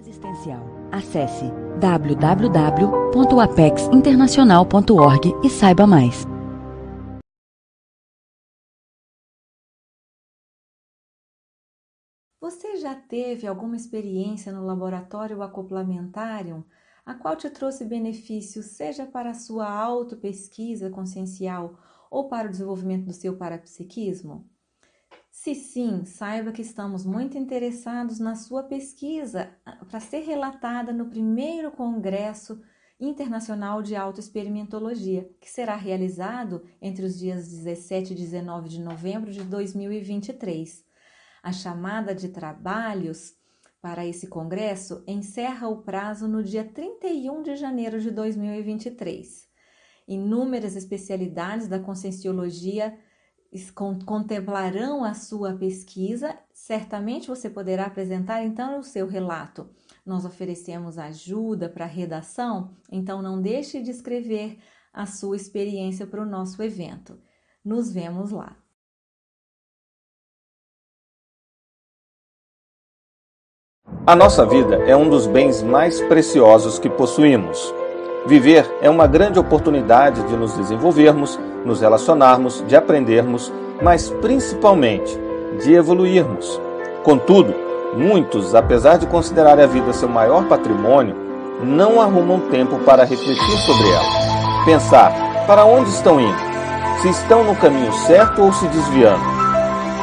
Existencial. Acesse www.apexinternacional.org e saiba mais. Você já teve alguma experiência no laboratório acoplamentarium, a qual te trouxe benefícios, seja para a sua autopesquisa consciencial ou para o desenvolvimento do seu parapsiquismo? Se sim, saiba que estamos muito interessados na sua pesquisa ah, para ser relatada no primeiro Congresso Internacional de Autoexperimentologia, que será realizado entre os dias 17 e 19 de novembro de 2023. A chamada de trabalhos para esse congresso encerra o prazo no dia 31 de janeiro de 2023. Inúmeras especialidades da conscienciologia contemplarão a sua pesquisa, certamente você poderá apresentar então o seu relato. Nós oferecemos ajuda para redação, então não deixe de escrever a sua experiência para o nosso evento. Nos vemos lá. A nossa vida é um dos bens mais preciosos que possuímos. Viver é uma grande oportunidade de nos desenvolvermos, nos relacionarmos, de aprendermos, mas principalmente de evoluirmos. Contudo, muitos, apesar de considerar a vida seu maior patrimônio, não arrumam tempo para refletir sobre ela. Pensar para onde estão indo, se estão no caminho certo ou se desviando.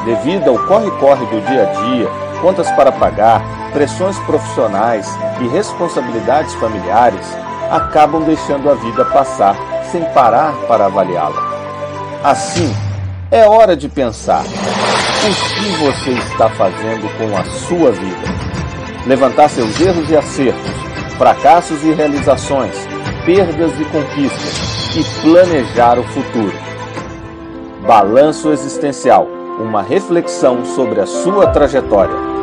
Devido ao corre-corre do dia a dia, contas para pagar, pressões profissionais e responsabilidades familiares, acabam deixando a vida passar sem parar para avaliá-la. Assim, é hora de pensar: o que você está fazendo com a sua vida? Levantar seus erros e acertos, fracassos e realizações, perdas e conquistas e planejar o futuro. Balanço Existencial uma reflexão sobre a sua trajetória.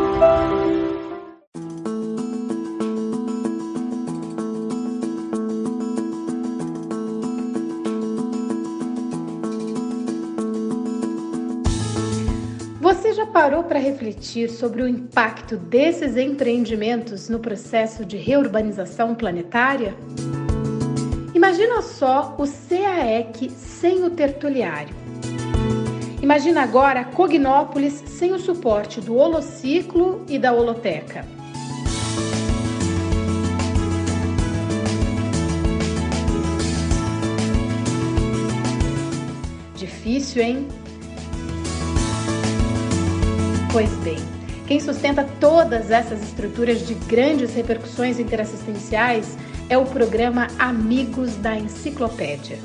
Parou para refletir sobre o impacto desses empreendimentos no processo de reurbanização planetária? Imagina só o CAEC sem o tertuliário. Imagina agora a Cognópolis sem o suporte do Holociclo e da Holoteca. Difícil, hein? Pois bem, quem sustenta todas essas estruturas de grandes repercussões interassistenciais é o programa Amigos da Enciclopédia.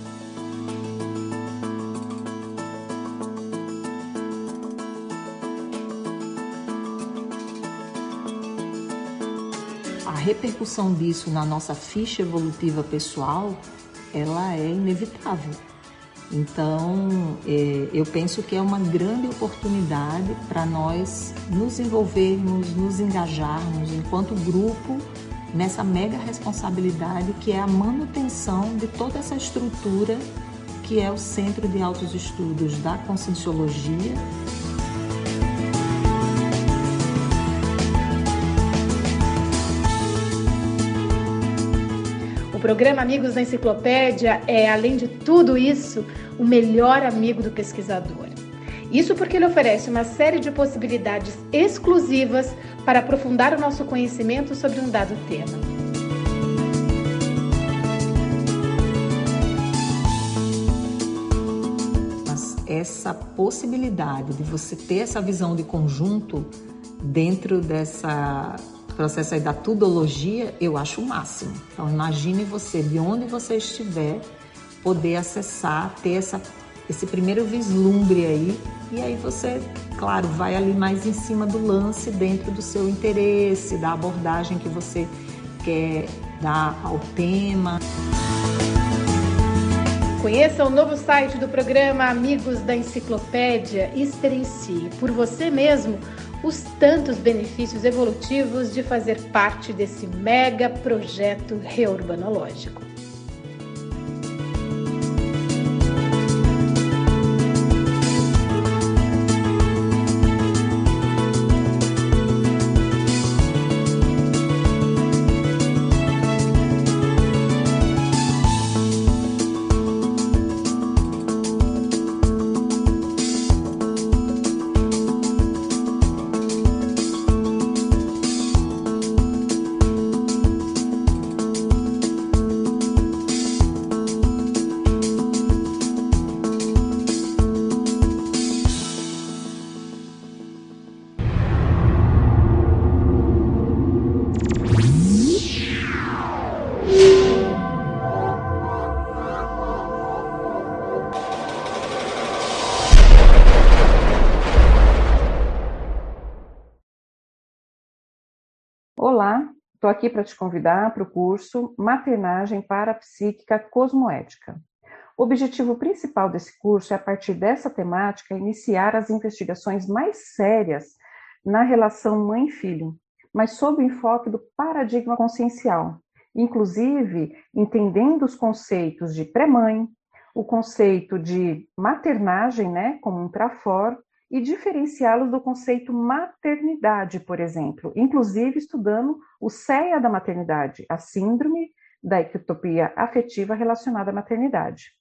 A repercussão disso na nossa ficha evolutiva pessoal, ela é inevitável. Então, é, eu penso que é uma grande oportunidade para nós nos envolvermos, nos engajarmos enquanto grupo nessa mega responsabilidade que é a manutenção de toda essa estrutura que é o Centro de Altos Estudos da Conscienciologia O programa Amigos da Enciclopédia é, além de tudo isso, o melhor amigo do pesquisador. Isso porque ele oferece uma série de possibilidades exclusivas para aprofundar o nosso conhecimento sobre um dado tema. Mas essa possibilidade de você ter essa visão de conjunto dentro dessa processo aí da tudologia, eu acho o máximo. Então imagine você, de onde você estiver, poder acessar, ter essa, esse primeiro vislumbre aí, e aí você, claro, vai ali mais em cima do lance, dentro do seu interesse, da abordagem que você quer dar ao tema. Conheça o novo site do programa Amigos da Enciclopédia experiencie por você mesmo os tantos benefícios evolutivos de fazer parte desse mega projeto reurbanológico. Estou aqui para te convidar para o curso Maternagem Parapsíquica Cosmoética. O objetivo principal desse curso é, a partir dessa temática, iniciar as investigações mais sérias na relação mãe-filho, mas sob o enfoque do paradigma consciencial, inclusive entendendo os conceitos de pré-mãe, o conceito de maternagem, né, como um trafor, e diferenciá-los do conceito maternidade, por exemplo, inclusive estudando o CEA da maternidade, a síndrome da ectopia afetiva relacionada à maternidade.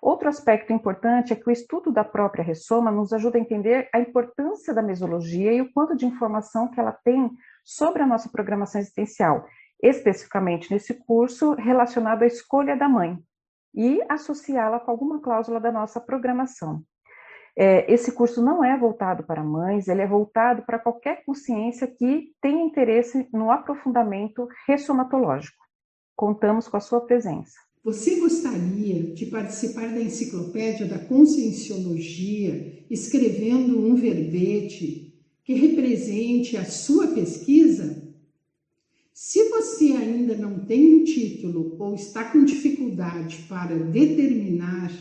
Outro aspecto importante é que o estudo da própria ressoma nos ajuda a entender a importância da mesologia e o quanto de informação que ela tem sobre a nossa programação existencial, especificamente nesse curso relacionado à escolha da mãe, e associá-la com alguma cláusula da nossa programação. É, esse curso não é voltado para mães, ele é voltado para qualquer consciência que tenha interesse no aprofundamento ressomatológico. Contamos com a sua presença. Você gostaria de participar da enciclopédia da Conscienciologia escrevendo um verbete que represente a sua pesquisa? Se você ainda não tem um título ou está com dificuldade para determinar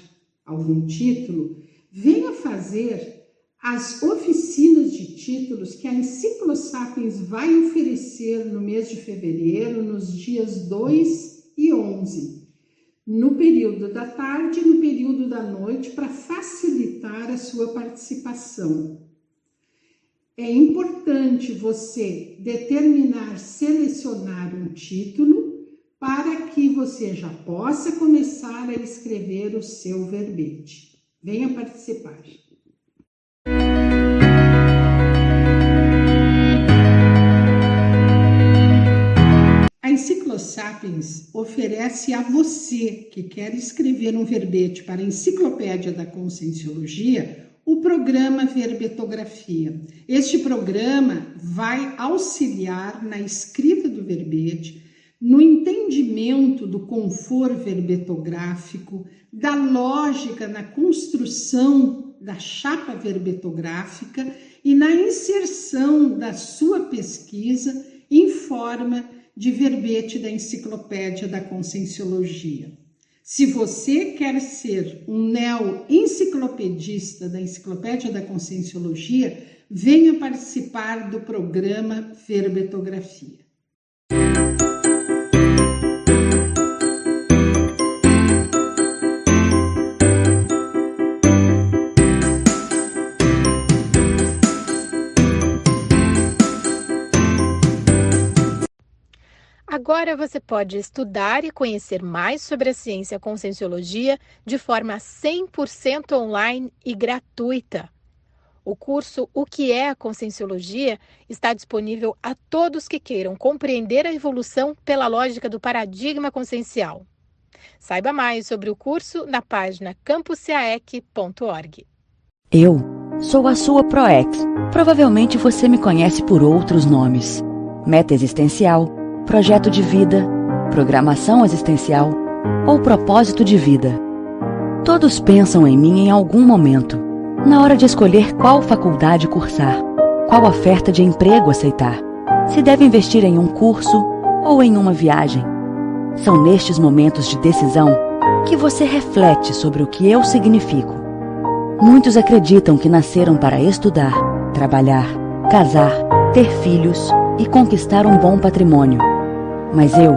algum título, venha fazer as oficinas de títulos que a Enciclosapiens vai oferecer no mês de fevereiro, nos dias 2 e 11, no período da tarde e no período da noite, para facilitar a sua participação. É importante você determinar, selecionar um título para que você já possa começar a escrever o seu verbete. Venha participar. A Enciclosapiens oferece a você que quer escrever um verbete para a Enciclopédia da Conscienciologia o programa Verbetografia. Este programa vai auxiliar na escrita do verbete, no entendimento do conforto verbetográfico, da lógica na construção da chapa verbetográfica e na inserção da sua pesquisa em forma de verbete da Enciclopédia da Conscienciologia. Se você quer ser um neo-enciclopedista da Enciclopédia da Conscienciologia, venha participar do programa Verbetografia. Você pode estudar e conhecer mais sobre a ciência Conscienciologia de forma 100% online e gratuita. O curso O que é a Conscienciologia está disponível a todos que queiram compreender a evolução pela lógica do paradigma consciencial. Saiba mais sobre o curso na página campusaec.org. Eu sou a sua ProEx. Provavelmente você me conhece por outros nomes. Meta Existencial projeto de vida, programação existencial ou propósito de vida. Todos pensam em mim em algum momento, na hora de escolher qual faculdade cursar, qual oferta de emprego aceitar, se deve investir em um curso ou em uma viagem. São nestes momentos de decisão que você reflete sobre o que eu significo. Muitos acreditam que nasceram para estudar, trabalhar, casar, ter filhos e conquistar um bom patrimônio. Mas eu,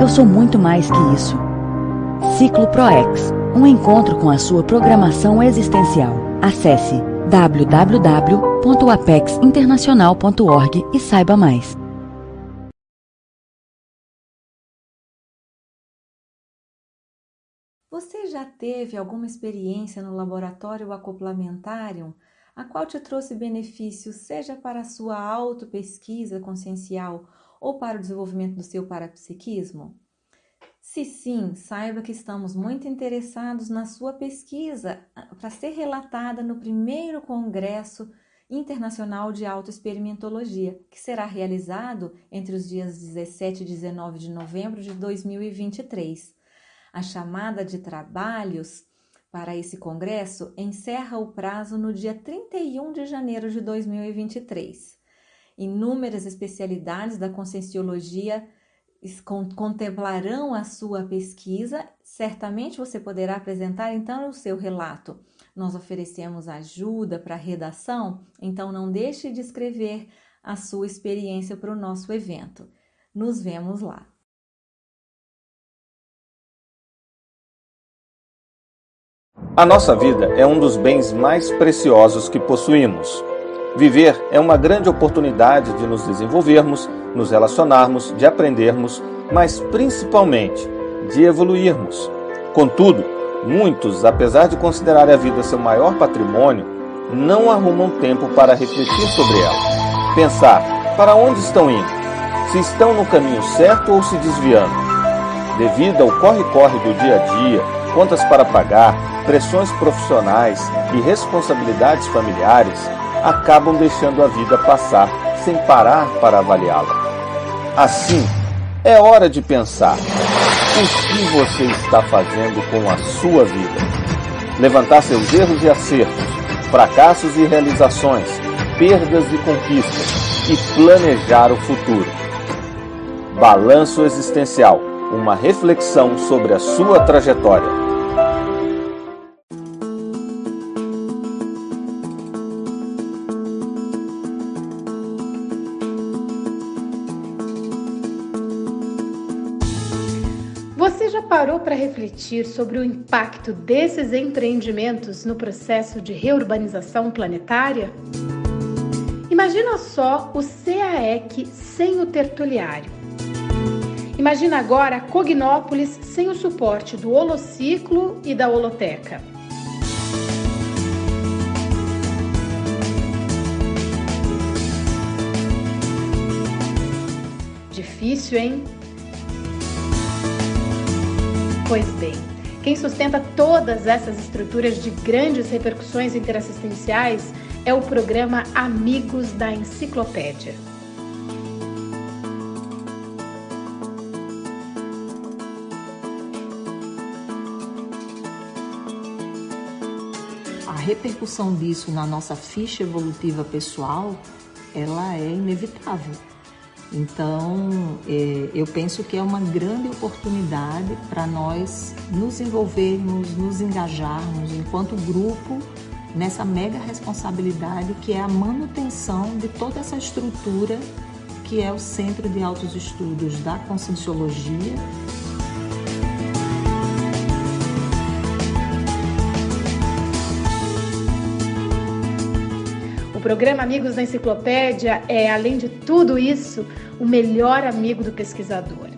eu sou muito mais que isso. Ciclo ProEx, um encontro com a sua programação existencial. Acesse www.apexinternacional.org e saiba mais. Você já teve alguma experiência no laboratório acoplamentário, a qual te trouxe benefícios, seja para a sua autopesquisa consciencial ou para o desenvolvimento do seu parapsiquismo? Se sim, saiba que estamos muito interessados na sua pesquisa ah, para ser relatada no primeiro Congresso Internacional de Autoexperimentologia, que será realizado entre os dias 17 e 19 de novembro de 2023. A chamada de trabalhos para esse congresso encerra o prazo no dia 31 de janeiro de 2023. Inúmeras especialidades da conscienciologia contemplarão a sua pesquisa. Certamente você poderá apresentar então o seu relato. Nós oferecemos ajuda para redação, então não deixe de escrever a sua experiência para o nosso evento. Nos vemos lá. A nossa vida é um dos bens mais preciosos que possuímos. Viver é uma grande oportunidade de nos desenvolvermos, nos relacionarmos, de aprendermos, mas principalmente de evoluirmos. Contudo, muitos, apesar de considerar a vida seu maior patrimônio, não arrumam tempo para refletir sobre ela. Pensar para onde estão indo, se estão no caminho certo ou se desviando. Devido ao corre-corre do dia a dia, contas para pagar, pressões profissionais e responsabilidades familiares acabam deixando a vida passar sem parar para avaliá-la. Assim, é hora de pensar: o que você está fazendo com a sua vida? Levantar seus erros e acertos, fracassos e realizações, perdas e conquistas e planejar o futuro. Balanço existencial uma reflexão sobre a sua trajetória. Parou para refletir sobre o impacto desses empreendimentos no processo de reurbanização planetária? Imagina só o CAEC sem o tertuliário Imagina agora a Cognópolis sem o suporte do Holociclo e da Holoteca. Difícil, hein? Pois bem, quem sustenta todas essas estruturas de grandes repercussões interassistenciais é o programa Amigos da Enciclopédia. repercussão disso na nossa ficha evolutiva pessoal, ela é inevitável. Então, é, eu penso que é uma grande oportunidade para nós nos envolvermos, nos engajarmos enquanto grupo nessa mega responsabilidade que é a manutenção de toda essa estrutura que é o Centro de Altos Estudos da Conscienciologia programa Amigos da Enciclopédia é, além de tudo isso, o melhor amigo do pesquisador.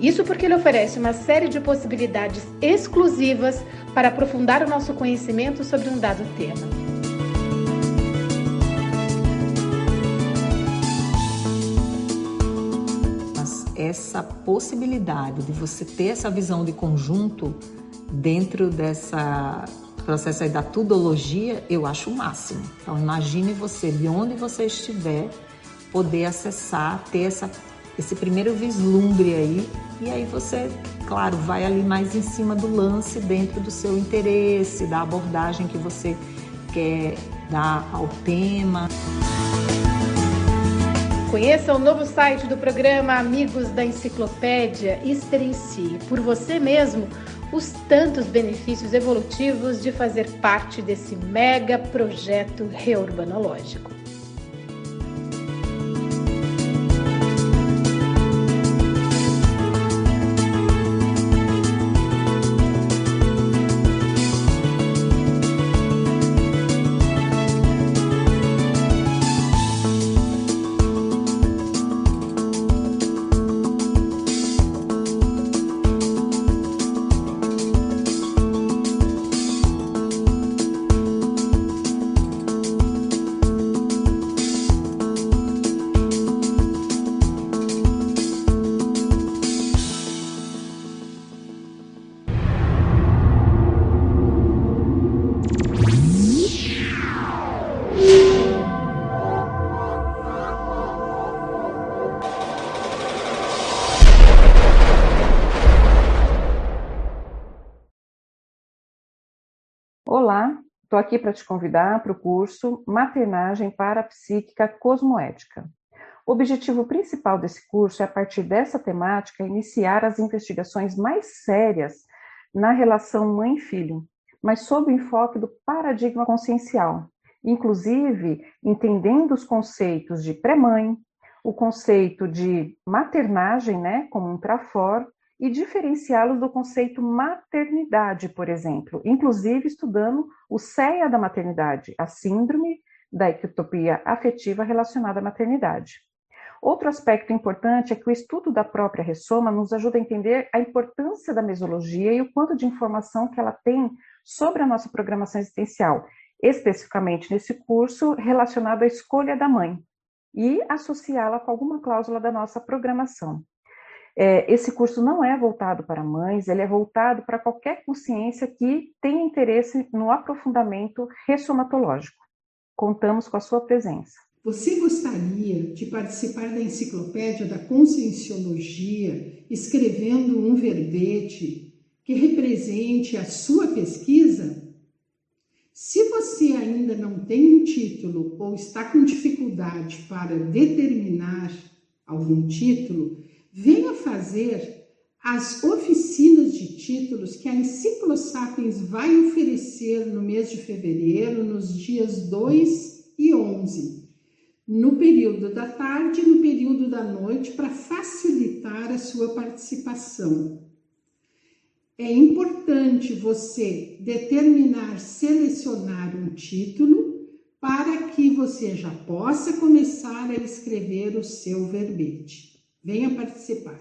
Isso porque ele oferece uma série de possibilidades exclusivas para aprofundar o nosso conhecimento sobre um dado tema. essa possibilidade de você ter essa visão de conjunto dentro dessa processo aí da tudologia, eu acho o máximo. Então, imagine você, de onde você estiver, poder acessar, ter essa, esse primeiro vislumbre aí, e aí você, claro, vai ali mais em cima do lance, dentro do seu interesse, da abordagem que você quer dar ao tema. Conheça o novo site do programa Amigos da Enciclopédia experiencie por você mesmo os tantos benefícios evolutivos de fazer parte desse mega projeto reurbanológico. Estou aqui para te convidar para o curso Maternagem Parapsíquica Cosmoética. O objetivo principal desse curso é, a partir dessa temática, iniciar as investigações mais sérias na relação mãe-filho, mas sob o enfoque do paradigma consciencial, inclusive entendendo os conceitos de pré-mãe, o conceito de maternagem, né, como um trafor, e diferenciá-los do conceito maternidade, por exemplo, inclusive estudando o CEA da maternidade, a síndrome da ectopia afetiva relacionada à maternidade. Outro aspecto importante é que o estudo da própria ressoma nos ajuda a entender a importância da mesologia e o quanto de informação que ela tem sobre a nossa programação existencial, especificamente nesse curso relacionado à escolha da mãe, e associá-la com alguma cláusula da nossa programação. É, esse curso não é voltado para mães, ele é voltado para qualquer consciência que tenha interesse no aprofundamento ressomatológico. Contamos com a sua presença. Você gostaria de participar da enciclopédia da Conscienciologia escrevendo um verbete que represente a sua pesquisa? Se você ainda não tem um título ou está com dificuldade para determinar algum título, venha fazer as oficinas de títulos que a Enciclosapiens vai oferecer no mês de fevereiro, nos dias 2 e 11 no período da tarde e no período da noite para facilitar a sua participação. É importante você determinar, selecionar um título para que você já possa começar a escrever o seu verbete. Venha participar.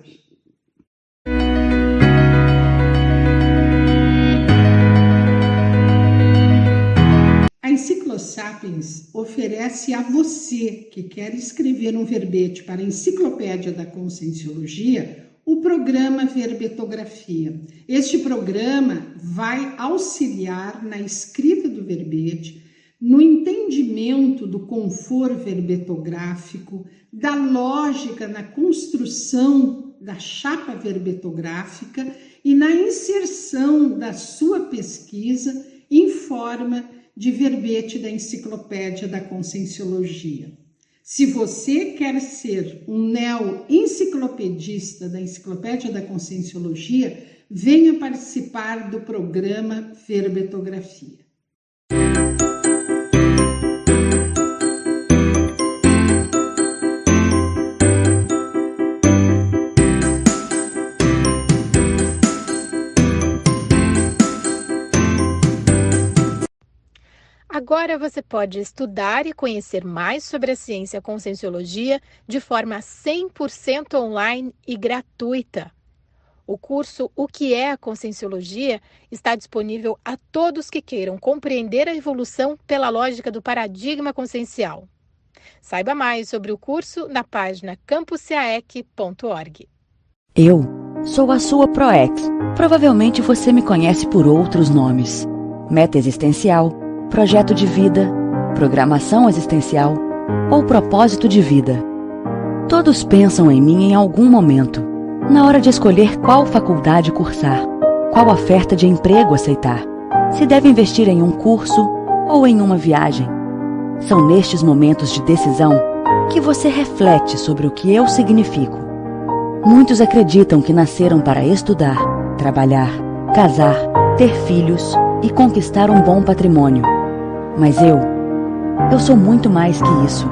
Sapiens oferece a você que quer escrever um verbete para a Enciclopédia da Conscienciologia o programa Verbetografia. Este programa vai auxiliar na escrita do verbete, no entendimento do conforto verbetográfico, da lógica na construção da chapa verbetográfica e na inserção da sua pesquisa em forma de verbete da Enciclopédia da Conscienciologia. Se você quer ser um neo-enciclopedista da Enciclopédia da Conscienciologia, venha participar do programa Verbetografia. Agora você pode estudar e conhecer mais sobre a ciência Conscienciologia de forma 100% online e gratuita. O curso O que é a Conscienciologia está disponível a todos que queiram compreender a evolução pela lógica do paradigma consciencial. Saiba mais sobre o curso na página campusaec.org. Eu sou a sua ProEx. Provavelmente você me conhece por outros nomes. Meta existencial projeto de vida, programação existencial ou propósito de vida. Todos pensam em mim em algum momento, na hora de escolher qual faculdade cursar, qual oferta de emprego aceitar, se deve investir em um curso ou em uma viagem. São nestes momentos de decisão que você reflete sobre o que eu significo. Muitos acreditam que nasceram para estudar, trabalhar, casar, ter filhos e conquistar um bom patrimônio. Mas eu, eu sou muito mais que isso.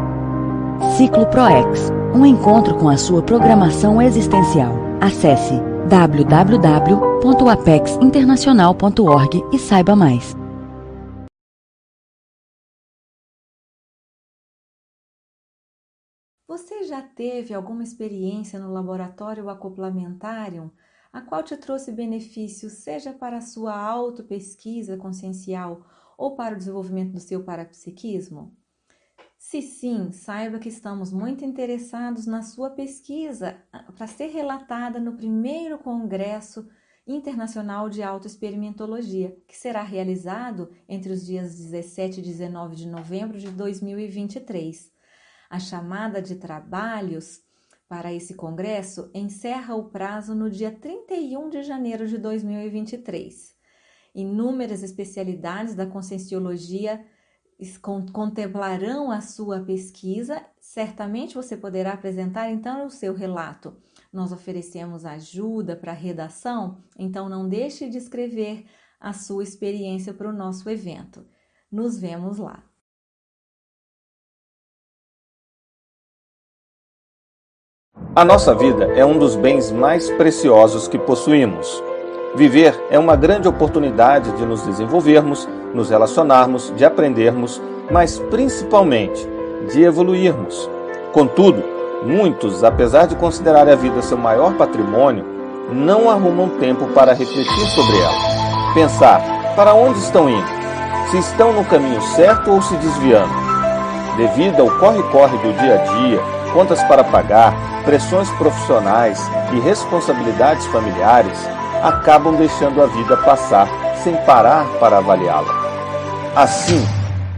Ciclo ProEx, um encontro com a sua programação existencial. Acesse www.apexinternacional.org e saiba mais. Você já teve alguma experiência no laboratório acoplamentarium a qual te trouxe benefícios, seja para a sua autopesquisa consciencial ou para o desenvolvimento do seu parapsiquismo? Se sim, saiba que estamos muito interessados na sua pesquisa ah, para ser relatada no primeiro Congresso Internacional de Autoexperimentologia, que será realizado entre os dias 17 e 19 de novembro de 2023. A chamada de trabalhos para esse congresso encerra o prazo no dia 31 de janeiro de 2023 inúmeras especialidades da conscienciologia contemplarão a sua pesquisa. Certamente você poderá apresentar então o seu relato. Nós oferecemos ajuda para redação, então não deixe de escrever a sua experiência para o nosso evento. Nos vemos lá. A nossa vida é um dos bens mais preciosos que possuímos. Viver é uma grande oportunidade de nos desenvolvermos, nos relacionarmos, de aprendermos, mas principalmente de evoluirmos. Contudo, muitos, apesar de considerar a vida seu maior patrimônio, não arrumam tempo para refletir sobre ela. Pensar para onde estão indo, se estão no caminho certo ou se desviando. Devido ao corre-corre do dia a dia, contas para pagar, pressões profissionais e responsabilidades familiares, acabam deixando a vida passar sem parar para avaliá-la. Assim,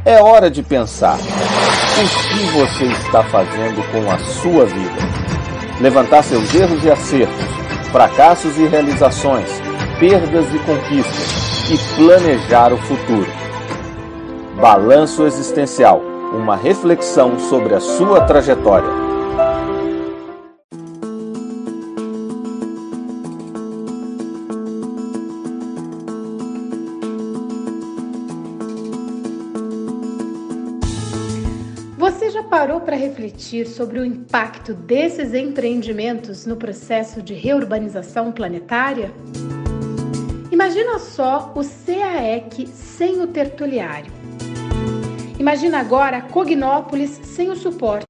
é hora de pensar: o que você está fazendo com a sua vida? Levantar seus erros e acertos, fracassos e realizações, perdas e conquistas e planejar o futuro. Balanço Existencial uma reflexão sobre a sua trajetória. Para refletir sobre o impacto desses empreendimentos no processo de reurbanização planetária? Imagina só o CAEC sem o tertuliário. Imagina agora Cognópolis sem o suporte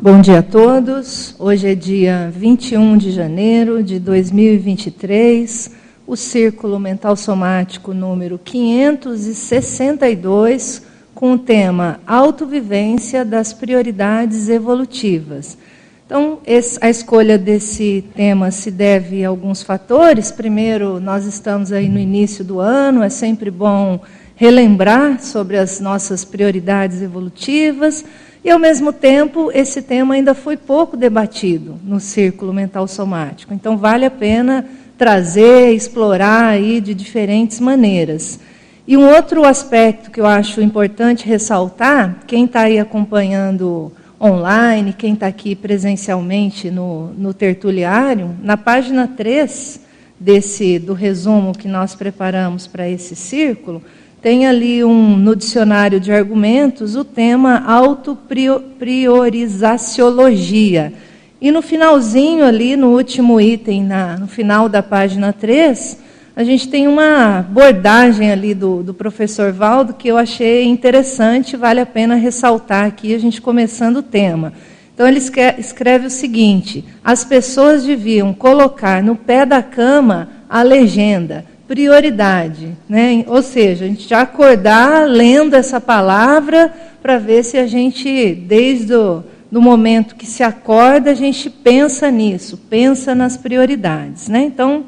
Bom dia a todos. Hoje é dia 21 de janeiro de 2023. O Círculo Mental Somático número 562, com o tema Autovivência das Prioridades Evolutivas. Então, a escolha desse tema se deve a alguns fatores. Primeiro, nós estamos aí no início do ano, é sempre bom relembrar sobre as nossas prioridades evolutivas. E, ao mesmo tempo, esse tema ainda foi pouco debatido no círculo mental somático. Então, vale a pena trazer, explorar aí de diferentes maneiras. E um outro aspecto que eu acho importante ressaltar, quem está aí acompanhando online, quem está aqui presencialmente no, no tertuliário, na página 3 desse, do resumo que nós preparamos para esse círculo, tem ali um, no dicionário de argumentos o tema autopriorizaciologia. E no finalzinho ali, no último item, na, no final da página 3, a gente tem uma abordagem ali do, do professor Valdo que eu achei interessante, vale a pena ressaltar aqui, a gente começando o tema. Então ele escreve o seguinte: as pessoas deviam colocar no pé da cama a legenda prioridade. Né? Ou seja, a gente já acordar lendo essa palavra para ver se a gente, desde o do momento que se acorda, a gente pensa nisso, pensa nas prioridades. Né? Então,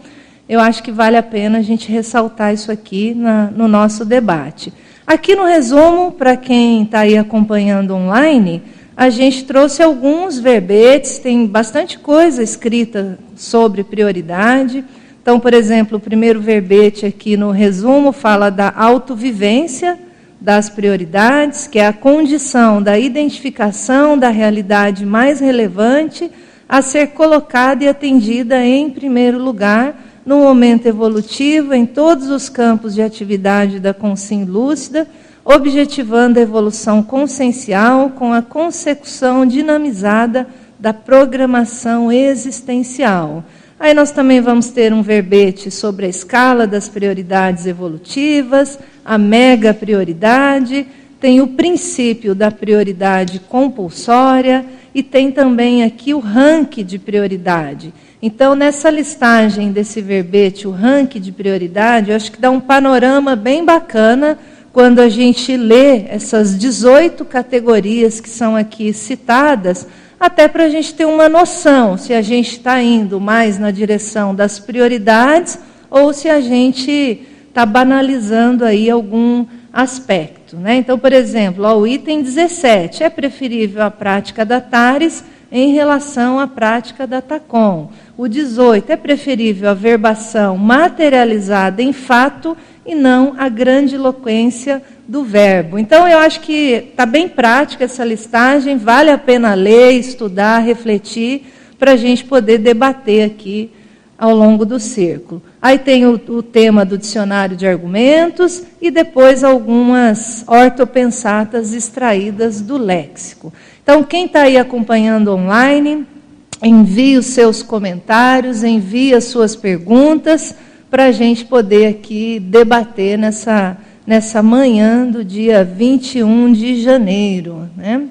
eu acho que vale a pena a gente ressaltar isso aqui na, no nosso debate. Aqui no resumo, para quem está aí acompanhando online, a gente trouxe alguns verbetes, tem bastante coisa escrita sobre prioridade. Então, por exemplo, o primeiro verbete aqui no resumo fala da autovivência das prioridades, que é a condição da identificação da realidade mais relevante a ser colocada e atendida em primeiro lugar no momento evolutivo em todos os campos de atividade da consciência lúcida, objetivando a evolução consciencial com a consecução dinamizada da programação existencial. Aí nós também vamos ter um verbete sobre a escala das prioridades evolutivas, a mega prioridade, tem o princípio da prioridade compulsória e tem também aqui o ranking de prioridade. Então, nessa listagem desse verbete, o ranking de prioridade, eu acho que dá um panorama bem bacana quando a gente lê essas 18 categorias que são aqui citadas até para a gente ter uma noção se a gente está indo mais na direção das prioridades ou se a gente está banalizando aí algum aspecto. Né? Então, por exemplo, ó, o item 17 é preferível a prática da TARES em relação à prática da TACOM. O 18 é preferível a verbação materializada em fato e não a grande eloquência do verbo. Então, eu acho que está bem prática essa listagem, vale a pena ler, estudar, refletir, para a gente poder debater aqui ao longo do círculo. Aí tem o, o, tema do dicionário de argumentos e depois algumas ortopensatas extraídas do léxico. Então, quem está aí acompanhando online, envie os seus comentários, envie as suas perguntas para a gente poder aqui debater nessa nessa manhã do dia 21 de janeiro. Né?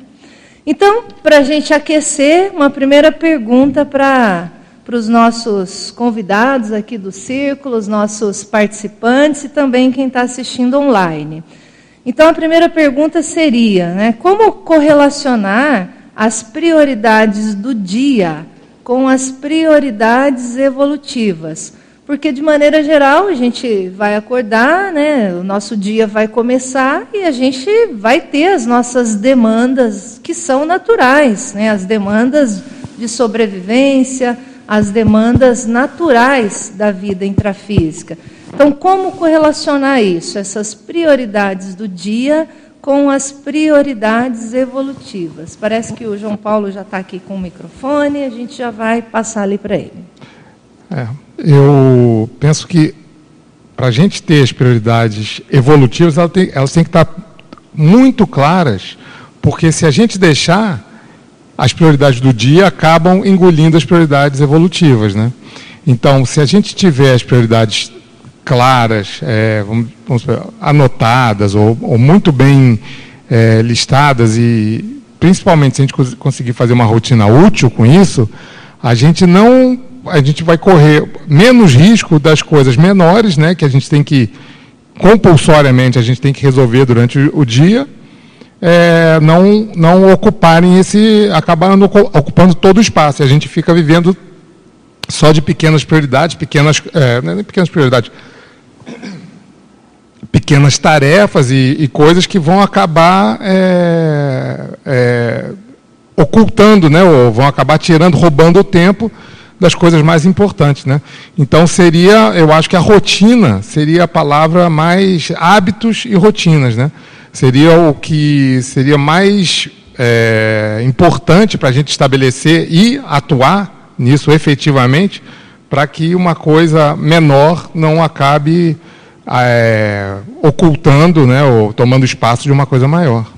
Então, para a gente aquecer, uma primeira pergunta para para os nossos convidados aqui do círculo, os nossos participantes e também quem está assistindo online. Então, a primeira pergunta seria: né, como correlacionar as prioridades do dia com as prioridades evolutivas? Porque, de maneira geral, a gente vai acordar, né, o nosso dia vai começar e a gente vai ter as nossas demandas que são naturais, né, as demandas de sobrevivência, as demandas naturais da vida intrafísica. Então, como correlacionar isso, essas prioridades do dia com as prioridades evolutivas? Parece que o João Paulo já está aqui com o microfone, a gente já vai passar ali para ele. É, eu penso que para a gente ter as prioridades evolutivas, elas têm, elas têm que estar muito claras, porque se a gente deixar, as prioridades do dia acabam engolindo as prioridades evolutivas. Né? Então, se a gente tiver as prioridades claras, é, vamos, vamos, anotadas ou, ou, muito bem é, listadas e principalmente se a gente conseguir fazer uma rotina útil com isso, a gente não a gente vai correr menos risco das coisas menores, né, que a gente tem que compulsoriamente a gente tem que resolver durante o dia, é, não não ocuparem esse acabarem ocupando todo o espaço. E a gente fica vivendo só de pequenas prioridades, pequenas é, não é pequenas prioridades, pequenas tarefas e, e coisas que vão acabar é, é, ocultando, né, ou vão acabar tirando, roubando o tempo das coisas mais importantes, né? Então seria, eu acho que a rotina seria a palavra mais hábitos e rotinas, né? Seria o que seria mais é, importante para a gente estabelecer e atuar nisso efetivamente, para que uma coisa menor não acabe é, ocultando, né, ou tomando espaço de uma coisa maior.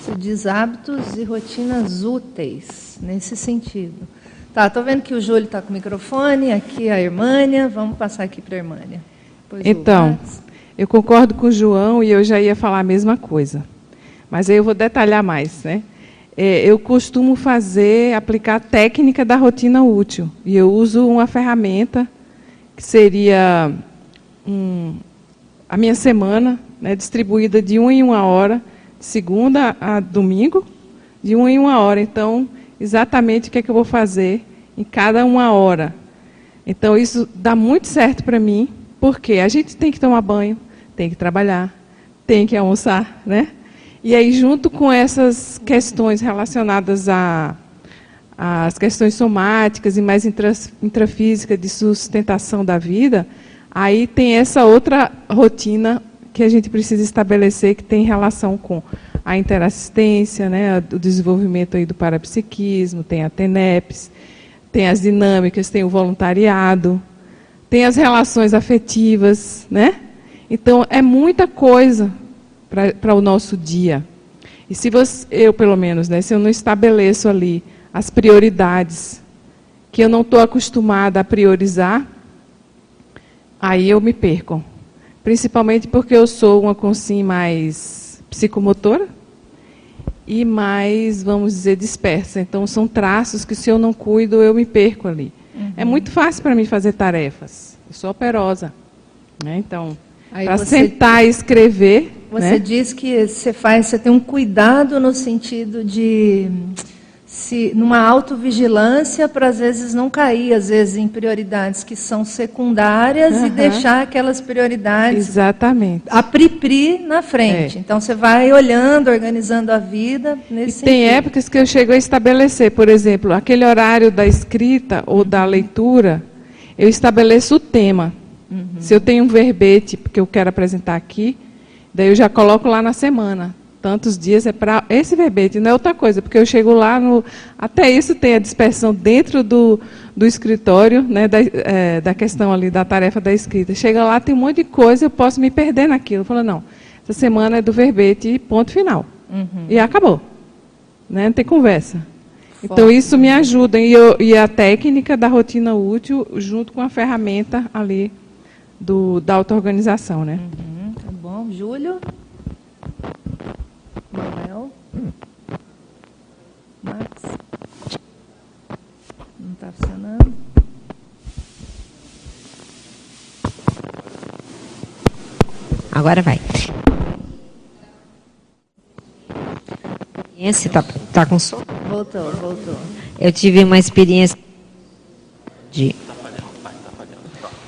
Você diz hábitos e rotinas úteis nesse sentido. Tá, estou vendo que o Júlio está com o microfone, aqui a Irmânia. Vamos passar aqui para a Irmânia. então, eu concordo com o João e eu já ia falar a mesma coisa. Mas aí eu vou detalhar mais. Né? É, eu costumo fazer, aplicar a técnica da rotina útil. E eu uso uma ferramenta que seria um, a minha semana, né, distribuída de uma em uma hora, de segunda a domingo, de uma em uma hora. Então, exatamente o que, é que eu vou fazer em cada uma hora. Então, isso dá muito certo para mim, porque a gente tem que tomar banho, tem que trabalhar, tem que almoçar, né? E aí, junto com essas questões relacionadas a as questões somáticas e mais intra, intrafísicas de sustentação da vida, aí tem essa outra rotina que a gente precisa estabelecer que tem relação com a interassistência, né, o desenvolvimento aí do parapsiquismo, tem a TENEPS, tem as dinâmicas, tem o voluntariado, tem as relações afetivas, né? Então é muita coisa para o nosso dia. E se você, eu pelo menos, né, se eu não estabeleço ali as prioridades que eu não estou acostumada a priorizar, aí eu me perco. Principalmente porque eu sou uma consim mais psicomotora, e mais, vamos dizer, dispersa. Então, são traços que, se eu não cuido, eu me perco ali. Uhum. É muito fácil para mim fazer tarefas. Eu sou operosa. Né? Então, para sentar e escrever. Você né? diz que você faz, você tem um cuidado no sentido de se numa autovigilância para às vezes não cair às vezes em prioridades que são secundárias uhum. e deixar aquelas prioridades exatamente a pripri na frente é. então você vai olhando organizando a vida nesse e tem épocas que eu chego a estabelecer por exemplo aquele horário da escrita ou da leitura eu estabeleço o tema uhum. se eu tenho um verbete que eu quero apresentar aqui daí eu já coloco lá na semana tantos dias é para esse verbete, não é outra coisa, porque eu chego lá, no, até isso tem a dispersão dentro do, do escritório, né, da, é, da questão ali, da tarefa da escrita. Chega lá, tem um monte de coisa, eu posso me perder naquilo. Falo, não, essa semana é do verbete ponto final. Uhum. E acabou. Né, não tem conversa. Foco. Então, isso me ajuda. E, eu, e a técnica da rotina útil, junto com a ferramenta ali do, da auto-organização. Né? Uhum. Tá bom. Júlio? Manuel? Max? Não está funcionando? Agora vai. Esse tá, tá com som? Voltou, voltou. Eu tive uma experiência de.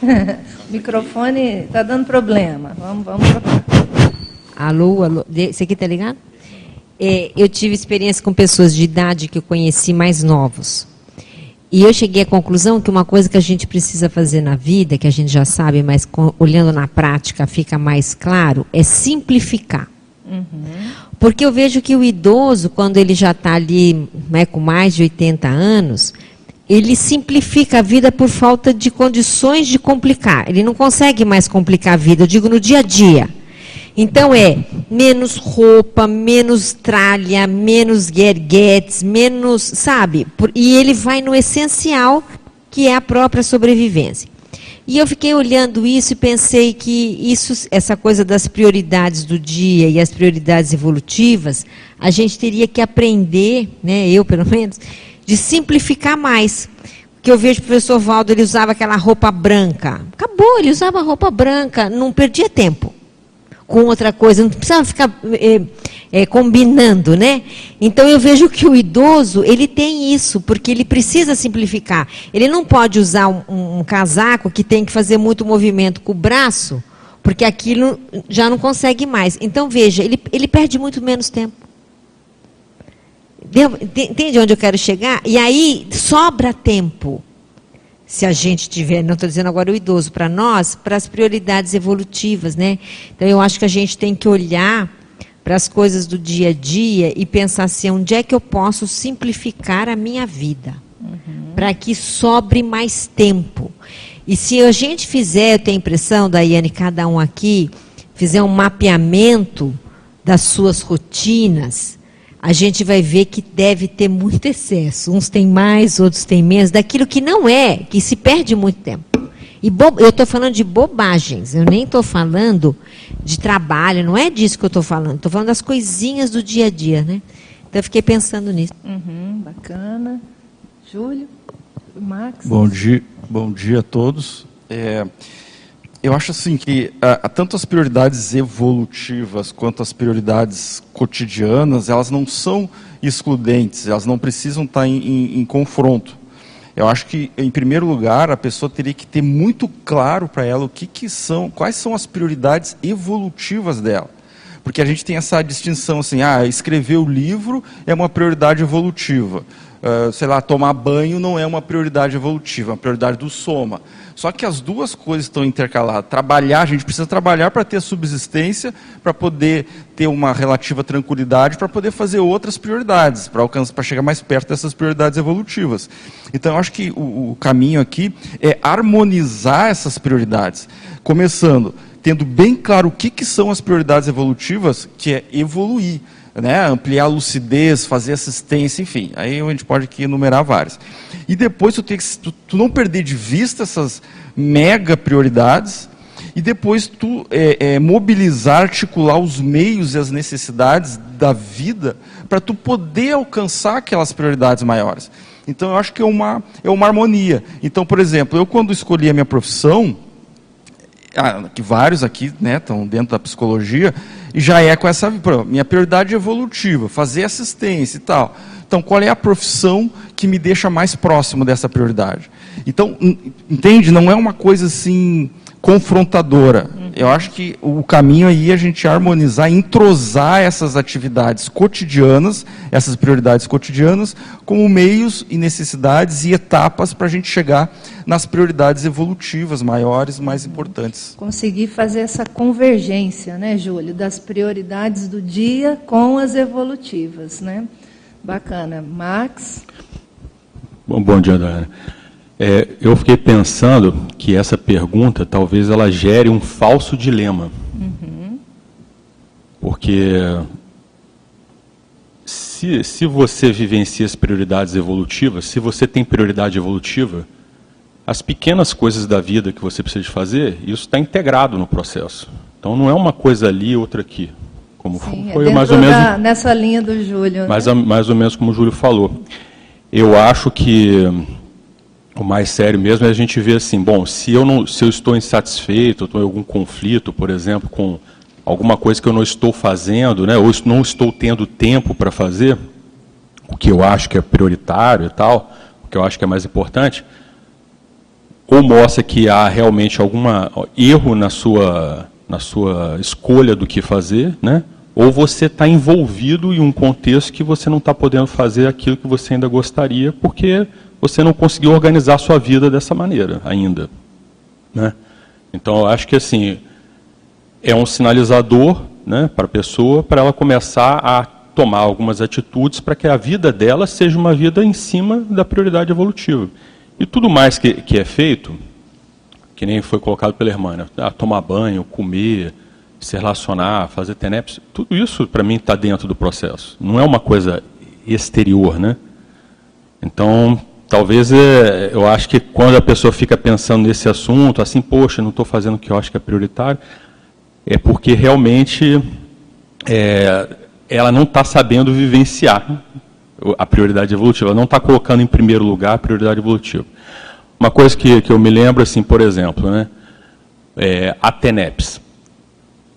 microfone está dando problema. Vamos, vamos trocar. Alô, alô. Você aqui tá ligado? É, eu tive experiência com pessoas de idade que eu conheci mais novos. E eu cheguei à conclusão que uma coisa que a gente precisa fazer na vida, que a gente já sabe, mas com, olhando na prática fica mais claro, é simplificar. Uhum. Porque eu vejo que o idoso, quando ele já está ali né, com mais de 80 anos, ele simplifica a vida por falta de condições de complicar. Ele não consegue mais complicar a vida, eu digo no dia a dia. Então é menos roupa, menos tralha, menos guerguetes, menos, sabe? E ele vai no essencial, que é a própria sobrevivência. E eu fiquei olhando isso e pensei que isso, essa coisa das prioridades do dia e as prioridades evolutivas, a gente teria que aprender, né, eu pelo menos, de simplificar mais. Que eu vejo o professor Valdo, ele usava aquela roupa branca. Acabou, ele usava roupa branca, não perdia tempo com outra coisa, não precisava ficar é, é, combinando, né? Então eu vejo que o idoso ele tem isso, porque ele precisa simplificar. Ele não pode usar um, um, casaco que tem que fazer muito movimento com o braço, porque aquilo já não consegue mais. Então veja, ele, ele perde muito menos tempo. Entende onde eu quero chegar? E aí sobra tempo se a gente tiver, não estou dizendo agora o idoso, para nós, para as prioridades evolutivas, né? Então eu acho que a gente tem que olhar para as coisas do dia a dia e pensar assim, onde é que eu posso simplificar a minha vida? Uhum. Para que sobre mais tempo. E se a gente fizer, eu tenho a impressão, Daiane, cada um aqui, fizer um mapeamento das suas rotinas, a gente vai ver que deve ter muito excesso. Uns têm mais, outros têm menos, daquilo que não é, que se perde muito tempo. E eu estou falando de bobagens, eu nem estou falando de trabalho, não é disso que eu estou falando, estou falando das coisinhas do dia a dia, né? Então eu fiquei pensando nisso. Uhum, bacana. Júlio, Max. Bom dia, bom dia a todos. É, eu acho assim que uh, tanto as prioridades evolutivas quanto as prioridades cotidianas, elas não são excludentes, elas não precisam estar em, em, em confronto. Eu acho que, em primeiro lugar, a pessoa teria que ter muito claro para ela o que, que são, quais são as prioridades evolutivas dela. Porque a gente tem essa distinção assim, ah, escrever o livro é uma prioridade evolutiva. Uh, sei lá, tomar banho não é uma prioridade evolutiva, é uma prioridade do soma. Só que as duas coisas estão intercaladas. Trabalhar, a gente precisa trabalhar para ter subsistência, para poder ter uma relativa tranquilidade, para poder fazer outras prioridades, para alcançar, para chegar mais perto dessas prioridades evolutivas. Então, eu acho que o, o caminho aqui é harmonizar essas prioridades, começando tendo bem claro o que, que são as prioridades evolutivas, que é evoluir né, ampliar a lucidez, fazer assistência, enfim. Aí a gente pode aqui enumerar várias. E depois tu, tem que, tu, tu não perder de vista essas mega prioridades e depois tu é, é, mobilizar, articular os meios e as necessidades da vida para tu poder alcançar aquelas prioridades maiores. Então eu acho que é uma, é uma harmonia. Então, por exemplo, eu quando escolhi a minha profissão, ah, que vários aqui né, estão dentro da psicologia, e já é com essa minha prioridade evolutiva, fazer assistência e tal. Então, qual é a profissão que me deixa mais próximo dessa prioridade? Então, entende? Não é uma coisa assim confrontadora. Eu acho que o caminho aí é a gente harmonizar, entrosar essas atividades cotidianas, essas prioridades cotidianas, como meios e necessidades e etapas para a gente chegar nas prioridades evolutivas maiores, mais importantes. Conseguir fazer essa convergência, né, Júlio, das prioridades do dia com as evolutivas, né? Bacana. Max? Bom, bom dia, Dana. É, eu fiquei pensando que essa pergunta talvez ela gere um falso dilema. Uhum. Porque se, se você vivencia as prioridades evolutivas, se você tem prioridade evolutiva, as pequenas coisas da vida que você precisa de fazer, isso está integrado no processo. Então não é uma coisa ali, outra aqui. Como Sim, foi é mais ou menos da, nessa linha do Júlio. Mais, né? mais ou menos como o Júlio falou. Eu acho que o mais sério mesmo é a gente ver assim, bom, se eu não, se eu estou insatisfeito, estou em algum conflito, por exemplo, com alguma coisa que eu não estou fazendo, né, ou não estou tendo tempo para fazer, o que eu acho que é prioritário e tal, o que eu acho que é mais importante, ou mostra que há realmente algum erro na sua na sua escolha do que fazer, né? Ou você está envolvido em um contexto que você não está podendo fazer aquilo que você ainda gostaria, porque você não conseguiu organizar a sua vida dessa maneira ainda. Né? Então, eu acho que assim é um sinalizador né, para a pessoa, para ela começar a tomar algumas atitudes para que a vida dela seja uma vida em cima da prioridade evolutiva. E tudo mais que, que é feito, que nem foi colocado pela irmã, né? ah, tomar banho, comer, se relacionar, fazer TENEPS, tudo isso para mim está dentro do processo. Não é uma coisa exterior, né? Então, talvez é, eu acho que quando a pessoa fica pensando nesse assunto, assim, poxa, não estou fazendo o que eu acho que é prioritário, é porque realmente é, ela não está sabendo vivenciar a prioridade evolutiva, ela não está colocando em primeiro lugar a prioridade evolutiva. Uma coisa que, que eu me lembro, assim, por exemplo, né, é, a TENEPS.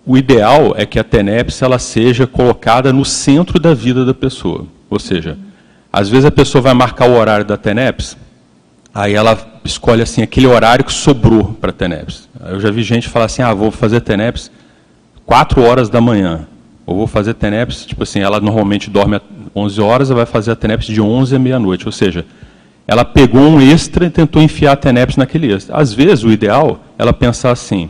O ideal é que a TENEPS ela seja colocada no centro da vida da pessoa. Ou seja, às vezes a pessoa vai marcar o horário da TENEPS, aí ela escolhe assim aquele horário que sobrou para a TENEPS. Eu já vi gente falar assim, ah, vou fazer TENEPS 4 horas da manhã. Ou vou fazer TENEPS, tipo assim, ela normalmente dorme 11 horas, ela vai fazer a TENEPS de 11 à meia-noite. Ou seja, ela pegou um extra e tentou enfiar a TENEPS naquele extra. Às vezes, o ideal ela pensar assim,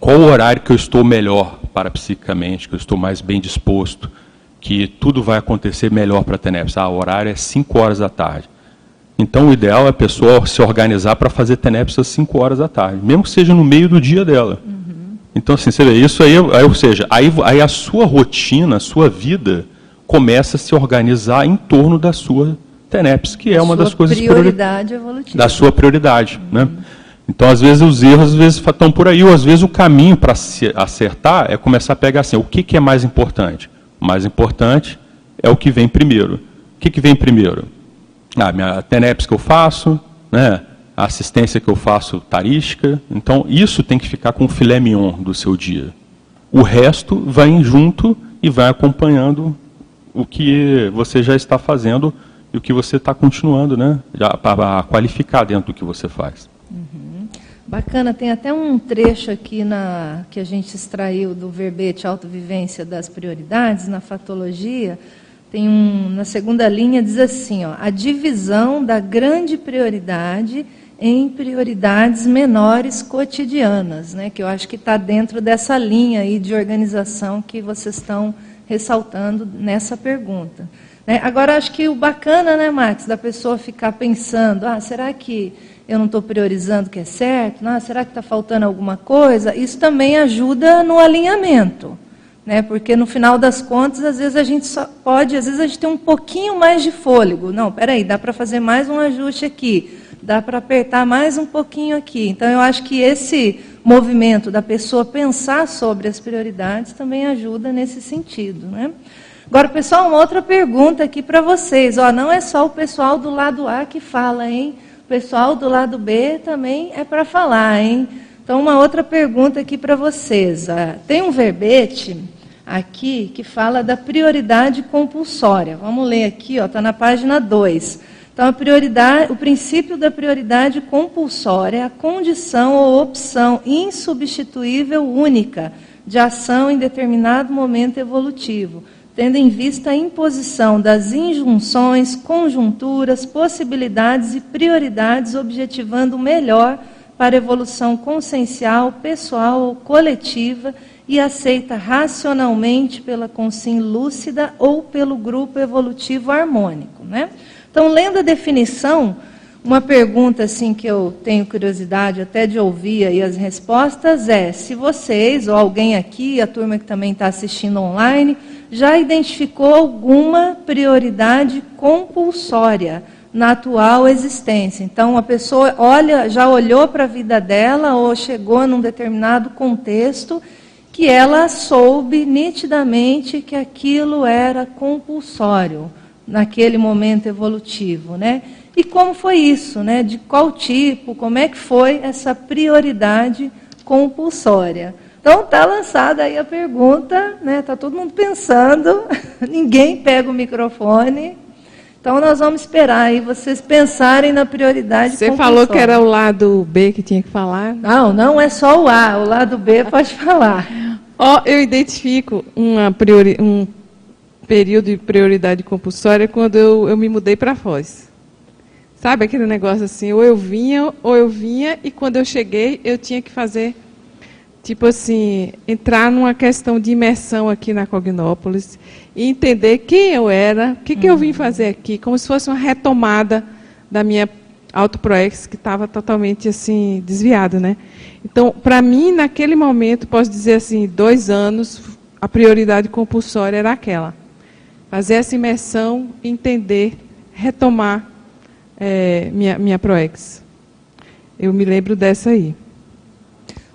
qual o horário que eu estou melhor para psicamente, que eu estou mais bem disposto, que tudo vai acontecer melhor para a TENEPS. Ah, o horário é 5 horas da tarde. Então, o ideal é a pessoa se organizar para fazer TENEPS às 5 horas da tarde, mesmo que seja no meio do dia dela. Uhum. Então, assim, você vê, isso aí, aí ou seja, aí, aí a sua rotina, a sua vida, começa a se organizar em torno da sua TENEPS, que é uma das coisas prioridade evolutiva. da sua prioridade, né? uhum. né? Então, às vezes os erros às vezes estão por aí, ou às vezes o caminho para acertar é começar a pegar assim, o que, que é mais importante? Mais importante é o que vem primeiro. O que, que vem primeiro? Ah, minha TENEPS que eu faço, né? a assistência que eu faço tarística. Então, isso tem que ficar com o filé mignon do seu dia. O resto vai junto e vai acompanhando o que você já está fazendo e o que você está continuando né, para qualificar dentro do que você faz. Uhum. Bacana, tem até um trecho aqui na, que a gente extraiu do verbete autovivência das prioridades, na fatologia, tem um, na segunda linha diz assim, ó, a divisão da grande prioridade em prioridades menores cotidianas, né, que eu acho que está dentro dessa linha aí de organização que vocês estão ressaltando nessa pergunta. Né? Agora, acho que o bacana, né, Max, da pessoa ficar pensando: ah, será que eu não estou priorizando o que é certo? Ah, será que está faltando alguma coisa? Isso também ajuda no alinhamento. Né? Porque no final das contas, às vezes a gente só pode, às vezes a gente tem um pouquinho mais de fôlego. Não, peraí, dá para fazer mais um ajuste aqui, dá para apertar mais um pouquinho aqui. Então eu acho que esse movimento da pessoa pensar sobre as prioridades também ajuda nesse sentido. Né? Agora, pessoal, uma outra pergunta aqui para vocês. Ó, não é só o pessoal do lado A que fala, hein? Pessoal do lado B também é para falar, hein? Então, uma outra pergunta aqui para vocês. Tem um verbete aqui que fala da prioridade compulsória. Vamos ler aqui, está na página 2. Então, a prioridade, o princípio da prioridade compulsória é a condição ou opção insubstituível única de ação em determinado momento evolutivo, tendo em vista a imposição das injunções, conjunturas, possibilidades e prioridades, objetivando o melhor para evolução consciencial, pessoal ou coletiva e aceita racionalmente pela consciência lúcida ou pelo grupo evolutivo harmônico. Né? Então, lendo a definição, uma pergunta assim que eu tenho curiosidade até de ouvir aí as respostas é se vocês ou alguém aqui, a turma que também está assistindo online, já identificou alguma prioridade compulsória na atual existência. Então, a pessoa olha, já olhou para a vida dela ou chegou num determinado contexto que ela soube nitidamente que aquilo era compulsório naquele momento evolutivo, né? E como foi isso, né? De qual tipo, como é que foi essa prioridade compulsória? Então está lançada aí a pergunta, né? Está todo mundo pensando, ninguém pega o microfone. Então nós vamos esperar aí vocês pensarem na prioridade. Você falou que era o lado B que tinha que falar? Não, não é só o A, o lado B pode falar. Ó, oh, eu identifico uma priori, um período de prioridade compulsória quando eu, eu me mudei para Foz. Sabe aquele negócio assim, ou eu vinha, ou eu vinha, e quando eu cheguei, eu tinha que fazer tipo assim, entrar numa questão de imersão aqui na Cognópolis e entender quem eu era, o que, que eu vim uhum. fazer aqui, como se fosse uma retomada da minha autoproex que estava totalmente assim desviada, né? Então, para mim, naquele momento, posso dizer assim, dois anos, a prioridade compulsória era aquela: fazer essa imersão, entender, retomar é, minha, minha ProEx. Eu me lembro dessa aí.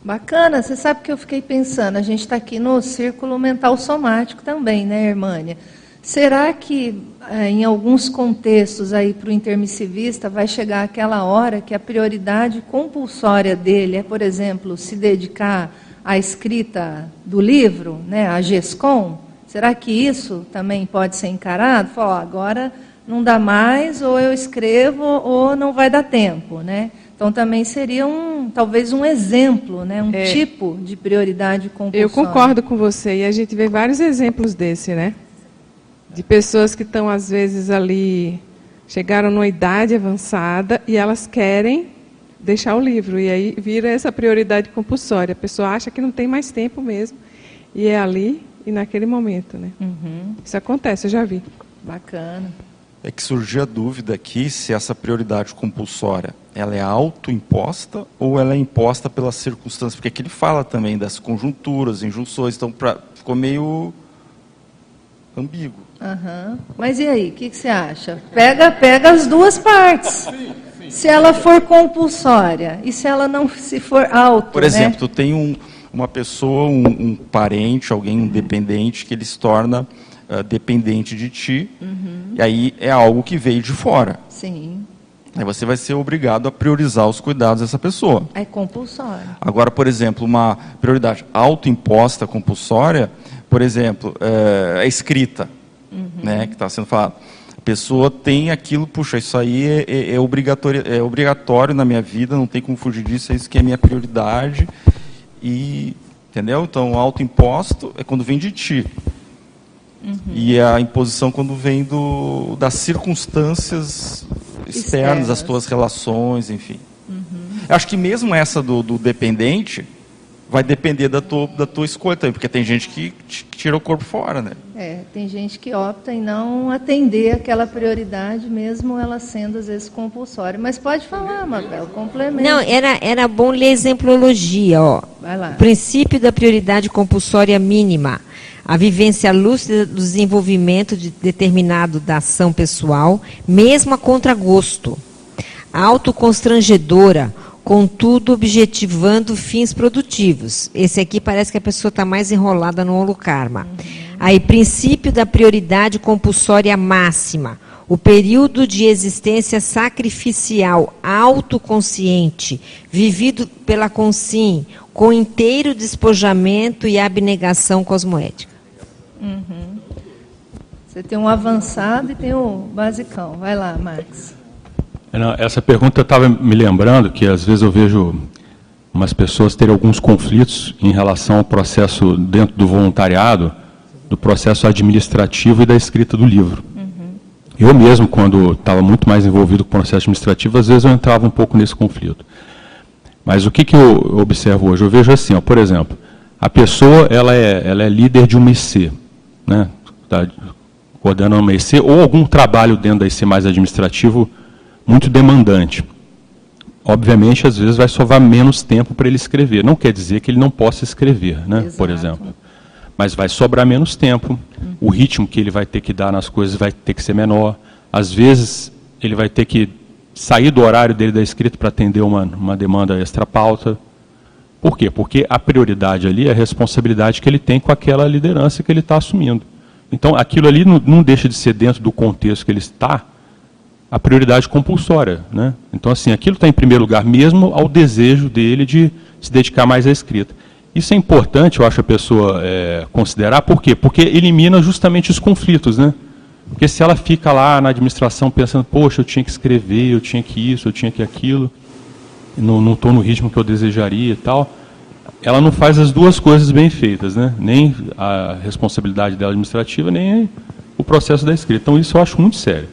Bacana, você sabe que eu fiquei pensando, a gente está aqui no círculo mental somático também, né, Irmânia? Será que eh, em alguns contextos aí para o intermissivista vai chegar aquela hora que a prioridade compulsória dele é, por exemplo, se dedicar à escrita do livro, né, a GESCOM? Será que isso também pode ser encarado? Falar, agora não dá mais, ou eu escrevo, ou não vai dar tempo, né? Então também seria um, talvez um exemplo, né? um é, tipo de prioridade compulsória. Eu concordo com você e a gente vê vários exemplos desse, né? De pessoas que estão às vezes ali chegaram numa idade avançada e elas querem deixar o livro e aí vira essa prioridade compulsória. A pessoa acha que não tem mais tempo mesmo e é ali e naquele momento, né? Uhum. Isso acontece, eu já vi. Bacana. É que surgiu a dúvida aqui se essa prioridade compulsória ela é autoimposta ou ela é imposta pelas circunstâncias? Porque aqui ele fala também das conjunturas, injunções, então pra, ficou meio ambíguo. Uhum. Mas e aí, o que, que, você acha? Pega, pega as duas partes. Sim, sim. Se ela for compulsória e se ela não se for auto. Por exemplo, né? tu tem um, uma pessoa, um, um, parente, alguém dependente que ele se torna uh, dependente de ti, uhum. e aí é algo que veio de fora. Sim. Aí você vai ser obrigado a priorizar os cuidados dessa pessoa. É compulsório. Agora, por exemplo, uma prioridade autoimposta compulsória, por exemplo, é, a escrita, uhum. né, que está sendo falado. A pessoa tem aquilo, puxa, isso aí é, é, é, obrigatório, é obrigatório na minha vida, não tem como fugir disso, é isso que é minha prioridade. E, entendeu? Então, autoimposto é quando vem de ti. Uhum. E a imposição quando vem do, das circunstâncias externas, as tuas relações, enfim. Uhum. Acho que mesmo essa do, do, dependente vai depender da tua, da tua escolha também, porque tem gente que tira o corpo fora, né? É, tem gente que opta em não atender aquela prioridade, mesmo ela sendo às vezes compulsória. Mas pode falar, Mabel, complemento. Não, era, era bom ler exemplologia, ó. Vai lá. O princípio da prioridade compulsória mínima a vivência lúcida do desenvolvimento de determinado da ação pessoal, mesmo a contragosto, autoconstrangedora, contudo objetivando fins produtivos. Esse aqui parece que a pessoa está mais enrolada no holocarma. Aí, princípio da prioridade compulsória máxima. O período de existência sacrificial autoconsciente, vivido pela consim, com inteiro despojamento e abnegação cosmoética. Uhum. Você tem um avançado e tem um basicão. Vai lá, Max. Essa pergunta eu estava me lembrando que às vezes eu vejo umas pessoas terem alguns conflitos em relação ao processo dentro do voluntariado, do processo administrativo e da escrita do livro. Uhum. Eu mesmo, quando estava muito mais envolvido com o processo administrativo, às vezes eu entrava um pouco nesse conflito. Mas o que, que eu observo hoje? Eu vejo assim, ó, por exemplo, a pessoa ela é, ela é líder de uma IC né, tá coordenando uma IC, ou algum trabalho dentro da IC mais administrativo muito demandante. Obviamente, às vezes vai sobrar menos tempo para ele escrever. Não quer dizer que ele não possa escrever, né, por exemplo. Mas vai sobrar menos tempo, uhum. o ritmo que ele vai ter que dar nas coisas vai ter que ser menor. Às vezes, ele vai ter que sair do horário dele da escrita para atender uma, uma demanda extra pauta. Por quê? Porque a prioridade ali é a responsabilidade que ele tem com aquela liderança que ele está assumindo. Então, aquilo ali não, não, deixa de ser dentro do contexto que ele está a prioridade compulsória. Né? Então, assim, aquilo está em primeiro lugar, mesmo ao desejo dele de se dedicar mais à escrita. Isso é importante, eu acho, a pessoa é, considerar. Por quê? Porque elimina justamente os conflitos. Né? Porque se ela fica lá na administração pensando, poxa, eu tinha que escrever, eu tinha que isso, eu tinha que aquilo, não estou no ritmo que eu desejaria e tal, ela não faz as duas coisas bem feitas, né? nem a responsabilidade dela administrativa, nem o processo da escrita. Então, isso eu acho muito sério.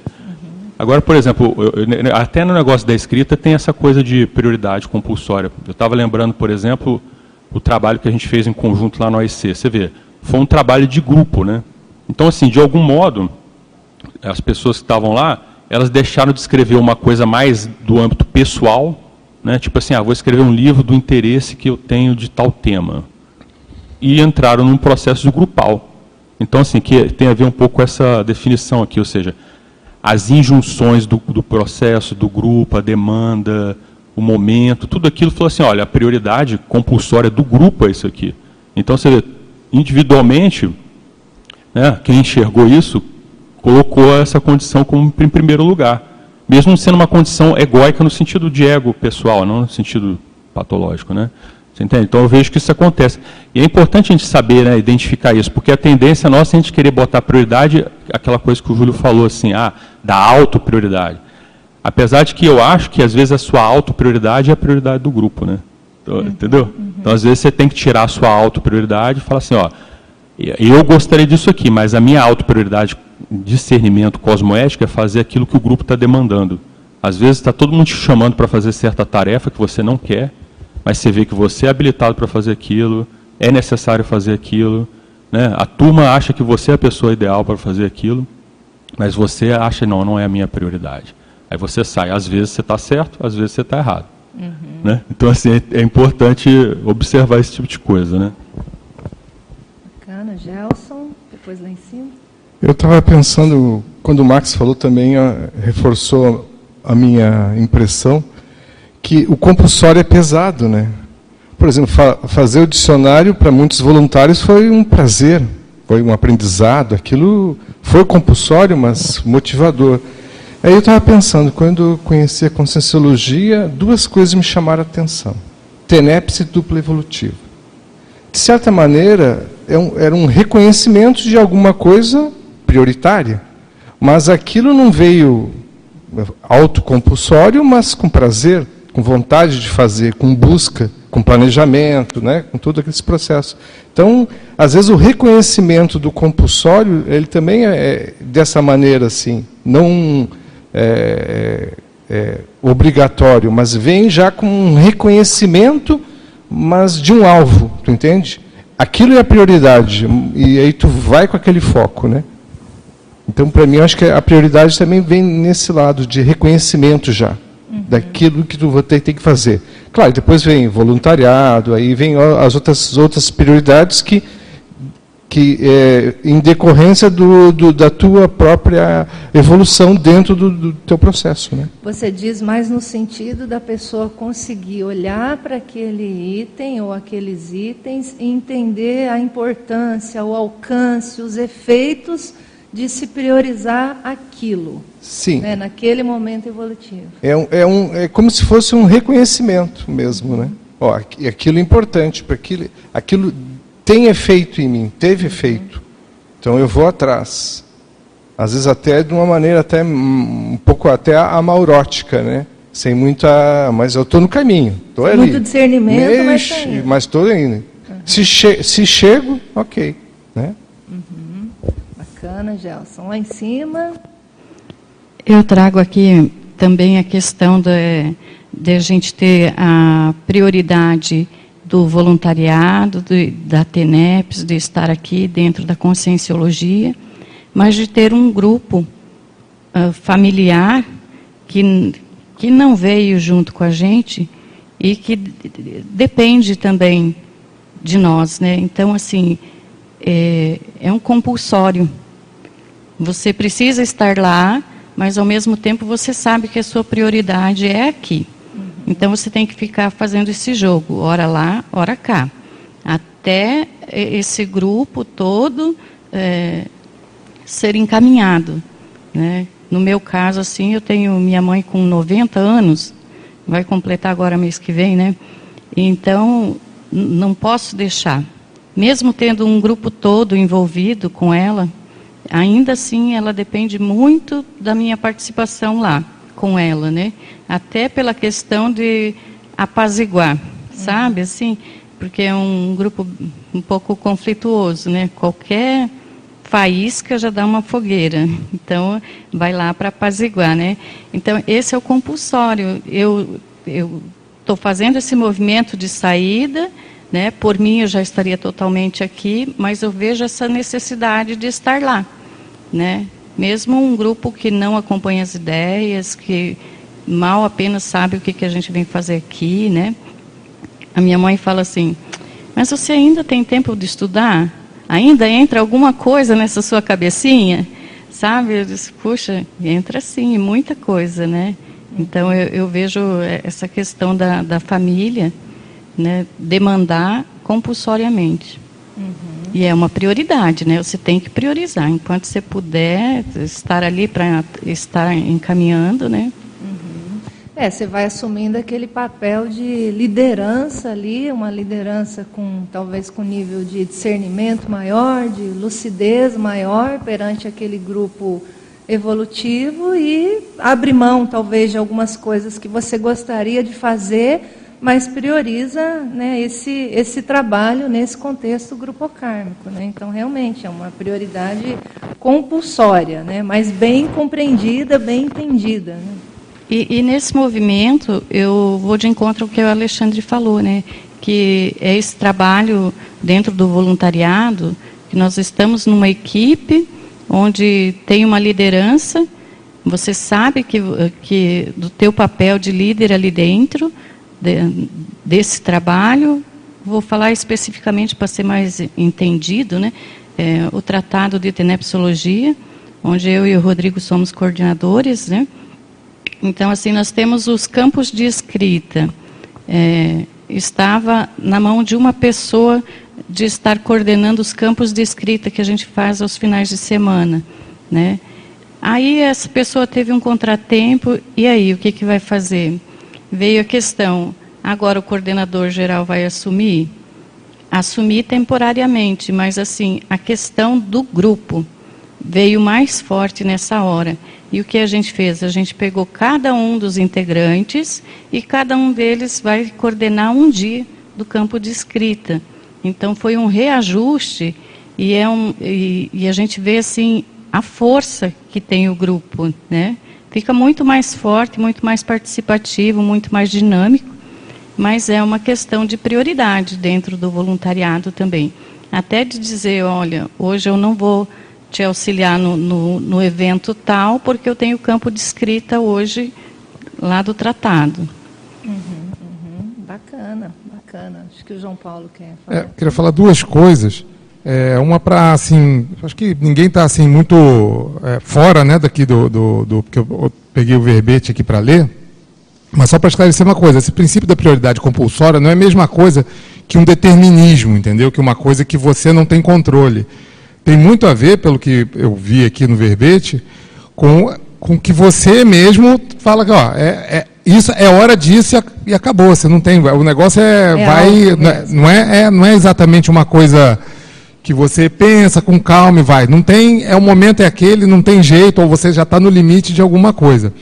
Agora, por exemplo, eu, eu, até no negócio da escrita tem essa coisa de prioridade compulsória. Eu estava lembrando, por exemplo, o trabalho que a gente fez em conjunto lá no OIC. Você vê, foi um trabalho de grupo, né? Então, assim, de algum modo, as pessoas que estavam lá, elas deixaram de escrever uma coisa mais do âmbito pessoal né? Tipo assim, ah, vou escrever um livro do interesse que eu tenho de tal tema. E entraram num processo grupal. Então, assim, que tem a ver um pouco com essa definição aqui, ou seja, as injunções do, do processo, do grupo, a demanda, o momento, tudo aquilo falou assim, olha, a prioridade compulsória do grupo é isso aqui. Então, você vê, individualmente, né, quem enxergou isso, colocou essa condição como em primeiro lugar. Mesmo sendo uma condição egóica no sentido de ego pessoal, não no sentido patológico, né? Você entende? Então eu vejo que isso acontece. E é importante a gente saber, né, identificar isso, porque a tendência nossa é a gente querer botar prioridade, aquela coisa que o Júlio falou assim, ah, da auto-prioridade. Apesar de que eu acho que às vezes a sua auto-prioridade é a prioridade do grupo, né? Então, uhum. Entendeu? Uhum. Então às vezes você tem que tirar a sua auto-prioridade e falar assim, ó, eu gostaria disso aqui, mas a minha auto-prioridade, discernimento cosmoético, é fazer aquilo que o grupo está demandando. Às vezes está todo mundo te chamando para fazer certa tarefa que você não quer, mas você vê que você é habilitado para fazer aquilo, é necessário fazer aquilo, né? a turma acha que você é a pessoa ideal para fazer aquilo, mas você acha, não, não é a minha prioridade. Aí você sai, às vezes você está certo, às vezes você está errado. Uhum. Né? Então, assim, é, é, importante observar esse tipo de coisa. Né? Bacana, Gelson, depois lá em cima. Eu estava pensando, quando o Max falou também, reforçou a minha impressão, que o compulsório é pesado, né? Por exemplo, fa fazer o dicionário para muitos voluntários foi um prazer, foi um aprendizado. Aquilo foi compulsório, mas motivador. Aí eu estava pensando, quando conheci a conscienciologia, duas coisas me chamaram a atenção: tenepse dupla evolutiva. De certa maneira, é era um reconhecimento de alguma coisa prioritária, mas aquilo não veio autocompulsório, mas com prazer com vontade de fazer, com busca, com planejamento, né, com todo aquele processo. Então, às vezes o reconhecimento do compulsório, ele também é, é dessa maneira assim, não é, é, é, obrigatório, mas vem já com um reconhecimento, mas de um alvo, tu entende? Aquilo é a prioridade e aí tu vai com aquele foco, né? Então, para mim, eu acho que a prioridade também vem nesse lado de reconhecimento já daquilo que tu tem, tem que fazer. Claro, depois vem voluntariado, aí vem as outras, outras prioridades que, que é, em decorrência do, do, da tua própria evolução dentro do, do, teu processo. Né? Você diz mais no sentido da pessoa conseguir olhar para aquele item ou aqueles itens e entender a importância, o alcance, os efeitos de se priorizar aquilo. Sim. Né, naquele momento evolutivo. É, um, é, um, é como se fosse um reconhecimento mesmo, né? Ó, aquilo é importante, para aquilo, aquilo tem efeito em mim, teve efeito. Então eu vou atrás. Às vezes até de uma maneira até um pouco até amaurótica, né? Sem muita, mas eu estou no caminho, estou ali. Muito discernimento, Mexe, mas estou tá indo. Uhum. Se, che se chego, ok, né? Bacana, Gelson. Lá em cima. Eu trago aqui também a questão de, de a gente ter a prioridade do voluntariado, de, da TENEPS, de estar aqui dentro da conscienciologia, mas de ter um grupo uh, familiar que, que não veio junto com a gente e que depende também de nós. Né? Então, assim, é, é um compulsório. Você precisa estar lá mas ao mesmo tempo você sabe que a sua prioridade é aqui. Então você tem que ficar fazendo esse jogo, hora lá, hora cá, até esse grupo todo é, ser encaminhado. Né? No meu caso, assim, eu tenho minha mãe com 90 anos, vai completar agora mês que vem, né? Então, não posso deixar. Mesmo tendo um grupo todo envolvido com ela, ainda assim ela depende muito da minha participação lá com ela, né? Até pela questão de apaziguar, sabe? Assim, porque é um grupo um pouco conflituoso, né? Qualquer faísca já dá uma fogueira. Então, vai lá para apaziguar, né? Então, esse é o compulsório. Eu eu estou fazendo esse movimento de saída, né? Por mim, eu já estaria totalmente aqui, mas eu vejo essa necessidade de estar lá né? Mesmo um grupo que não acompanha as ideias, que mal apenas sabe o que, que a gente vem fazer aqui, né? A minha mãe fala assim: Mas você ainda tem tempo de estudar? Ainda entra alguma coisa nessa sua cabecinha? sabe? Eu disse, puxa, entra sim, muita coisa, né? Então eu, eu vejo essa questão da, da família, né, demandar compulsoriamente. Uhum. E é uma prioridade, né? Você tem que priorizar. Enquanto você puder estar ali para estar encaminhando, né? É, você vai assumindo aquele papel de liderança ali, uma liderança com talvez com nível de discernimento maior, de lucidez maior perante aquele grupo evolutivo e abre mão talvez de algumas coisas que você gostaria de fazer, mas prioriza né, esse, esse trabalho nesse contexto grupo kármico. Né? Então, realmente, é uma prioridade compulsória, né, mas bem compreendida, bem entendida. Né? E, e, nesse movimento, eu vou de encontro ao que o Alexandre falou, né? que é esse trabalho dentro do voluntariado, que nós estamos numa equipe onde tem uma liderança, você sabe que, que do teu papel de líder ali dentro, de, desse trabalho, vou falar especificamente para ser mais entendido, né? É, o Tratado de Tenepsologia, onde eu e o Rodrigo somos coordenadores, né? Então, assim, nós temos os campos de escrita. É, estava na mão de uma pessoa de estar coordenando os campos de escrita que a gente faz aos finais de semana, né? Aí essa pessoa teve um contratempo e aí o que que vai fazer? Veio a questão. Agora o coordenador geral vai assumir, assumir temporariamente, mas assim a questão do grupo veio mais forte nessa hora. E o que a gente fez? A gente pegou cada um dos integrantes e cada um deles vai coordenar um dia do campo de escrita. Então foi um reajuste e, é um, e, e a gente vê assim a força que tem o grupo, né? Fica muito mais forte, muito mais participativo, muito mais dinâmico, mas é uma questão de prioridade dentro do voluntariado também. Até de dizer, olha, hoje eu não vou te auxiliar no, no, no, evento tal, porque eu tenho campo de escrita hoje lá do tratado. Uhum, uhum. Bacana, bacana. Acho que o João Paulo quer falar. É, queria falar duas coisas. É, uma para assim, acho que ninguém está assim muito é, fora, né, daqui do, do, do porque eu, peguei o verbete aqui para ler. Mas só para esclarecer uma coisa, esse princípio da prioridade compulsória não é a mesma coisa que um determinismo, entendeu? Que uma coisa que você não tem controle tem muito a ver, pelo que eu vi aqui no verbete, com, com que você mesmo fala que ó, é, é isso é hora disso e acabou. Você não tem. O negócio é. é vai. Não é, é, não é exatamente uma coisa que você pensa com calma e vai. Não tem. É o momento é aquele, não tem jeito, ou você já está no limite de alguma coisa.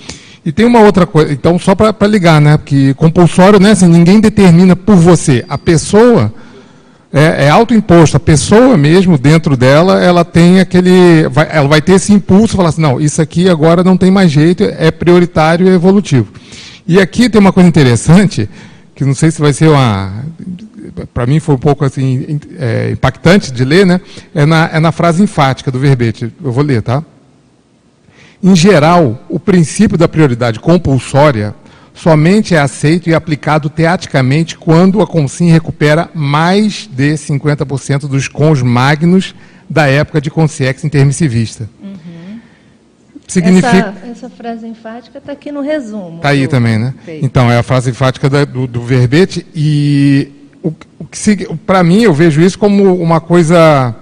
E tem uma outra coisa, então, só para ligar, né? Porque compulsório, né? Assim, ninguém determina por você. A pessoa é, é autoimposto. A pessoa mesmo, dentro dela, ela tem aquele. Vai, ela vai ter esse impulso, falar assim, não, isso aqui agora não tem mais jeito, é prioritário e evolutivo. E aqui tem uma coisa interessante, que não sei se vai ser uma. Para mim foi um pouco assim é, impactante de ler, né? É na, é na frase enfática do verbete. Eu vou ler, tá? Em geral, o princípio da prioridade compulsória somente é aceito e aplicado teaticamente quando a Consim recupera mais de 50% dos cons magnos da época de Consciex intermissivista. Uhum. Significa... Essa, essa, frase enfática está aqui no resumo. Está aí também, né? Então, é a frase enfática da, do, do, verbete e o, o que para mim eu vejo isso como uma coisa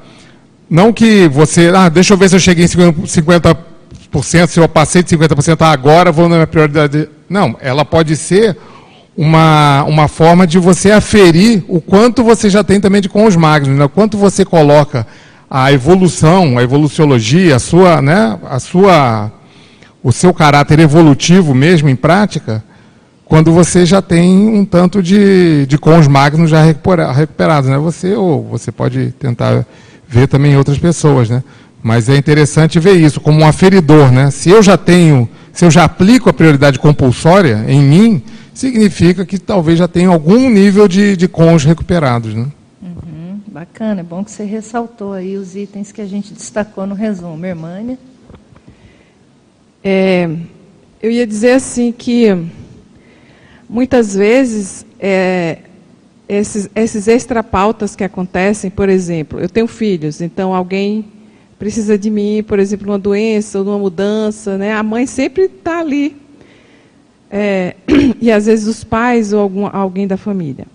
não que você, ah, deixa eu ver se eu cheguei em 50%, 50% se eu passei de 50%, ah, agora vou na minha prioridade não, ela pode ser uma, uma forma de você aferir o quanto você já tem também de com os magnos, né? quanto você coloca a evolução, a evoluciologia, a sua, né, a sua, o seu caráter evolutivo mesmo em prática, quando você já tem um tanto de, de com os magnos já recuperados, né? Você ou você pode tentar ver também outras pessoas, né? Mas é interessante ver isso como um aferidor, né? Se eu já tenho se eu já aplico a prioridade compulsória em mim, significa que talvez já tenha algum nível de, de cons recuperados. Né? Uhum, bacana, é bom que você ressaltou aí os itens que a gente destacou no resumo. Hermânia? É, eu ia dizer assim que muitas vezes é, esses, esses extrapautas que acontecem, por exemplo, eu tenho filhos, então alguém precisa de mim, por exemplo, numa doença ou numa mudança, né? A mãe sempre está ali. É, e às vezes os pais ou algum, alguém da família.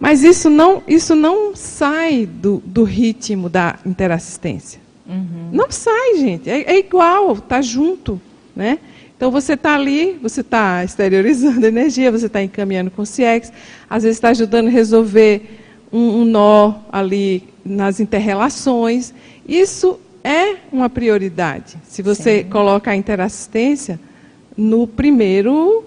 Mas isso não, isso não sai do, do ritmo da interassistência. Uhum. Não sai, gente. É, é igual, está junto. Né? Então você está ali, você está exteriorizando energia, você está encaminhando com o CIEX, às vezes está ajudando a resolver um, um nó ali nas interrelações. Isso é uma prioridade. Se você Sim. coloca a interassistência no primeiro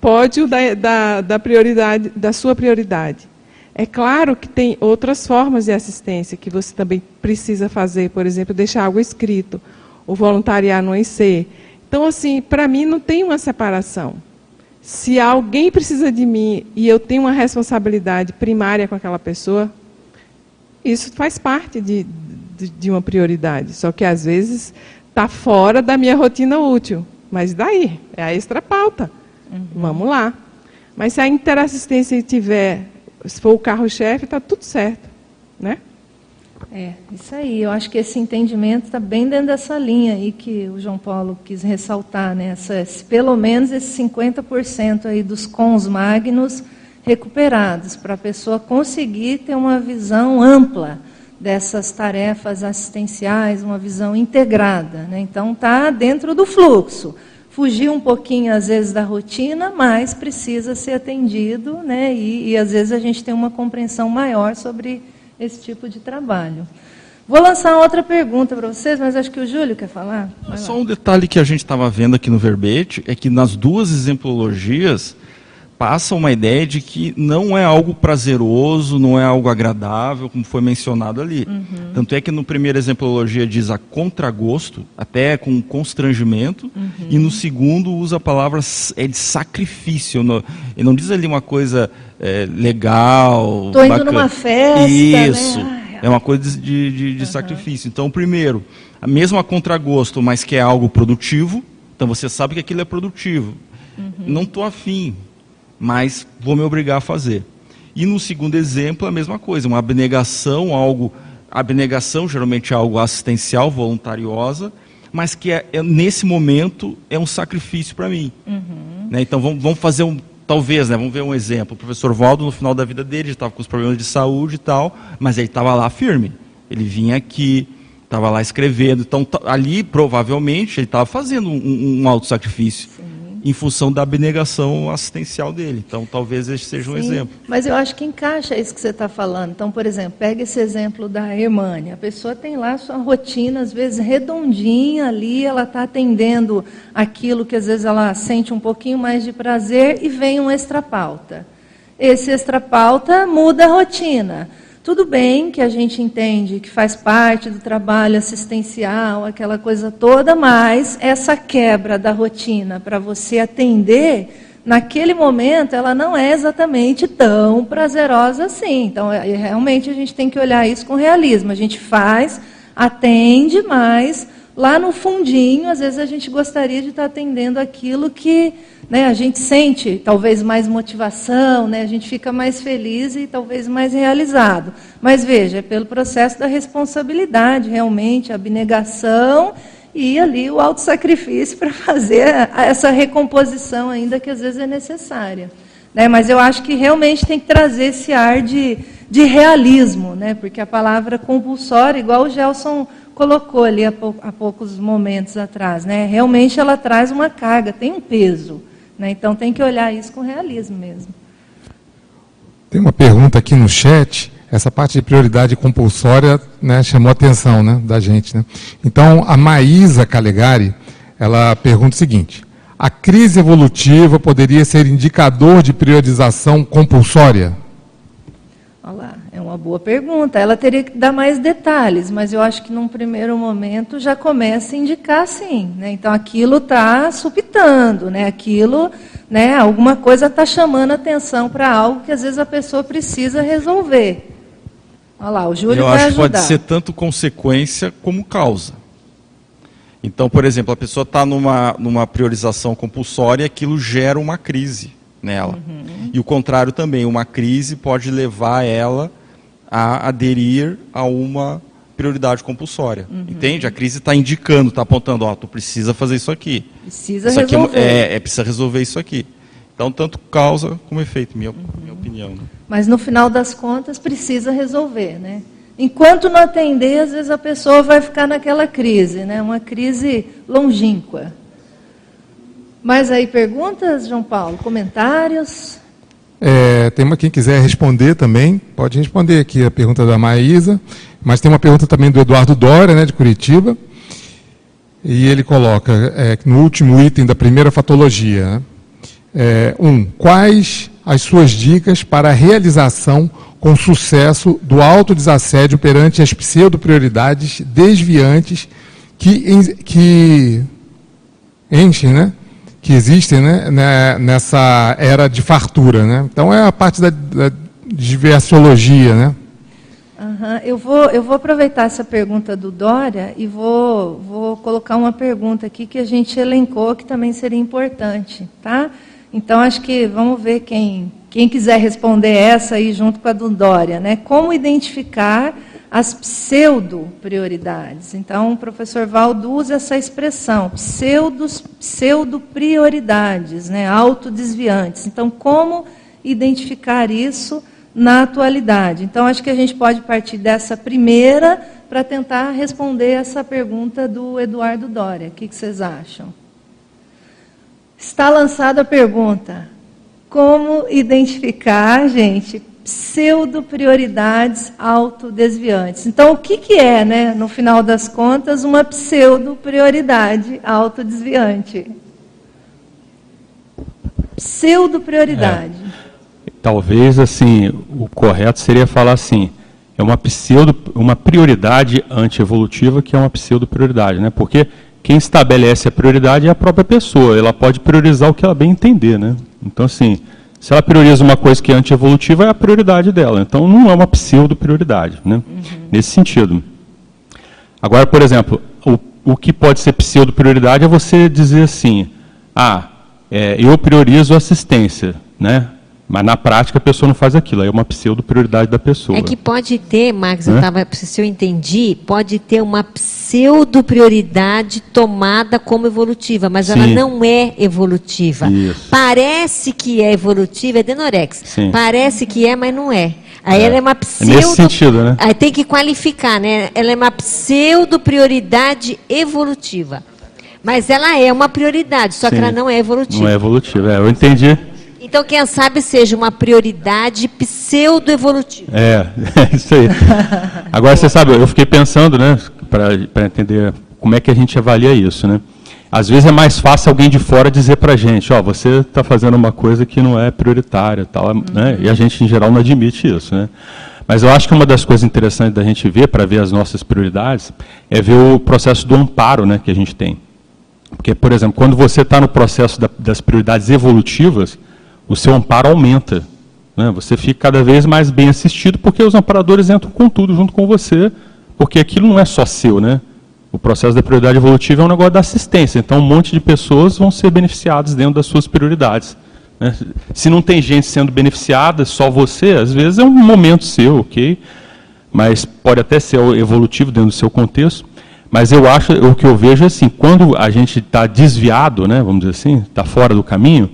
pódio da, da, da, prioridade, da sua prioridade. É claro que tem outras formas de assistência que você também precisa fazer, por exemplo, deixar algo escrito, ou voluntariar no IC. Então, assim, para mim não tem uma separação. Se alguém precisa de mim e eu tenho uma responsabilidade primária com aquela pessoa, isso faz parte de, de, de uma prioridade. Só que às vezes está fora da minha rotina útil. Mas daí? É a extra pauta. Uhum. Vamos lá. Mas se a interassistência tiver, se for o carro-chefe, está tudo certo. Né? É, isso aí. Eu acho que esse entendimento está bem dentro dessa linha aí que o João Paulo quis ressaltar, né? Essas, pelo menos esses 50% aí dos cons magnos recuperados, para a pessoa conseguir ter uma visão ampla dessas tarefas assistenciais, uma visão integrada. Né? Então, está dentro do fluxo fugir um pouquinho, às vezes, da rotina, mas precisa ser atendido, né? e, e às vezes a gente tem uma compreensão maior sobre esse tipo de trabalho. Vou lançar outra pergunta para vocês, mas acho que o Júlio quer falar. Só um detalhe que a gente estava vendo aqui no verbete é que nas duas exemplologias passa uma ideia de que não é algo prazeroso, não é algo agradável, como foi mencionado ali. Uhum. Tanto é que no primeiro exemplologia diz a contragosto, até com constrangimento, uhum. e no segundo usa a palavra é de sacrifício. No, e não diz ali uma coisa é, legal. Estou indo numa festa. Isso. Né? É uma coisa de, de, de uhum. sacrifício. Então, primeiro, a mesma contragosto, mas que é algo produtivo. Então você sabe que aquilo é produtivo. Uhum. Não estou afim mas vou me obrigar a fazer. E no segundo exemplo, a mesma coisa, uma abnegação, algo, abnegação geralmente é algo assistencial, voluntariosa, mas que é, é nesse momento é um sacrifício para mim. Uhum. Né? Então vamos, vamos, fazer um, talvez, né, vamos ver um exemplo. O professor Valdo, no final da vida dele, estava com os problemas de saúde e tal, mas ele estava lá firme. Ele vinha aqui, estava lá escrevendo. Então ali, provavelmente, ele estava fazendo um, um auto-sacrifício em função da abnegação assistencial dele. Então, talvez esse seja um Sim, exemplo. Mas eu acho que encaixa isso que você está falando. Então, por exemplo, pega esse exemplo da Hermânia. A pessoa tem lá sua rotina, às vezes redondinha ali, ela está atendendo aquilo que às vezes ela sente um pouquinho mais de prazer e vem um extra pauta. Esse extra pauta muda a rotina. Tudo bem que a gente entende que faz parte do trabalho assistencial, aquela coisa toda, mas essa quebra da rotina para você atender, naquele momento, ela não é exatamente tão prazerosa assim. Então, é, realmente, a gente tem que olhar isso com realismo. A gente faz, atende, mas lá no fundinho, às vezes a gente gostaria de estar atendendo aquilo que né, a gente sente talvez mais motivação, né, a gente fica mais feliz e talvez mais realizado. Mas veja, é pelo processo da responsabilidade, realmente, a abnegação e ali o autossacrifício para fazer essa recomposição ainda que às vezes é necessária. Né? Mas eu acho que realmente tem que trazer esse ar de, de realismo, né? porque a palavra compulsória, igual o Gelson colocou ali há, pou, há poucos momentos atrás, né? realmente ela traz uma carga, tem um peso. Né? Então tem que olhar isso com realismo mesmo. Tem uma pergunta aqui no chat. Essa parte de prioridade compulsória né, chamou a atenção né, da gente. Né? Então, a Maísa Calegari, ela pergunta o seguinte: a crise evolutiva poderia ser indicador de priorização compulsória? Uma boa pergunta. Ela teria que dar mais detalhes, mas eu acho que num primeiro momento já começa a indicar sim. Né? Então aquilo está supitando, né? aquilo, né? alguma coisa está chamando atenção para algo que às vezes a pessoa precisa resolver. Olha lá, o Júlio eu vai acho ajudar. que pode ser tanto consequência como causa. Então, por exemplo, a pessoa está numa, numa priorização compulsória e aquilo gera uma crise nela. Uhum. E o contrário também, uma crise pode levar ela a aderir a uma prioridade compulsória. Uhum. Entende? A crise está indicando, está apontando, ó, tu precisa fazer isso aqui. Precisa isso resolver. Aqui é, é, precisa resolver isso aqui. Então, tanto causa como efeito, minha, uhum. minha opinião. Né? Mas no final das contas, precisa resolver, né? Enquanto não atender, às vezes a pessoa vai ficar naquela crise, né? Uma crise longínqua. Mais aí perguntas, João Paulo? Comentários? É, tem uma, quem quiser responder também, pode responder aqui a pergunta da Maísa, mas tem uma pergunta também do Eduardo Dória, né, de Curitiba, e ele coloca é, no último item da primeira fatologia, né, é, um, quais as suas dicas para a realização com sucesso do autodesassédio perante as pseudo-prioridades desviantes que, que enchem, né? Que existem né, né, nessa era de fartura. Né? Então é a parte da, da diversiologia. Né? Uhum. Eu, vou, eu vou aproveitar essa pergunta do Dória e vou, vou colocar uma pergunta aqui que a gente elencou que também seria importante. Tá? Então acho que vamos ver quem, quem quiser responder essa aí junto com a do Dória, né? Como identificar as pseudo-prioridades? Então, o professor Valdo usa essa expressão, pseudo-prioridades, né? autodesviantes. Então, como identificar isso na atualidade? Então, acho que a gente pode partir dessa primeira para tentar responder essa pergunta do Eduardo Dória. O que, que vocês acham? Está lançada a pergunta. Como identificar, gente, pseudo-prioridades autodesviantes. Então, o que, que é, né, no final das contas, uma pseudo-prioridade autodesviante? Pseudo-prioridade. É. Talvez, assim, o correto seria falar assim, é uma pseudo, uma prioridade antievolutiva que é uma pseudo-prioridade, né? Porque quem estabelece a prioridade é a própria pessoa, ela pode priorizar o que ela bem entender, né? Então, assim, se ela prioriza uma coisa que é antievolutiva, é a prioridade dela. Então, não é uma pseudo-prioridade, né? Uhum. Nesse sentido. Agora, por exemplo, o, o que pode ser pseudo-prioridade é você dizer assim, ah, é, eu priorizo assistência, né? Mas na prática a pessoa não faz aquilo, aí é uma pseudo prioridade da pessoa. É que pode ter, Max, eu tava, se eu entendi, pode ter uma pseudo prioridade tomada como evolutiva, mas Sim. ela não é evolutiva. Isso. Parece que é evolutiva, é denorex. Sim. Parece que é, mas não é. Aí é. ela é uma pseudo. É nesse sentido, né? Aí tem que qualificar, né? Ela é uma pseudo prioridade evolutiva. Mas ela é uma prioridade, só Sim. que ela não é evolutiva. Não é evolutiva, é, eu entendi. Então, quem sabe seja uma prioridade pseudo-evolutiva. É, é isso aí. Agora, você sabe, eu fiquei pensando, né, para entender como é que a gente avalia isso, né? Às vezes é mais fácil alguém de fora dizer para a gente, ó, oh, você está fazendo uma coisa que não é prioritária, tal, uhum. né? E a gente, em geral, não admite isso, né? Mas eu acho que uma das coisas interessantes da gente ver, para ver as nossas prioridades, é ver o processo do amparo né, que a gente tem. Porque, por exemplo, quando você está no processo da, das prioridades evolutivas, o seu amparo aumenta. Né? Você fica cada vez mais bem assistido porque os amparadores entram com tudo junto com você, porque aquilo não é só seu, né? O processo da prioridade evolutiva é um negócio da assistência, então um monte de pessoas vão ser beneficiadas dentro das suas prioridades. Né? Se não tem gente sendo beneficiada, só você, às vezes é um momento seu, ok? Mas pode até ser evolutivo dentro do seu contexto. Mas eu acho, o que eu vejo é assim, quando a gente está desviado, né, vamos dizer assim, está fora do caminho,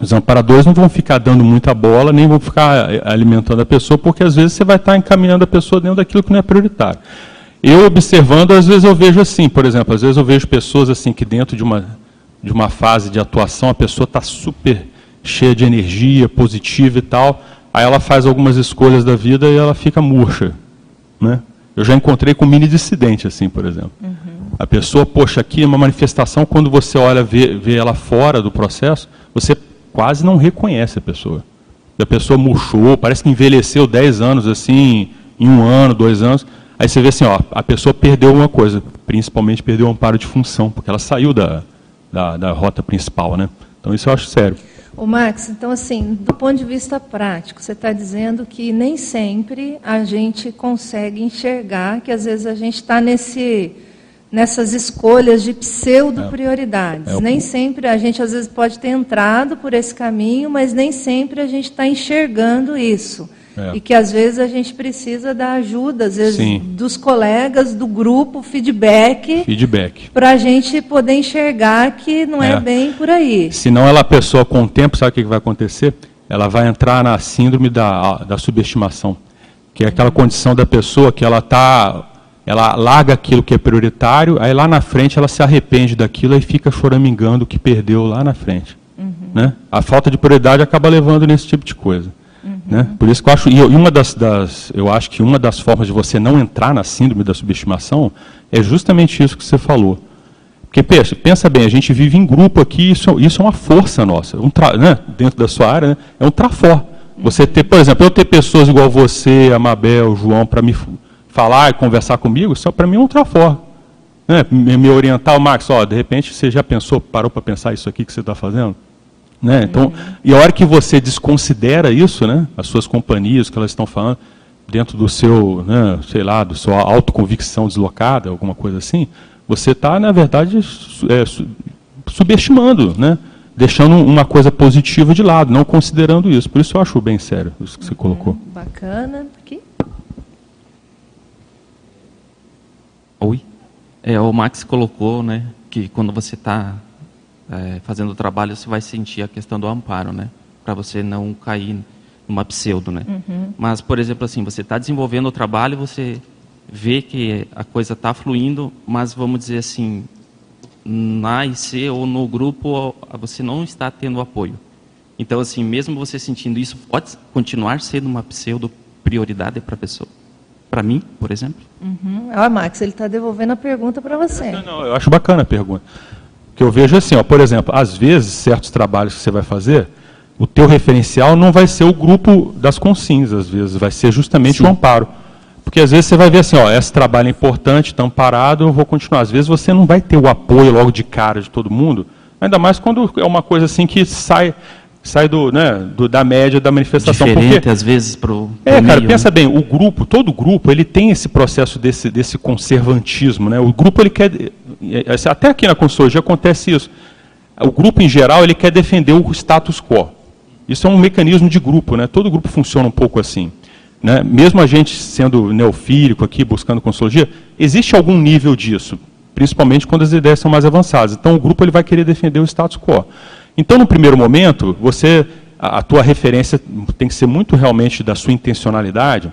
os amparadores não vão ficar dando muita bola, nem vão ficar eh, alimentando a pessoa, porque às vezes você vai estar encaminhando a pessoa dentro daquilo que não é prioritário. Eu observando, às vezes eu vejo assim, por exemplo, às vezes eu vejo pessoas assim que dentro de uma, de uma fase de atuação a pessoa está super cheia de energia, positiva e tal, aí ela faz algumas escolhas da vida e ela fica murcha. Né? Eu já encontrei com mini dissidente assim, por exemplo. Uhum. A pessoa, poxa, aqui é uma manifestação, quando você olha, vê, vê ela fora do processo, você quase não reconhece a pessoa. A pessoa murchou, parece que envelheceu 10 anos assim, em um ano, dois anos. Aí você vê assim, ó, a pessoa perdeu uma coisa, principalmente perdeu o amparo de função, porque ela saiu da, da, da rota principal, né? Então isso eu acho sério. O Max, então assim, do ponto de vista prático, você está dizendo que nem sempre a gente consegue enxergar que às vezes a gente está nesse nessas escolhas de pseudo-prioridades. É. É nem sempre, a gente às vezes pode ter entrado por esse caminho, mas nem sempre a gente está enxergando isso. É. E que às vezes a gente precisa da ajuda, às vezes Sim. dos colegas, do grupo, feedback. Feedback. Para a gente poder enxergar que não é. é. bem por aí. Senão ela, a pessoa com o tempo, sabe o que vai acontecer? Ela vai entrar na síndrome da, da subestimação. Que é aquela condição da pessoa que ela está ela larga aquilo que é prioritário, aí lá na frente ela se arrepende daquilo e fica choramingando o que perdeu lá na frente. Uhum. Né? A falta de prioridade acaba levando nesse tipo de coisa. Uhum. Né? Por isso que eu acho, e uma das, das, eu acho que uma das formas de você não entrar na síndrome da subestimação é justamente isso que você falou. Porque pensa, pensa bem, a gente vive em grupo aqui, isso, isso é uma força nossa, um tra, né? dentro da sua área, né? é um trafor. Você ter, por exemplo, eu ter pessoas igual você, a Mabel, o João, para me falar e conversar comigo, isso para mim é um trafor. Né? Me orientar, o Max, ó, de repente você já pensou, parou para pensar isso aqui que você está fazendo? Né? Então, uhum. e a hora que você desconsidera isso, né, as suas companhias, que elas estão falando, dentro do seu, né, sei lá, do sua autoconvicção deslocada, alguma coisa assim, você está, na verdade, é, subestimando, né? deixando uma coisa positiva de lado, não considerando isso. Por isso eu acho bem sério isso que você colocou. Bacana. Aqui. Oi. É, o Max colocou, né, que quando você está é, fazendo o trabalho, você vai sentir a questão do amparo, né, para você não cair numa pseudo, né. Uhum. Mas, por exemplo, assim, você está desenvolvendo o trabalho, você vê que a coisa está fluindo, mas vamos dizer assim, na IC ou no grupo você não está tendo apoio. Então, assim, mesmo você sentindo isso, pode continuar sendo uma pseudo prioridade para a pessoa para mim, por exemplo? Uhum. Ah, Max, ele está devolvendo a pergunta para você. Não, não, eu acho bacana a pergunta. Que eu vejo assim, ó, por exemplo, às vezes, certos trabalhos que você vai fazer, o teu referencial não vai ser o grupo das consins, às vezes, vai ser justamente Sim. o amparo. Porque às vezes você vai ver assim, ó, esse trabalho é importante, está amparado, eu vou continuar. Às vezes você não vai ter o apoio logo de cara de todo mundo, ainda mais quando é uma coisa assim que sai sai do, né, do, da média da manifestação. Diferente, porque, às vezes, para o É, cara, meio, pensa né? bem, o grupo, todo grupo, ele tem esse processo desse, desse conservantismo. Né? O grupo, ele quer, é, é, até aqui na consultoria acontece isso. O grupo, em geral, ele quer defender o status quo. Isso é um mecanismo de grupo, né? todo grupo funciona um pouco assim. Né? Mesmo a gente sendo neofílico aqui, buscando consultoria, existe algum nível disso, principalmente quando as ideias são mais avançadas. Então, o grupo ele vai querer defender o status quo. Então, no primeiro momento, você a, tua referência tem que ser muito realmente da sua intencionalidade,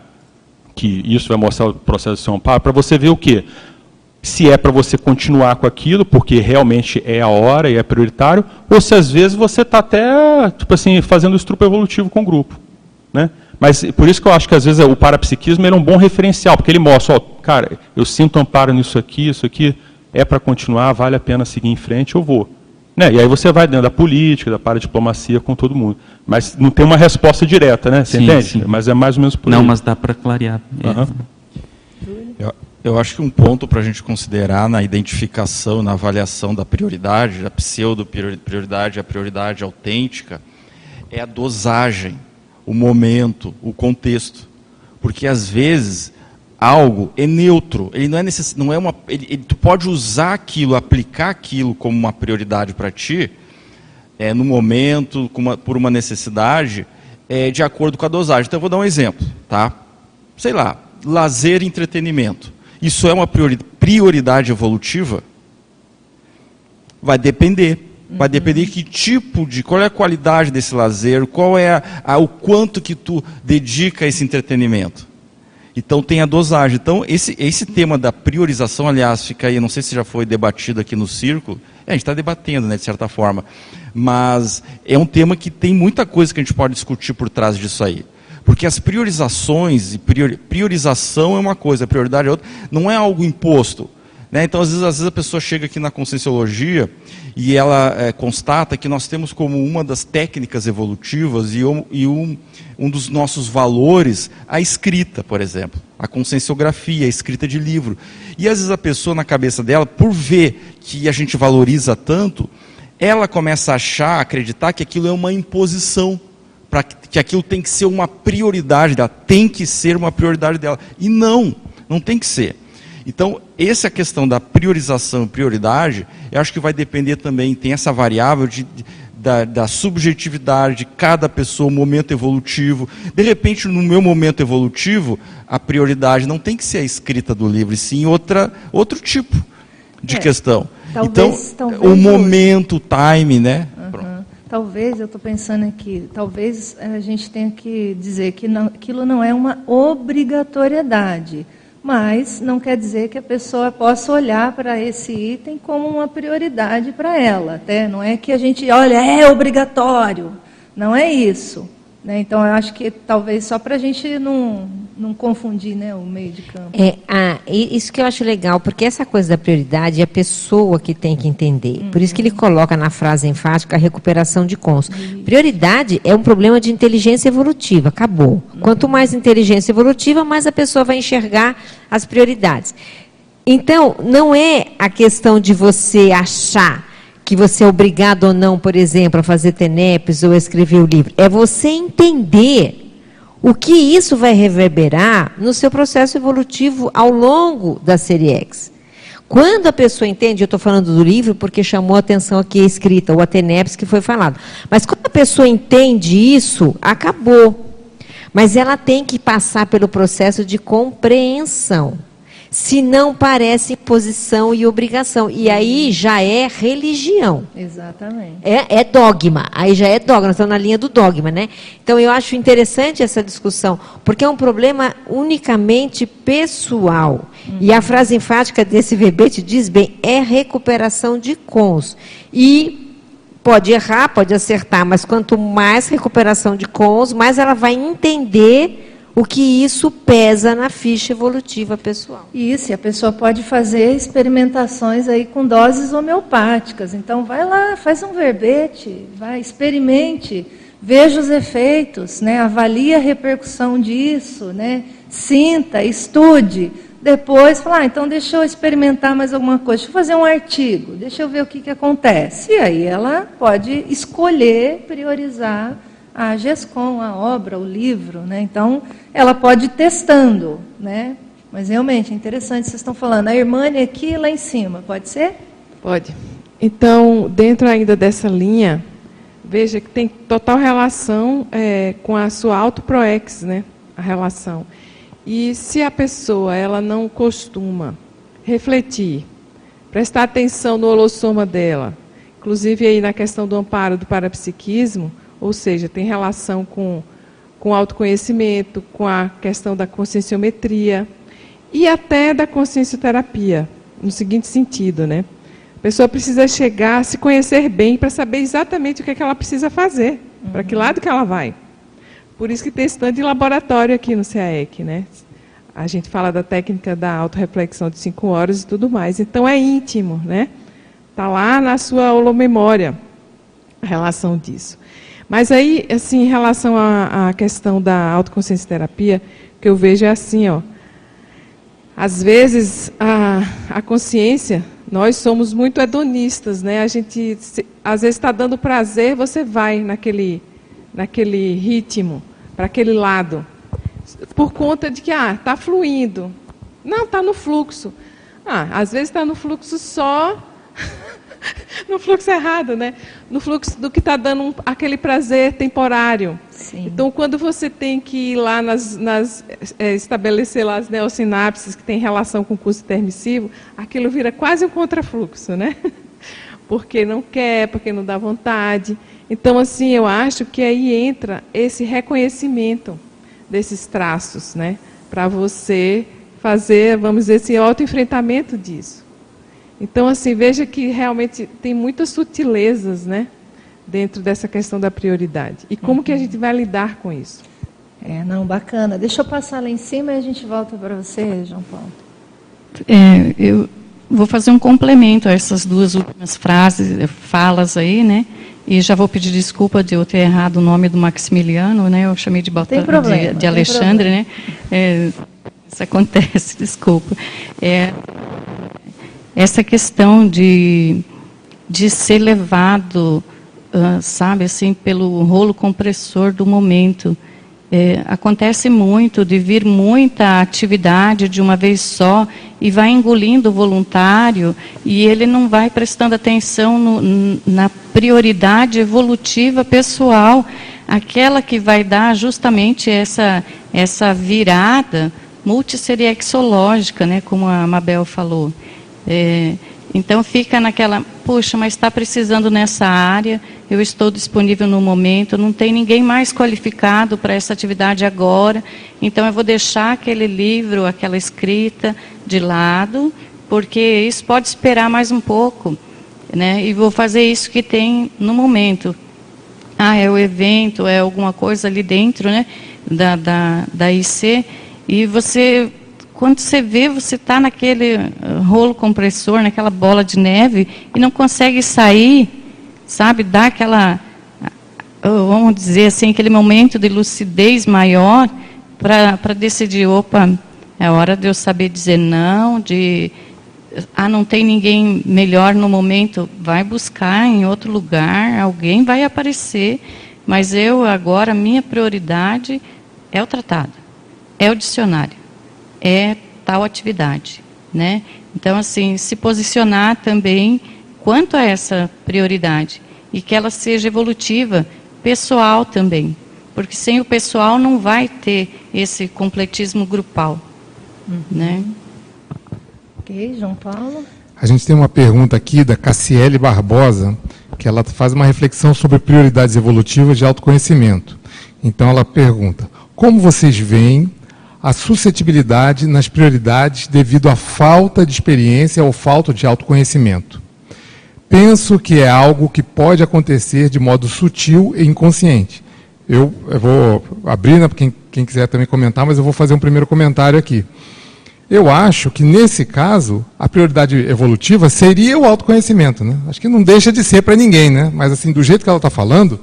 que isso vai mostrar o processo de seu amparo, para você ver o quê? Se é para você continuar com aquilo, porque realmente é a hora e é prioritário, ou se às vezes você está até tipo assim, fazendo estrupo evolutivo com o grupo. Né? Mas por isso que eu acho que às vezes o parapsiquismo é um bom referencial, porque ele mostra, ó, cara, eu sinto amparo nisso aqui, isso aqui é para continuar, vale a pena seguir em frente, eu vou. Né? E aí você vai dentro da política, da paradiplomacia com todo mundo. Mas não tem uma resposta direta, né? Você sim, entende? Sim. Mas é mais ou menos por Não, aí. mas dá para clarear. Uhum. Eu, eu, acho que um ponto para a gente considerar na identificação, na avaliação da prioridade, da pseudo-prioridade, a prioridade autêntica, é a dosagem, o momento, o contexto. Porque às vezes algo é neutro, ele não é necess... não é uma, ele, ele, tu pode usar aquilo, aplicar aquilo como uma prioridade para ti, é, no momento, uma, por uma necessidade, é, de acordo com a dosagem. Então eu vou dar um exemplo, tá? Sei lá, lazer e entretenimento. Isso é uma prioridade evolutiva? Vai depender. Vai depender de que tipo de, qual é a qualidade desse lazer, qual é a, a, o quanto que tu dedica a esse entretenimento. Então tem a dosagem. Então esse, esse tema da priorização, aliás, fica aí, não sei se já foi debatido aqui no círculo, é, a gente está debatendo, né, de certa forma, mas é um tema que tem muita coisa que a gente pode discutir por trás disso aí. Porque as priorizações, priorização é uma coisa, prioridade é outra, não é algo imposto. Né? Então, às vezes, às vezes a pessoa chega aqui na conscienciologia e ela é, constata que nós temos como uma das técnicas evolutivas e um, e um, um dos nossos valores a escrita, por exemplo, a conscienciografia, a escrita de livro. E às vezes a pessoa na cabeça dela, por ver que a gente valoriza tanto, ela começa a achar, acreditar que aquilo é uma imposição, para que aquilo tem que ser uma prioridade dela, tem que ser uma prioridade dela. E não, não tem que ser. Então, essa questão da priorização e prioridade, eu acho que vai depender também, tem essa variável de, da, da, subjetividade de cada pessoa, momento evolutivo. De repente, no meu momento evolutivo, a prioridade não tem que ser a escrita do livro, e sim outra, outro tipo de é, questão. Talvez, então, talvez o momento, o time, né? Uhum. Talvez, eu estou pensando aqui, talvez a gente tenha que dizer que não, aquilo não é uma obrigatoriedade mas não quer dizer que a pessoa possa olhar para esse item como uma prioridade para ela. Até não é que a gente olha, é obrigatório. Não é isso. Né? Então, eu acho que talvez só para a gente não, não confundir né, o meio de campo. É, ah, isso que eu acho legal, porque essa coisa da prioridade é a pessoa que tem que entender. Uhum. Por isso que ele coloca na frase enfática a recuperação de cons. Uhum. Prioridade é um problema de inteligência evolutiva, acabou. Uhum. Quanto mais inteligência evolutiva, mais a pessoa vai enxergar as prioridades. Então, não é a questão de você achar que você é obrigado ou não, por exemplo, a fazer TENEPs ou a escrever o livro. É você entender o que isso vai reverberar no seu processo evolutivo ao longo da série X. Quando a pessoa entende, eu estou falando do livro porque chamou a atenção aqui a escrita, o Ateneps que foi falado. Mas quando a pessoa entende isso, acabou. Mas ela tem que passar pelo processo de compreensão se não parece imposição e obrigação. E aí já é religião. Exatamente. É, é dogma. Aí já é dogma. Nós estamos na linha do dogma, né? Então eu acho interessante essa discussão, porque é um problema unicamente pessoal. Uhum. E a frase enfática desse verbete diz bem: é recuperação de cons. E pode errar, pode acertar, mas quanto mais recuperação de cons, mais ela vai entender o que isso pesa na ficha evolutiva pessoal. Isso, e a pessoa pode fazer experimentações aí com doses homeopáticas. Então, vai lá, faz um verbete, vai, experimente, veja os efeitos, né? avalie a repercussão disso, né? sinta, estude. Depois, fala, ah, então deixa eu experimentar mais alguma coisa, deixa eu fazer um artigo, deixa eu ver o que, que acontece. E aí ela pode escolher, priorizar a GESCOM, a obra, o livro, né? Então, ela pode ir testando, né? Mas realmente é interessante, vocês estão falando, a Irmânia aqui lá em cima, pode ser? Pode. Então, dentro ainda dessa linha, veja que tem total relação é, com a sua autoproex, né? A relação. E se a pessoa ela não costuma refletir, prestar atenção no holossoma dela, inclusive aí na questão do amparo do parapsiquismo, ou seja, tem relação com, com autoconhecimento, com a questão da conscienciometria e até da consciencioterapia, no seguinte sentido, né? A pessoa precisa chegar a se conhecer bem para saber exatamente o que, é que ela precisa fazer, uhum. para que lado que ela vai. Por isso que tem stand de laboratório aqui no CAEC, né? A gente fala da técnica da autorreflexão de cinco horas e tudo mais. Então é íntimo, né? Está lá na sua holomemória a relação disso. Mas aí, assim, em relação à, à questão da autoconsciência terapia, que eu vejo é assim, ó. Às vezes a, a consciência, nós somos muito hedonistas, né? A gente se, às vezes está dando prazer, você vai naquele, naquele ritmo, para aquele lado, por conta de que ah, está fluindo. Não, está no fluxo. Ah, às vezes está no fluxo só no fluxo errado, né? No fluxo do que está dando um, aquele prazer temporário. Sim. Então, quando você tem que ir lá nas, nas é, estabelecer lá as neossinapses que tem relação com o curso intermissivo, aquilo vira quase um contrafluxo, né? Porque não quer, porque não dá vontade. Então, assim, eu acho que aí entra esse reconhecimento desses traços, né? Para você fazer, vamos dizer, esse autoenfrentamento disso. Então, assim, veja que realmente tem muitas sutilezas, né? Dentro dessa questão da prioridade. E como uhum. que a gente vai lidar com isso? É, não, bacana. Deixa eu passar lá em cima e a gente volta para você, João Paulo. É, eu vou fazer um complemento a essas duas últimas frases, eh, falas aí, né? E já vou pedir desculpa de eu ter errado o nome do Maximiliano, né? Eu chamei de, Bota, problema, de, de Alexandre, né? É, isso acontece, desculpa. É, essa questão de, de ser levado, uh, sabe, assim, pelo rolo compressor do momento É, acontece muito de vir muita atividade de uma vez só e vai engolindo o voluntário e ele não vai prestando atenção no, na prioridade evolutiva pessoal, aquela que vai dar justamente essa, essa virada multisseriexológica, né, como a Mabel falou. É, então fica naquela, puxa, mas está precisando nessa área, eu estou disponível no momento, não tem ninguém mais qualificado para essa atividade agora, então eu vou deixar aquele livro, aquela escrita de lado, porque isso pode esperar mais um pouco, né? E vou fazer isso que tem no momento. Ah, é o evento, é alguma coisa ali dentro, né? Da, da, da IC, e você quando você vê, você está naquele uh, rolo compressor, naquela bola de neve, e não consegue sair, sabe? Dá aquela, uh, vamos dizer assim, aquele momento de lucidez maior para decidir, opa, é hora de eu saber dizer não, de ah, não tem ninguém melhor no momento, vai buscar em outro lugar, alguém vai aparecer, mas eu agora, minha prioridade é o tratado, é o dicionário é tal atividade, né? Então, assim, se posicionar também quanto a essa prioridade e que ela seja evolutiva, pessoal também, porque sem o pessoal não vai ter esse completismo grupal, uhum. né? Ok, João Paulo. A gente tem uma pergunta aqui da Cassiele Barbosa, que ela faz uma reflexão sobre prioridades evolutivas de autoconhecimento. Então ela pergunta: como vocês veem a suscetibilidade nas prioridades devido à falta de experiência ou falta de autoconhecimento. Penso que é algo que pode acontecer de modo sutil e inconsciente. Eu, eu vou abrir, né, para quem, quem quiser também comentar, mas eu vou fazer um primeiro comentário aqui. Eu acho que, nesse caso, a prioridade evolutiva seria o autoconhecimento. Né? Acho que não deixa de ser para ninguém, né? mas assim, do jeito que ela está falando,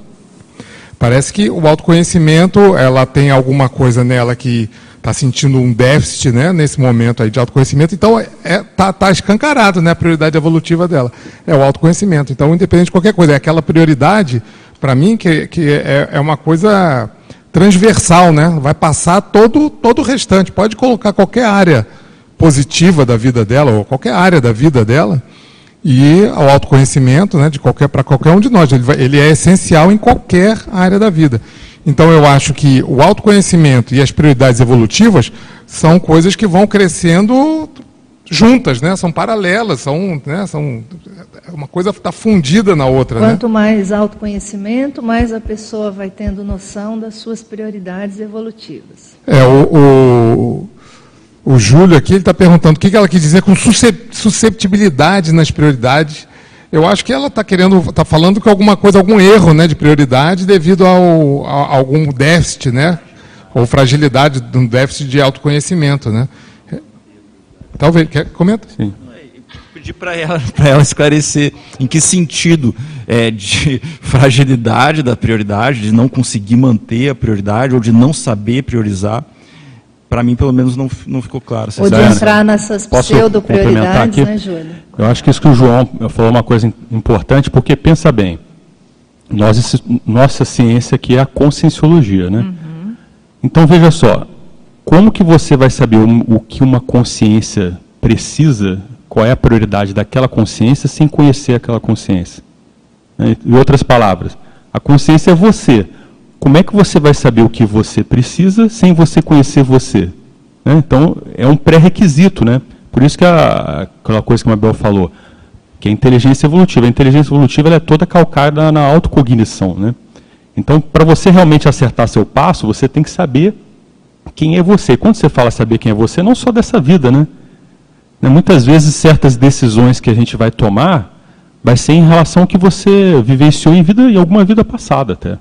parece que o autoconhecimento ela tem alguma coisa nela que está sentindo um déficit né, nesse momento aí de autoconhecimento, então está é, tá, tá escancarado né, a prioridade evolutiva dela. É o autoconhecimento. Então, independente de qualquer coisa, é aquela prioridade, para mim, que, que é, é uma coisa transversal, né? vai passar todo, todo o restante. Pode colocar qualquer área positiva da vida dela, ou qualquer área da vida dela, e o autoconhecimento né, de qualquer para qualquer um de nós. Ele, vai, ele é essencial em qualquer área da vida. Então eu acho que o autoconhecimento e as prioridades evolutivas são coisas que vão crescendo juntas, né? São paralelas, são, né? são uma coisa está fundida na outra. Né? Quanto né? mais autoconhecimento, mais a pessoa vai tendo noção das suas prioridades evolutivas. É o, o, o Júlio aqui está perguntando o que ela quis dizer com susceptibilidade nas prioridades eu acho que ela está querendo, está falando que alguma coisa, algum erro, né, de prioridade devido ao, a, algum déficit, né, ou fragilidade de um déficit de autoconhecimento, né. Talvez, quer comenta? Sim. Pedir para ela, ela esclarecer em que sentido é, de fragilidade da prioridade, de não conseguir manter a prioridade ou de não saber priorizar para mim, pelo menos, não, não ficou claro. Ou de entrar nessas pseudo-prioridades, né, Júlio? Eu acho que isso que o João falou é uma coisa importante, porque pensa bem, nós, nossa ciência aqui é a conscienciologia, né? Uhum. Então, veja só, como que você vai saber o, o que uma consciência precisa, qual é a prioridade daquela consciência, sem conhecer aquela consciência? Em outras palavras, a consciência é você, como é que você vai saber o que você precisa sem você conhecer você? Né? Então, é um pré-requisito, né? Por isso que a, aquela coisa que a Mabel falou, que a inteligência evolutiva. A inteligência evolutiva é toda calcada na autocognição, né? Então, para você realmente acertar seu passo, você tem que saber quem é você. Quando você fala saber quem é você, não só dessa vida, né? né? Muitas vezes, certas decisões que a gente vai tomar vai ser em relação ao que você vivenciou em, vida, em alguma vida passada até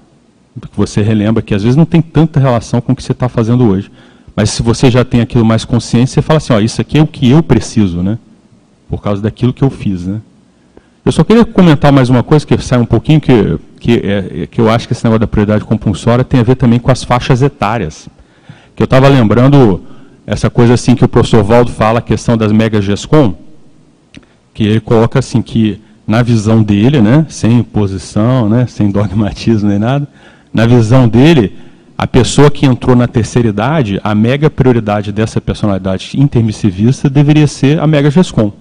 que você relembra que às vezes não tem tanta relação com o que você está fazendo hoje. Mas se você já tem aquilo mais consciente, você fala assim, ó, isso aqui é o que eu preciso, né? Por causa daquilo que eu fiz, né? Eu só queria comentar mais uma coisa que sai um pouquinho, que, que, é, que eu acho que esse negócio da prioridade compulsória tem a ver também com as faixas etárias. Que eu estava lembrando essa coisa assim que o professor Valdo fala, a questão das mega GESCOM, que ele coloca assim que na visão dele, né, sem imposição, né, sem dogmatismo nem nada, na visão dele, a pessoa que entrou na terceira idade, a mega prioridade dessa personalidade intermissivista deveria ser a mega GESCOM.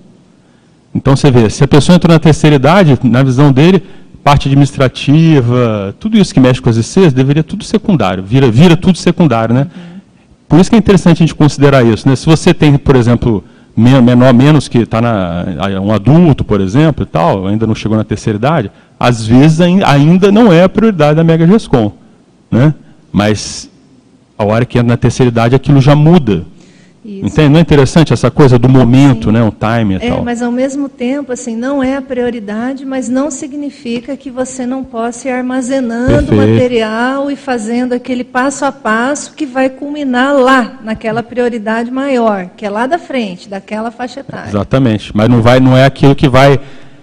Então você vê, se a pessoa entrou na terceira idade, na visão dele, parte administrativa, tudo isso que mexe com as ICs, deveria tudo secundário, vira, vira tudo secundário, né? Por isso que é interessante a gente considerar isso, né? Se você tem, por exemplo, menor menos que está um adulto, por exemplo, e tal, ainda não chegou na terceira idade, às vezes ainda não é a prioridade da Mega GESCOM, né? Mas a hora que entra na terceira idade, aquilo já muda. Isso. Entende? Não é interessante essa coisa do momento, Sim. né, o time e é, tal. Mas ao mesmo tempo, assim, não é a prioridade, mas não significa que você não possa ir armazenando Perfeito. material e fazendo aquele passo a passo que vai culminar lá, naquela prioridade maior, que é lá da frente, daquela faixa etária. Exatamente. Mas não vai, não é aquilo que vai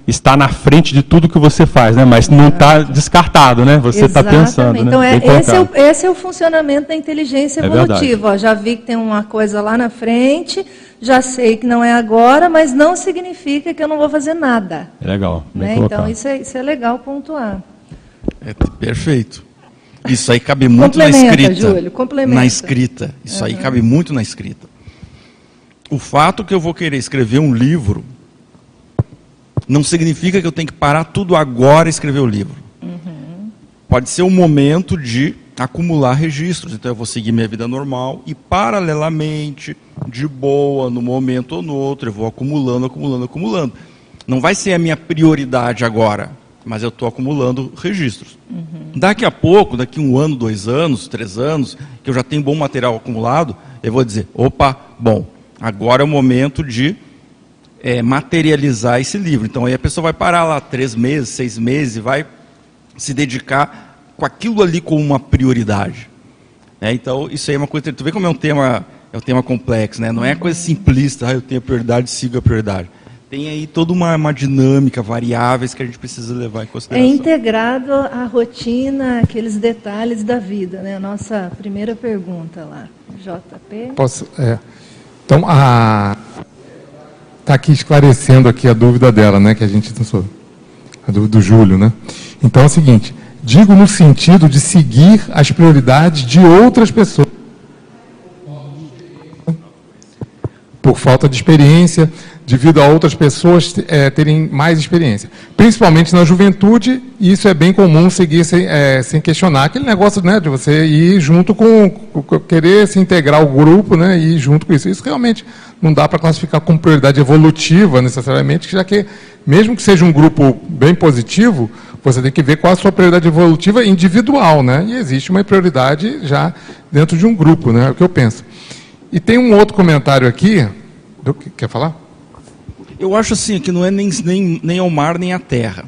está na frente de tudo que você faz, né? Mas não está descartado, né? Você está pensando. Né? Então, é, esse, é o, esse, é o, funcionamento da inteligência é evolutiva. Ó, já vi que tem uma coisa lá na frente, já sei que não é agora, mas não significa que eu não vou fazer nada. É legal. Né? Então, isso é, isso é legal pontuar. É perfeito. Isso aí cabe muito na escrita. Júlio, complementa. Na escrita. Isso uhum. aí cabe muito na escrita. O fato que eu vou querer escrever um livro não significa que eu tenho que parar tudo agora e escrever o livro. Uhum. Pode ser um momento de acumular registros. Então eu vou seguir minha vida normal e paralelamente, de boa, no momento ou no outro, eu vou acumulando, acumulando, acumulando. Não vai ser a minha prioridade agora, mas eu estou acumulando registros. Uhum. Daqui a pouco, daqui um ano, dois anos, três anos, que eu já tenho bom material acumulado, eu vou dizer, opa, bom, agora é o momento de é, materializar esse livro. Então aí a pessoa vai parar lá três meses, seis meses e vai se dedicar com aquilo ali como uma prioridade. É, então isso aí é uma coisa. Tu vê como é um tema é um tema complexo, né? Não é coisa simplista. Ah, eu tenho a prioridade, sigo a prioridade. Tem aí toda uma, uma dinâmica, variáveis que a gente precisa levar em consideração. É integrado à rotina, aqueles detalhes da vida, né? A nossa primeira pergunta lá, JP. Posso? É. Então a está aqui esclarecendo aqui a dúvida dela, né, que a gente pensou, a dúvida do Júlio, né? Então é o seguinte, digo no sentido de seguir as prioridades de outras pessoas. Por falta de experiência, devido a outras pessoas é, terem mais experiência. Principalmente na juventude, isso é bem comum seguir sem, é, sem questionar. Aquele negócio né, de você ir junto com, com, querer se integrar ao grupo né, e ir junto com isso. Isso realmente não dá para classificar como prioridade evolutiva necessariamente, já que, mesmo que seja um grupo bem positivo, você tem que ver qual a sua prioridade evolutiva individual. Né? E existe uma prioridade já dentro de um grupo, né, é o que eu penso. E tem um outro comentário aqui. Quer falar? Eu acho assim que não é nem, nem, nem ao mar nem à terra.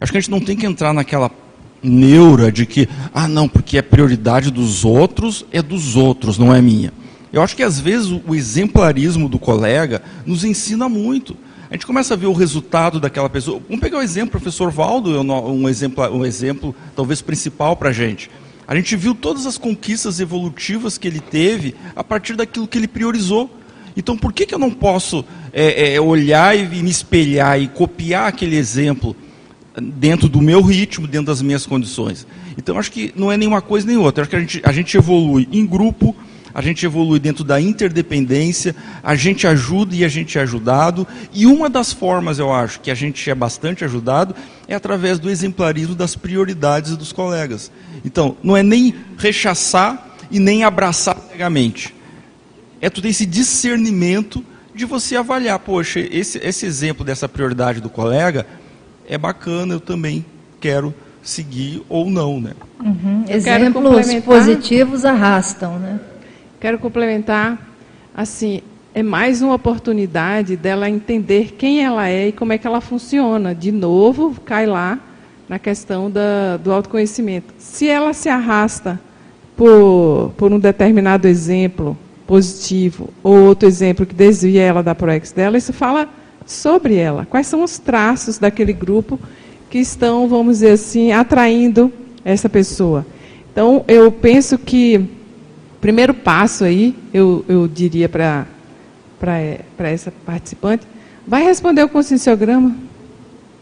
Acho que a gente não tem que entrar naquela neura de que, ah, não, porque a prioridade dos outros é dos outros, não é minha. Eu acho que às vezes o exemplarismo do colega nos ensina muito. A gente começa a ver o resultado daquela pessoa. Vamos pegar o exemplo, professor Valdo, um exemplo, um exemplo talvez principal para a gente. A gente viu todas as conquistas evolutivas que ele teve a partir daquilo que ele priorizou. Então, por que, que eu não posso é, é, olhar e me espelhar e copiar aquele exemplo dentro do meu ritmo, dentro das minhas condições? Então, acho que não é nenhuma coisa nem outra. Acho que a gente, a gente evolui em grupo, a gente evolui dentro da interdependência, a gente ajuda e a gente é ajudado. E uma das formas, eu acho, que a gente é bastante ajudado é através do exemplarismo das prioridades dos colegas. Então, não é nem rechaçar e nem abraçar cegamente é tu ter esse discernimento de você avaliar, poxa, esse, esse exemplo dessa prioridade do colega é bacana, eu também quero seguir ou não, né? Uhum. Exemplos positivos arrastam, né? Quero complementar, assim, é mais uma oportunidade dela entender quem ela é e como é que ela funciona. De novo, cai lá na questão da, do autoconhecimento. Se ela se arrasta por, por um determinado exemplo, positivo, ou outro exemplo que desvia ela da proex dela, isso fala sobre ela. Quais são os traços daquele grupo que estão, vamos dizer assim, atraindo essa pessoa. Então, eu penso que o primeiro passo aí, eu, eu diria para essa participante, vai responder o conscienciograma.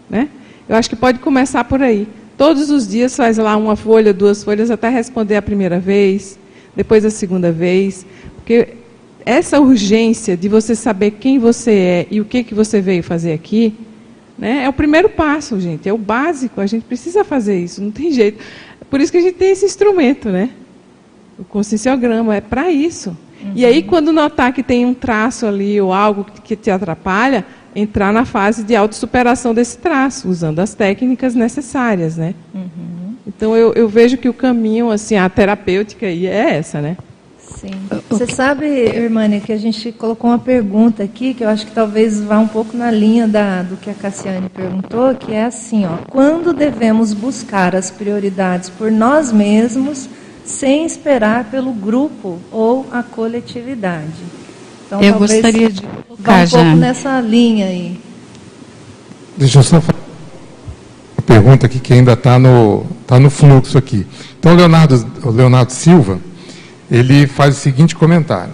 Né? Eu acho que pode começar por aí. todos os dias faz lá uma folha, duas folhas, até responder a primeira vez, depois a segunda vez. Porque essa urgência de você saber quem você é e o que, que você veio fazer aqui, né, é o primeiro passo, gente. É o básico. A gente precisa fazer isso, não tem jeito. Por isso que a gente tem esse instrumento, né? O conscienciograma é para isso. Uhum. E aí, quando notar que tem um traço ali ou algo que te atrapalha, entrar na fase de autossuperação desse traço, usando as técnicas necessárias, né? Uhum. Então, eu, eu, vejo que o caminho, assim, a terapêutica aí é essa, né? Sim. Você sabe, Irmânia, que a gente colocou uma pergunta aqui, que eu acho que talvez vá um pouco na linha da, do que a Cassiane perguntou, que é assim, ó, quando devemos buscar as prioridades por nós mesmos, sem esperar pelo grupo ou a coletividade? Então, eu gostaria de colocar um pouco nessa linha aí. Deixa eu só fazer uma pergunta aqui que ainda está no, tá no fluxo aqui. Então, o Leonardo, o Leonardo Silva, ele faz o seguinte comentário.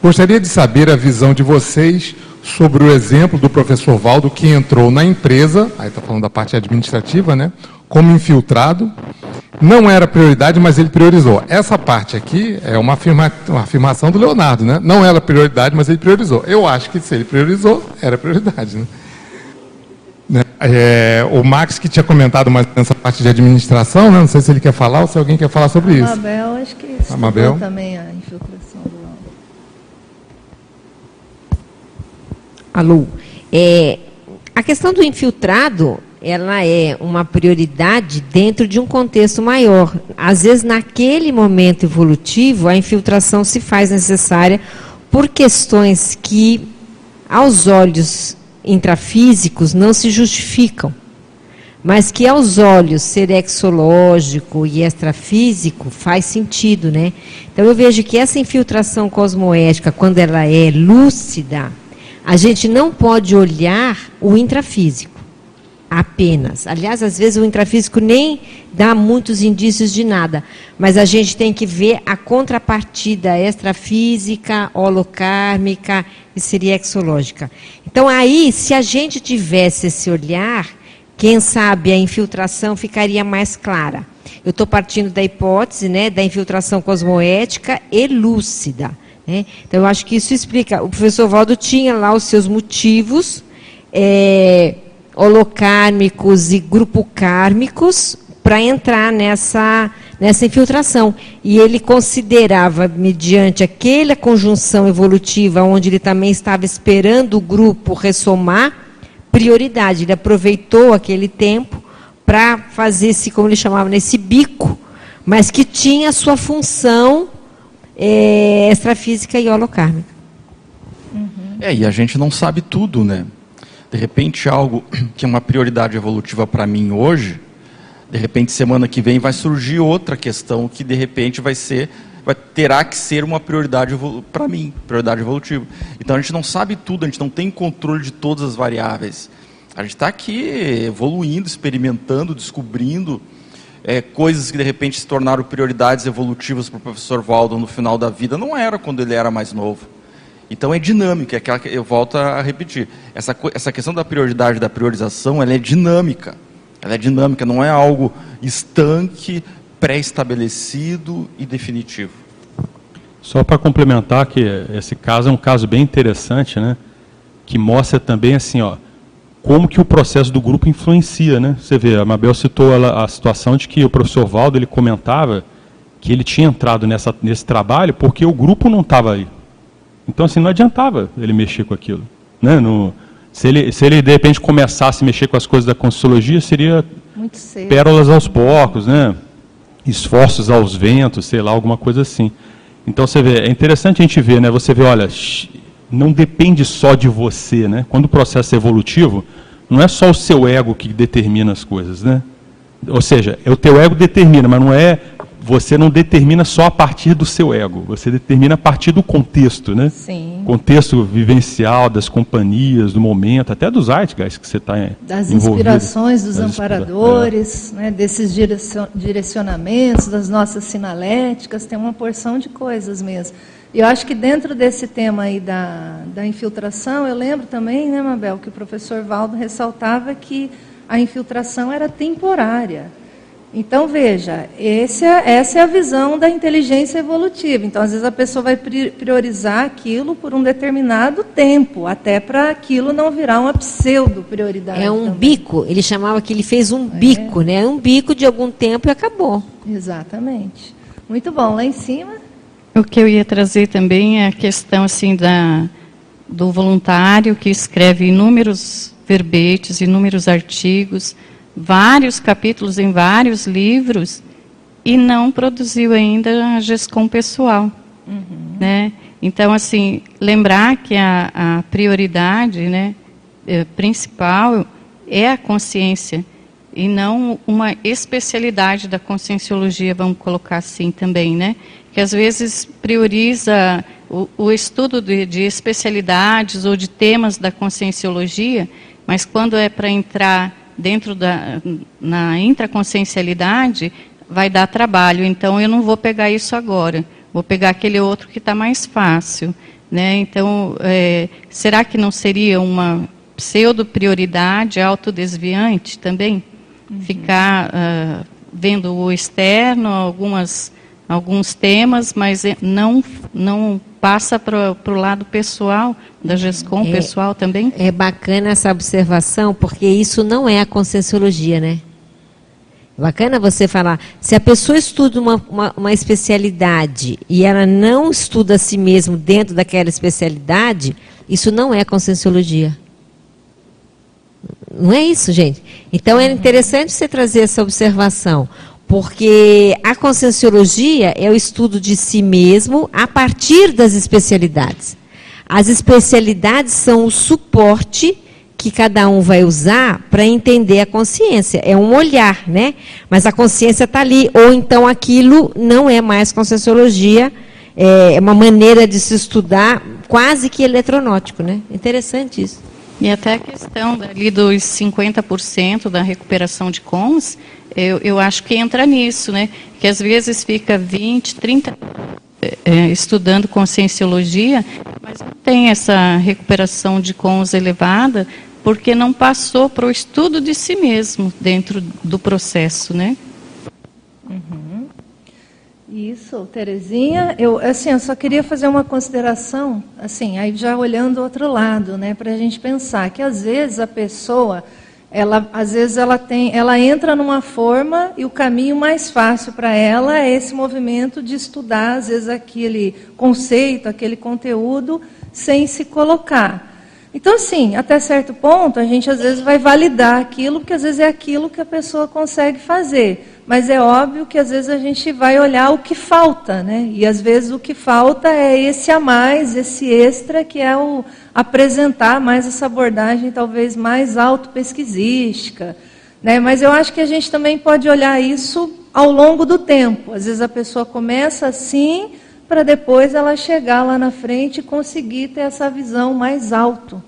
Gostaria de saber a visão de vocês sobre o exemplo do professor Valdo que entrou na empresa, aí está falando da parte administrativa, né, como infiltrado. Não era prioridade, mas ele priorizou. Essa parte aqui é uma, afirma, uma afirmação do Leonardo, né? Não era prioridade, mas ele priorizou. Eu acho que se ele priorizou, era prioridade, né? né? É, o Max que tinha comentado mais nessa parte de administração, né? não sei se ele quer falar ou se alguém quer falar sobre isso. Mabel, acho que Mabel também a infiltração do Alô. É, a questão do infiltrado, ela é uma prioridade dentro de um contexto maior. Às vezes, naquele momento evolutivo, a infiltração se faz necessária por questões que, aos olhos intrafísicos, não se justificam, mas que aos olhos serexológico e extrafísico faz sentido, né? Então eu vejo que essa infiltração cosmoética, quando ela é lúcida, a gente não pode olhar o intrafísico apenas. Aliás, às vezes o intrafísico nem dá muitos indícios de nada, mas a gente tem que ver a contrapartida extrafísica, holocármica e seriexológica. Então aí, se a gente tivesse esse olhar, quem sabe a infiltração ficaria mais clara. Eu estou partindo da hipótese né, da infiltração cosmoética e lúcida. Né? Então, eu acho que isso explica. O professor Valdo tinha lá os seus motivos é, holocármicos e grupo kármicos para entrar nessa, nessa infiltração. E ele considerava, mediante aquela conjunção evolutiva, onde ele também estava esperando o grupo ressomar, prioridade. Ele aproveitou aquele tempo para fazer esse, como ele chamava, nesse bico, mas que tinha sua função é, extrafísica e holocármica. Uhum. É, e a gente não sabe tudo, né? De repente, algo que é uma prioridade evolutiva para mim hoje, de repente, semana que vem vai surgir outra questão que, de repente, vai ser vai, terá que ser uma prioridade para mim, prioridade evolutiva. Então a gente não sabe tudo, a gente não tem controle de todas as variáveis. A gente está aqui evoluindo, experimentando, descobrindo é, coisas que de repente se tornaram prioridades evolutivas para o professor Waldo no final da vida, não era quando ele era mais novo. Então é dinâmica, é aquela que eu volto a repetir. Essa, essa questão da prioridade, da priorização, ela é dinâmica. Ela é dinâmica, não é algo estanque, pré-estabelecido e definitivo. Só para complementar que esse caso é um caso bem interessante, né? Que mostra também assim, ó, como que o processo do grupo influencia, né? Você vê, a Mabel citou a, a situação de que o professor Valdo ele comentava que ele tinha entrado nessa, nesse trabalho porque o grupo não estava aí. Então assim não adiantava ele mexer com aquilo, né? No, se ele, se ele de repente começasse a mexer com as coisas da Consciologia, seria pérolas aos porcos, né? Esforços aos ventos, sei lá, alguma coisa assim. Então você vê, é interessante a gente ver, né? Você vê, olha, não depende só de você, né? Quando o processo é evolutivo, não é só o seu ego que determina as coisas, né? Ou seja, é o teu ego determina, mas não é você não determina só a partir do seu ego, você determina a partir do contexto, né? Sim. Contexto vivencial das companhias, do momento, até dos zeitgeist que você está Das inspirações dos das amparadores, é. né, desses direcionamentos, das nossas sinaléticas, tem uma porção de coisas mesmo. E eu acho que dentro desse tema aí da, da infiltração, eu lembro também, né, Mabel, que o professor Valdo ressaltava que a infiltração era temporária. Então, veja, é, essa é a visão da inteligência evolutiva. Então, às vezes, a pessoa vai priorizar aquilo por um determinado tempo, até para aquilo não virar uma pseudo-prioridade. É um também. bico, ele chamava que ele fez um é. bico, né? Um bico de algum tempo e acabou. Exatamente. Muito bom, lá em cima. O que eu ia trazer também é a questão assim da, do voluntário que escreve inúmeros verbetes, inúmeros artigos, vários capítulos em vários livros e não produziu ainda a gestão pessoal. Uhum. Né? Então, assim, lembrar que a, a prioridade né, é, principal é a consciência e não uma especialidade da conscienciologia, vamos colocar assim também, né? Que às vezes prioriza o, o estudo de, de, especialidades ou de temas da conscienciologia, mas quando é para entrar dentro da na intraconsciencialidade, vai dar trabalho. Então eu não vou pegar isso agora. Vou pegar aquele outro que está mais fácil, né? Então, é, será que não seria uma pseudo prioridade autodesviante também? Uhum. Ficar uh, vendo o externo, algumas alguns temas, mas é, não não passa para o lado pessoal, da GESCOM é, pessoal também? É bacana essa observação, porque isso não é a conscienciologia, né? Bacana você falar. Se a pessoa estuda uma, uma, uma, especialidade e ela não estuda a si mesmo dentro daquela especialidade, isso não é conscienciologia. Não é isso, gente? Então é interessante você trazer essa observação. Porque a conscienciologia é o estudo de si mesmo a partir das especialidades. As especialidades são o suporte que cada um vai usar para entender a consciência. É um olhar, né? Mas a consciência está ali. Ou então aquilo não é mais conscienciologia, é uma maneira de se estudar quase que eletronótico, né? Interessante isso. E até a questão ali dos 50% da recuperação de cons, eu, eu acho que entra nisso, né? Que às vezes fica 20, 30 é, estudando conscienciologia, mas não tem essa recuperação de cons elevada, porque não passou para o estudo de si mesmo dentro do processo, né? Uhum. Isso, Terezinha. Eu, assim, eu só queria fazer uma consideração, assim, aí já olhando o outro lado, né, para a gente pensar que às vezes a pessoa ela às vezes ela tem, ela entra numa forma e o caminho mais fácil para ela é esse movimento de estudar às vezes aquele conceito, aquele conteúdo sem se colocar. Então, assim, até certo ponto, a gente às vezes vai validar aquilo, porque às vezes é aquilo que a pessoa consegue fazer. Mas é óbvio que às vezes a gente vai olhar o que falta, né? E às vezes o que falta é esse a mais, esse extra, que é o apresentar mais essa abordagem talvez mais autopesquisística. Né? Mas eu acho que a gente também pode olhar isso ao longo do tempo. Às vezes a pessoa começa assim, para depois ela chegar lá na frente e conseguir ter essa visão mais alto.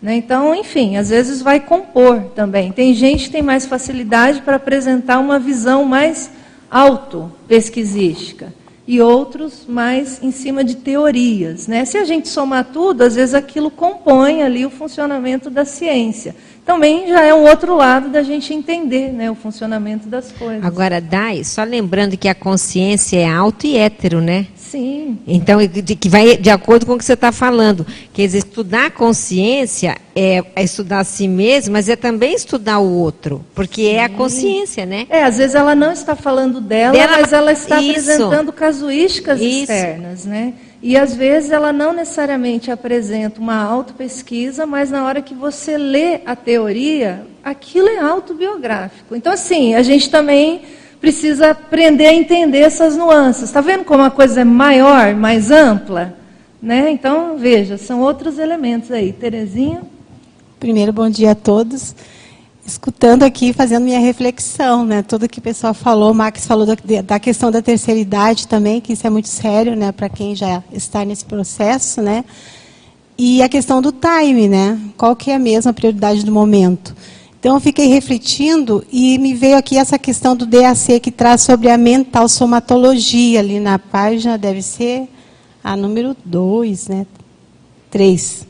Né? Então, enfim, às vezes vai compor também. Tem gente que tem mais facilidade para apresentar uma visão mais auto-pesquisística e outros mais em cima de teorias. Né? Se a gente somar tudo, às vezes aquilo compõe ali o funcionamento da ciência. Também já é um outro lado da gente entender né, o funcionamento das coisas. Agora, Dai, só lembrando que a consciência é auto e hétero, né? Sim. Então, de, que vai de acordo com o que você está falando. Quer dizer, estudar a consciência é, é, estudar a si mesmo, mas é também estudar o outro, porque Sim. é a consciência, né? É, às vezes ela não está falando dela, dela mas ela está isso. apresentando casuísticas isso. externas, né? E às vezes ela não necessariamente apresenta uma autopesquisa, mas na hora que você lê a teoria, aquilo é autobiográfico. Então, assim, a gente também precisa aprender a entender essas nuances. Está vendo como a coisa é maior, mais ampla? Né? Então, veja, são outros elementos aí. Terezinha? Primeiro, bom dia a todos. Escutando aqui, fazendo minha reflexão, né? Tudo que o pessoal falou, o Max falou da, questão da terceira idade também, que isso é muito sério, né? Para quem já está nesse processo, né? E a questão do time, né? Qual que é a mesma prioridade do momento? Então, eu fiquei refletindo e me veio aqui essa questão do DAC que traz sobre a mental somatologia, ali na página, deve ser a número 2, né? 3.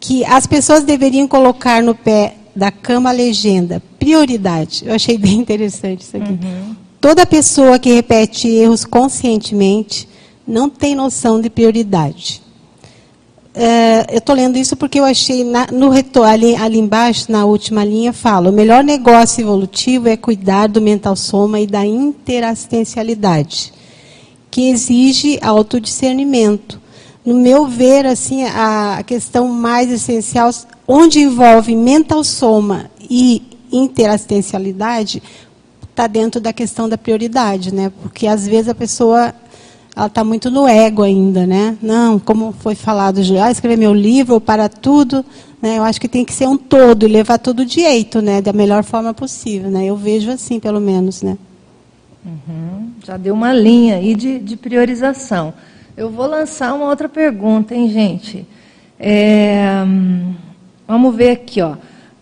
Que as pessoas deveriam colocar no pé da cama legenda prioridade. Eu achei bem interessante isso aqui. Uhum. Toda pessoa que repete erros conscientemente não tem noção de prioridade. É, eu estou lendo isso porque eu achei na, no retor, ali, ali, embaixo, na última linha, fala: o melhor negócio evolutivo é cuidar do mental soma e da interassistencialidade, que exige autodiscernimento. No meu ver, assim, a, a questão mais essencial, onde envolve mental soma e interassistencialidade, está dentro da questão da prioridade, né? Porque às vezes a pessoa ela está muito no ego ainda, né? Não, como foi falado ah, escrever meu livro para tudo, né? Eu acho que tem que ser um todo e levar tudo direito, né? Da melhor forma possível, né? Eu vejo assim, pelo menos, né? Uhum. Já deu uma linha aí de, de, priorização. Eu vou lançar uma outra pergunta, hein, gente? É, hum, vamos ver aqui, ó.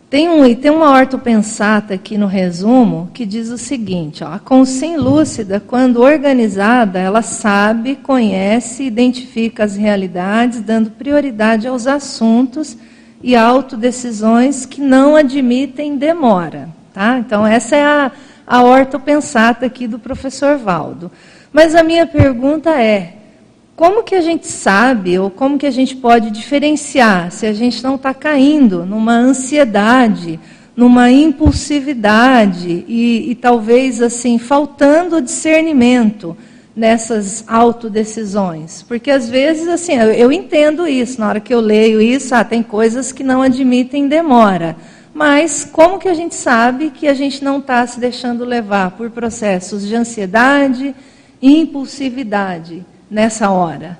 Tem, um, tem uma ortopensata aqui no resumo que diz o seguinte: ó, a consciência lúcida, quando organizada, ela sabe, conhece, identifica as realidades, dando prioridade aos assuntos e autodecisões que não admitem demora. Tá? Então, essa é a, a ortopensata aqui do professor Valdo. Mas a minha pergunta é: como que a gente sabe, ou como que a gente pode diferenciar se a gente não está caindo numa ansiedade, numa impulsividade e, e, talvez assim faltando discernimento nessas autodecisões? Porque às vezes assim eu, eu entendo isso na hora que eu leio isso, ah, tem coisas que não admitem demora. Mas como que a gente sabe que a gente não está se deixando levar por processos de ansiedade e impulsividade? Nessa hora?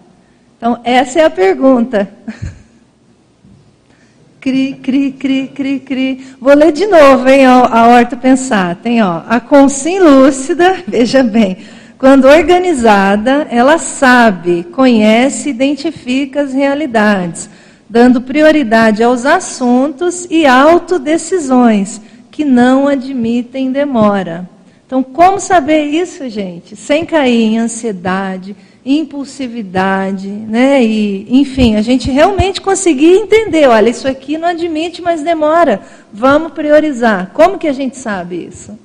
Então, essa é a pergunta. Cri, cri, cri, cri, cri. Vou ler de novo, hein, a horta pensar. Tem, ó, a consciência lúcida, veja bem, quando organizada, ela sabe, conhece, identifica as realidades, dando prioridade aos assuntos e autodecisões que não admitem demora. Então, como saber isso, gente? Sem cair em ansiedade, impulsividade, né? E, enfim, a gente realmente conseguir entender, olha, isso aqui não admite, mas demora. Vamos priorizar. Como que a gente sabe isso?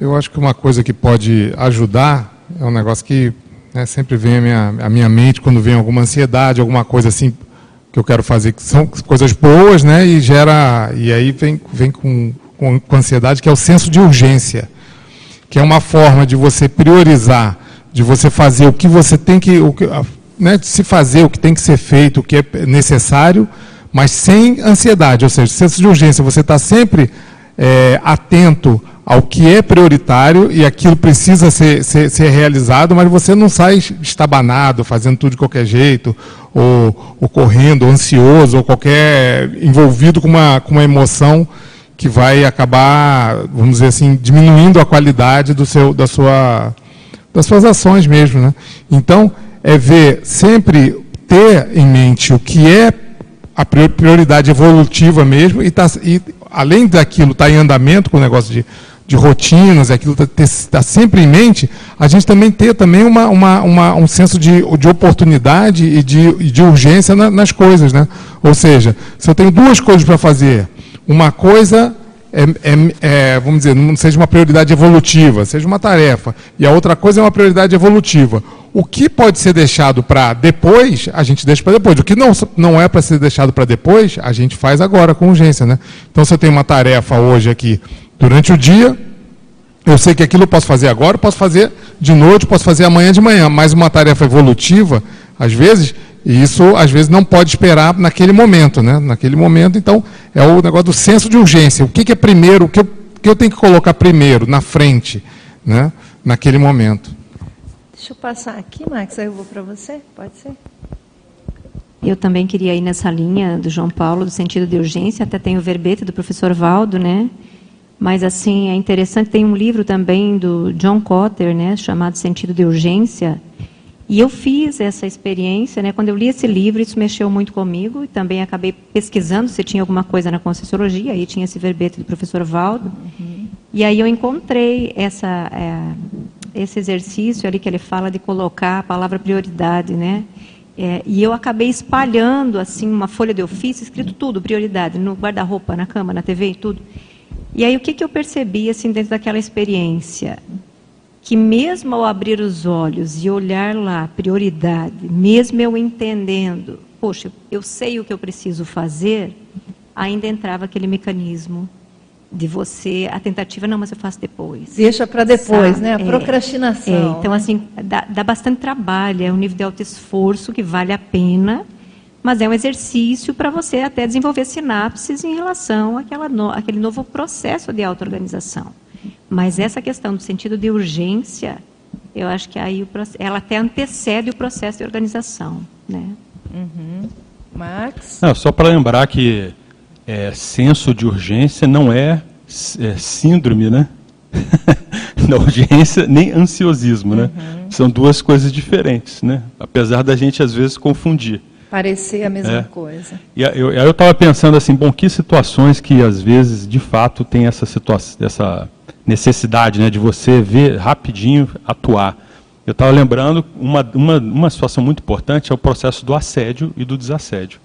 Eu acho que uma coisa que pode ajudar é um negócio que né, sempre vem à minha, à minha mente quando vem alguma ansiedade, alguma coisa assim que eu quero fazer, que são coisas boas, né? E gera e aí vem, vem com, com, com ansiedade, que é o senso de urgência, que é uma forma de você priorizar de você fazer o que você tem que, o que né, se fazer o que tem que ser feito, o que é necessário, mas sem ansiedade, ou seja, senso de urgência, você está sempre é, atento ao que é prioritário e aquilo precisa ser, ser, ser, realizado, mas você não sai estabanado, fazendo tudo de qualquer jeito, ou, ou correndo, ou ansioso, ou qualquer envolvido com uma, com uma emoção que vai acabar, vamos dizer assim, diminuindo a qualidade do seu, da sua das suas ações mesmo. Né? Então, é ver, sempre ter em mente o que é a prioridade evolutiva mesmo, e, tá, e além daquilo estar tá em andamento com o negócio de, de rotinas, aquilo está tá sempre em mente, a gente também ter também uma, uma, uma, um senso de, de oportunidade e de, de urgência na, nas coisas. Né? Ou seja, se eu tenho duas coisas para fazer, uma coisa é, é, é, vamos dizer, não seja uma prioridade evolutiva, seja uma tarefa, e a outra coisa é uma prioridade evolutiva. O que pode ser deixado para depois, a gente deixa para depois. O que não, não é para ser deixado para depois, a gente faz agora com urgência. Né? Então, se eu tenho uma tarefa hoje aqui durante o dia, eu sei que aquilo eu posso fazer agora, posso fazer de noite, posso fazer amanhã de manhã, mas uma tarefa evolutiva, às vezes, e isso, às vezes, não pode esperar naquele momento. Né? Naquele momento, então, é o negócio do senso de urgência. O que, que é primeiro, o que eu, o que eu tenho que colocar primeiro, na frente, né? naquele momento. Deixa eu passar aqui, Max, aí eu vou para você. Pode ser? Eu também queria ir nessa linha do João Paulo, do sentido de urgência. Até tem o verbete do professor Valdo, né? Mas, assim, é interessante. Tem um livro também do John Cotter, né? Chamado Sentido de Urgência e eu fiz essa experiência, né? Quando eu li esse livro, isso mexeu muito comigo e também acabei pesquisando se tinha alguma coisa na Conscienciologia. Aí tinha esse verbete do professor Valdo. Uhum. E aí eu encontrei essa, é, esse exercício ali que ele fala de colocar a palavra prioridade, né? É, e eu acabei espalhando assim uma folha de ofício, escrito tudo, prioridade, no guarda-roupa, na cama, na TV e tudo. E aí o que, que eu percebi assim dentro daquela experiência? Que mesmo ao abrir os olhos e olhar lá, prioridade, mesmo eu entendendo, poxa, eu sei o que eu preciso fazer, ainda entrava aquele mecanismo de você, a tentativa, não, mas eu faço depois. Deixa para depois, Sabe? né? A É, procrastinação. é, então, né? assim, dá, dá bastante trabalho, é um nível de alto esforço que vale a pena, mas é um exercício para você até desenvolver sinapses em relação àquela no, àquele novo processo de auto-organização. Mas essa questão do sentido de urgência, eu acho que aí o, ela até antecede o processo de organização. Né? Uhum. Max? Não, só para lembrar que é, senso de urgência não é, é, síndrome, né? da urgência, nem ansiosismo, né? São duas coisas diferentes, né? Apesar da gente às vezes confundir. Parecer a mesma É. coisa. E aí eu estava pensando assim, bom, que situações que às vezes de fato tem essa situação, essa necessidade, né, de você ver rapidinho atuar. Eu estava lembrando uma, uma uma situação muito importante é o processo do assédio e do desassédio.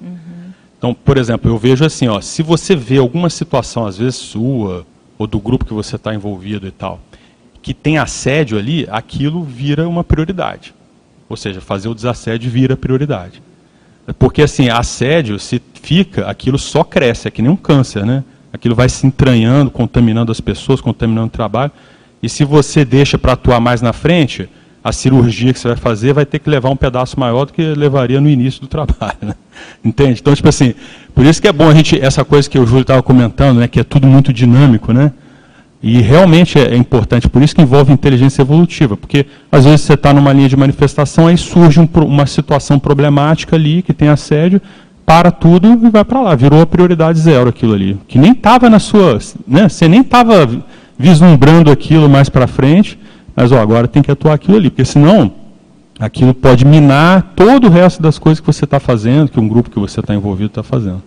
Então, por exemplo, eu vejo assim, ó, se você vê alguma situação, às vezes sua, ou do grupo que você está envolvido e tal, que tem assédio ali, aquilo vira uma prioridade. Ou seja, fazer o desassédio vira prioridade. Porque assim, assédio, se fica, aquilo só cresce, é que nem um câncer, né? Aquilo vai se entranhando, contaminando as pessoas, contaminando o trabalho. E se você deixa para atuar mais na frente, a cirurgia que você vai fazer vai ter que levar um pedaço maior do que levaria no início do trabalho. Né? Entende? Então, tipo assim, por isso que é bom a gente, essa coisa que o Júlio estava comentando, né, que é tudo muito dinâmico, né? E realmente é, importante, por isso que envolve inteligência evolutiva, porque às vezes você está numa linha de manifestação, aí surge um uma situação problemática ali, que tem assédio, para tudo e vai para lá, virou a prioridade zero aquilo ali, que nem estava na sua, né, você nem estava vislumbrando aquilo mais para frente, mas ó, agora tem que atuar aquilo ali, porque senão aquilo pode minar todo o resto das coisas que você está fazendo, que um grupo que você está envolvido está fazendo.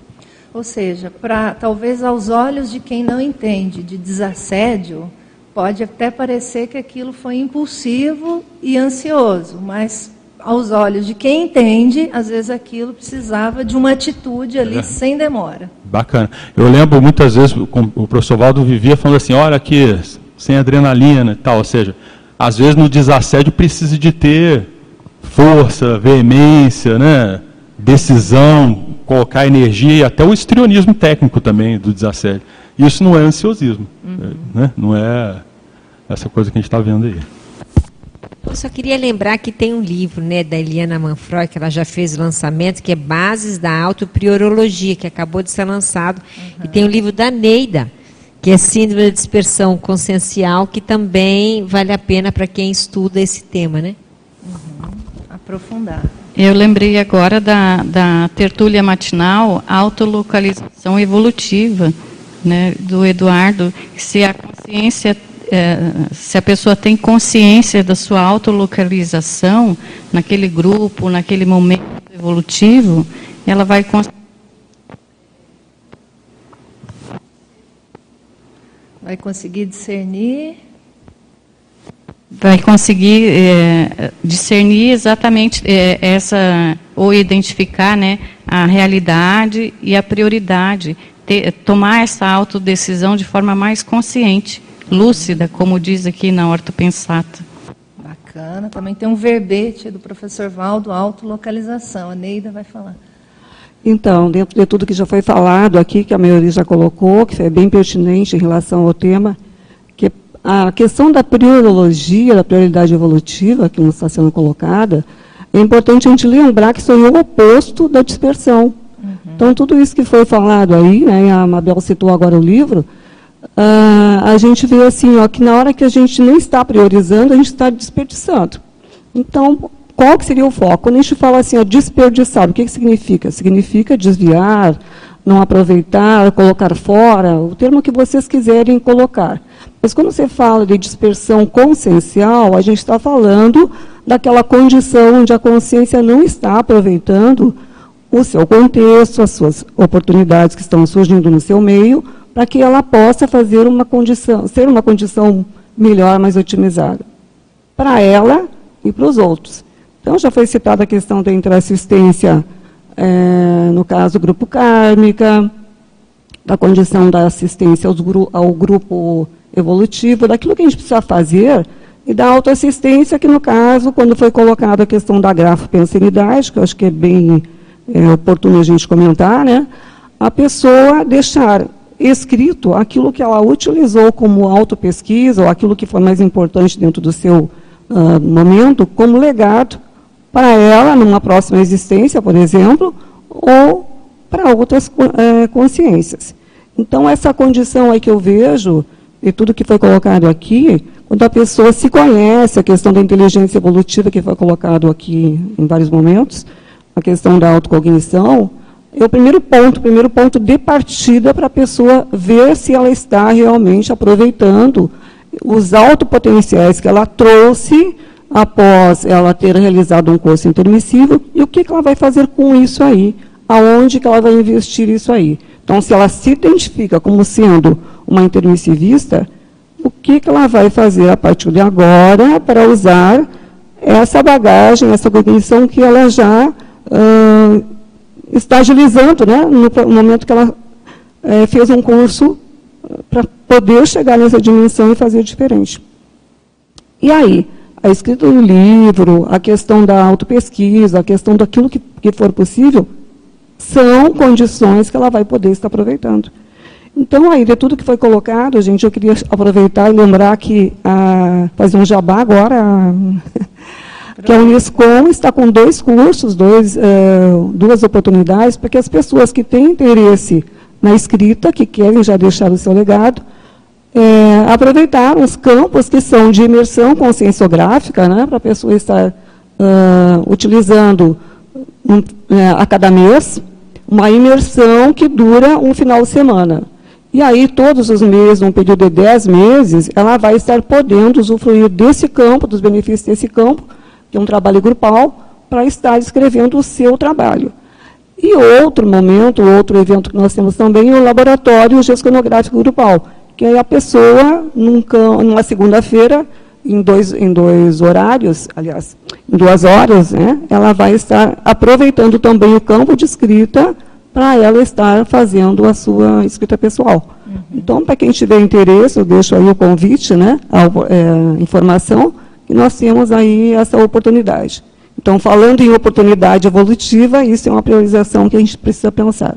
Ou seja, para talvez aos olhos de quem não entende de desassédio, pode até parecer que aquilo foi impulsivo e ansioso, mas aos olhos de quem entende, às vezes aquilo precisava de uma atitude ali É. sem demora. Bacana. Eu lembro muitas vezes o professor Valdo vivia falando assim, olha aqui, sem adrenalina e tal. Ou seja, às vezes no desassédio precisa de ter força, veemência, né? decisão, colocar energia e até o histrionismo técnico também do desassédio. Isso não é ansiosismo, né? não é essa coisa que a gente está vendo aí. Eu só queria lembrar que tem um livro né, da Eliana Manfroy, que ela já fez o lançamento, que é Bases da Autopriorologia, que acabou de ser lançado. E tem o livro da Neida, que é Síndrome da Dispersão Consciencial, que também vale a pena para quem estuda esse tema. Né? Aprofundar. Eu lembrei agora da, da tertúlia matinal Autolocalização Evolutiva, né, do Eduardo, se a consciência, eh, se a pessoa tem consciência da sua autolocalização naquele grupo, naquele momento evolutivo, ela vai Vai conseguir discernir. Vai conseguir eh, discernir exatamente eh, essa ou identificar né, a realidade e a prioridade, ter- tomar essa autodecisão de forma mais consciente, lúcida, como diz aqui na ortopensata. Bacana. Também tem um verbete do professor Valdo, autolocalização. A Neida vai falar. Então, dentro de tudo que já foi falado aqui, que a maioria já colocou, que é bem pertinente em relação ao tema, a questão da priorologia, da prioridade evolutiva, que nos está sendo colocada, é importante a gente lembrar que isso é o oposto da dispersão. Então, tudo isso que foi falado aí, né, a Mabel citou agora o livro, ah, a gente vê assim, ó, que na hora que a gente não está priorizando, a gente está desperdiçando. Então, qual que seria o foco? Quando a gente fala assim, ó, desperdiçar, o que, que significa? Significa desviar, não aproveitar, colocar fora, o termo que vocês quiserem colocar. Mas quando você fala de dispersão consciencial, a gente está falando daquela condição onde a consciência não está aproveitando o seu contexto, as suas oportunidades que estão surgindo no seu meio, para que ela possa fazer uma condição, ser uma condição melhor, mais otimizada, para ela e para os outros. Então, já foi citada a questão da interassistência, eh, no caso, grupo kármica, da condição da assistência aos, ao grupo evolutivo, daquilo que a gente precisa fazer e da autoassistência, que no caso, quando foi colocada a questão da grafopensinidade, que eu acho que é bem é, oportuno a gente comentar, né, a pessoa deixar escrito aquilo que ela utilizou como autopesquisa, ou aquilo que foi mais importante dentro do seu uh, momento, como legado para ela, numa próxima existência, por exemplo, ou para outras uh, consciências. Então, essa condição aí que eu vejo, e tudo que foi colocado aqui, quando a pessoa se conhece, a questão da inteligência evolutiva que foi colocado aqui em vários momentos, a questão da autocognição, é o primeiro ponto, o primeiro ponto de partida para a pessoa ver se ela está realmente aproveitando os autopotenciais que ela trouxe após ela ter realizado um curso intermissivo e o que, que ela vai fazer com isso aí, aonde que ela vai investir isso aí. Então, se ela se identifica como sendo uma intermissivista, o que, que ela vai fazer a partir de agora para usar essa bagagem, essa cognição que ela já uh, está agilizando, né, no momento que ela é, fez um curso para poder chegar nessa dimensão e fazer diferente. E aí, a escrita do livro, a questão da autopesquisa, a questão daquilo que, que for possível, são condições que ela vai poder estar aproveitando. Então, aí, de tudo que foi colocado, gente, eu queria aproveitar e lembrar que, a, fazer um jabá agora, que a Unescom está com dois cursos, dois, uh, duas oportunidades, para que as pessoas que têm interesse na escrita, que querem já deixar o seu legado, é, aproveitar os campos que são de imersão conscienciográfica, né, para a pessoa estar uh, utilizando um, é, a cada mês uma imersão que dura um final de semana. E aí, todos os meses, num período de 10 meses, ela vai estar podendo usufruir desse campo, dos benefícios desse campo, que é um trabalho grupal, para estar escrevendo o seu trabalho. E outro momento, outro evento que nós temos também é o laboratório gestionográfico grupal, que é a pessoa, num, numa segunda-feira, em dois, em dois horários, aliás, em duas horas, né, ela vai estar aproveitando também o campo de escrita para ela estar fazendo a sua escrita pessoal. Uhum. Então, para quem tiver interesse, eu deixo aí o convite, né, a é, informação, que nós temos aí essa oportunidade. Então, falando em oportunidade evolutiva, isso é uma priorização que a gente precisa pensar.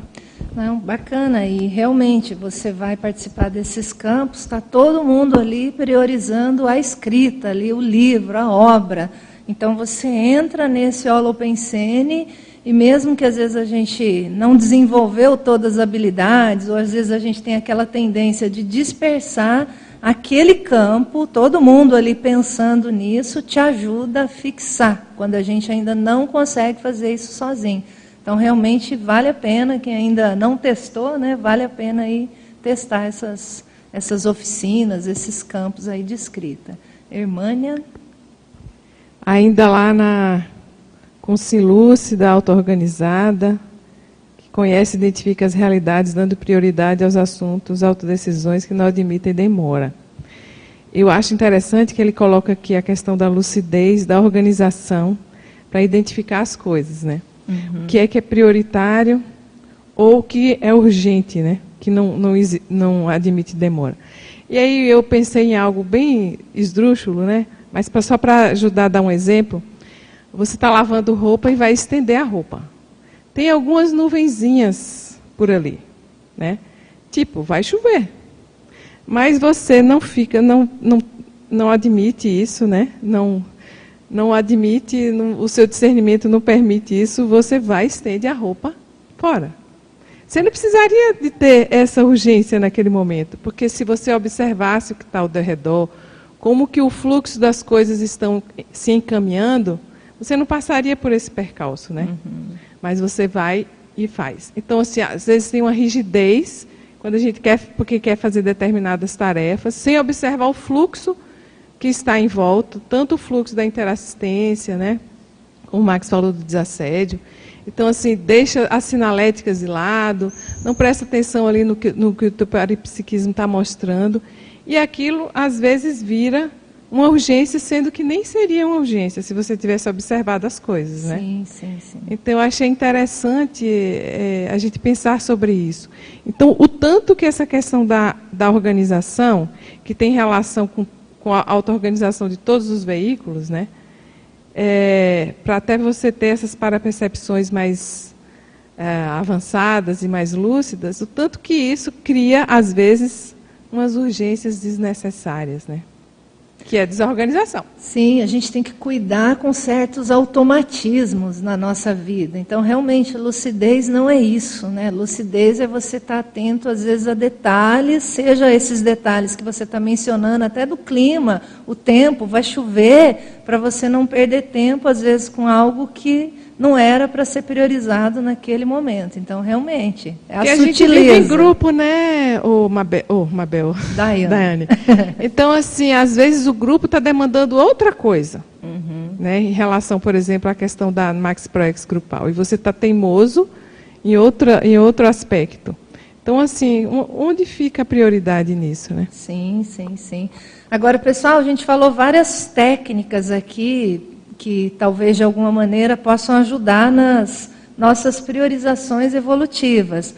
Não, bacana, e realmente você vai participar desses campos, está todo mundo ali priorizando a escrita, ali o livro, a obra. Então você entra nesse Holopensene e mesmo que às vezes a gente não desenvolveu todas as habilidades, ou às vezes a gente tem aquela tendência de dispersar, aquele campo, todo mundo ali pensando nisso, te ajuda a fixar, quando a gente ainda não consegue fazer isso sozinho. Então, realmente vale a pena, quem ainda não testou, né, vale a pena aí testar essas, essas oficinas, esses campos aí de escrita. Hermânia? Ainda lá na consciência lúcida, auto-organizada, que conhece e identifica as realidades, dando prioridade aos assuntos, autodecisões que não admitem demora. Eu acho interessante que ele coloca aqui a questão da lucidez, da organização, para identificar as coisas, né? Uhum. O que é que é prioritário ou o que é urgente, né? Que não, não, não admite demora. E aí eu pensei em algo bem esdrúxulo, né? Mas só para ajudar a dar um exemplo, você está lavando roupa e vai estender a roupa. Tem algumas nuvenzinhas por ali, né? Tipo, vai chover. Mas você não fica, não, não, não admite isso, né? Não não admite, não, o seu discernimento não permite isso, você vai estende a roupa fora. Você não precisaria de ter essa urgência naquele momento, porque se você observasse o que está ao redor, como que o fluxo das coisas estão se encaminhando, você não passaria por esse percalço, né? Uhum. Mas você vai e faz. Então, assim, às vezes tem uma rigidez quando a gente quer, porque quer fazer determinadas tarefas, sem observar o fluxo que está em volta, tanto o fluxo da interassistência, né? O Max falou do desassédio. Então, assim, deixa as sinaléticas de lado, não presta atenção ali no que, no que o teu parapsiquismo está mostrando. E aquilo, às vezes, vira uma urgência, sendo que nem seria uma urgência se você tivesse observado as coisas, né? Sim, sim, sim. Então eu achei interessante é, a gente pensar sobre isso. Então o tanto que essa questão da, da organização, que tem relação com, com a auto-organização de todos os veículos, né? É, Para até você ter essas parapercepções mais é, avançadas e mais lúcidas, o tanto que isso cria, às vezes, umas urgências desnecessárias, né? Que é desorganização. Sim, a gente tem que cuidar com certos automatismos na nossa vida. Então, realmente, lucidez não é isso, né? Lucidez é você estar atento, às vezes, a detalhes, seja esses detalhes que você está mencionando, até do clima, o tempo, vai chover, para você não perder tempo, às vezes, com algo que não era para ser priorizado naquele momento. Então, realmente, é a Porque sutileza. a gente vive em grupo, né, o Mabel, oh, Mabel. Daiane. Daiane. Então, assim, às vezes o grupo está demandando outra coisa. Uhum. Né, em relação, por exemplo, à questão da Max Proex grupal. E você está teimoso em, outra, em outro aspecto. Então, assim, onde fica a prioridade nisso, né? Sim, sim, sim. Agora, pessoal, a gente falou várias técnicas aqui que talvez de alguma maneira possam ajudar nas nossas priorizações evolutivas.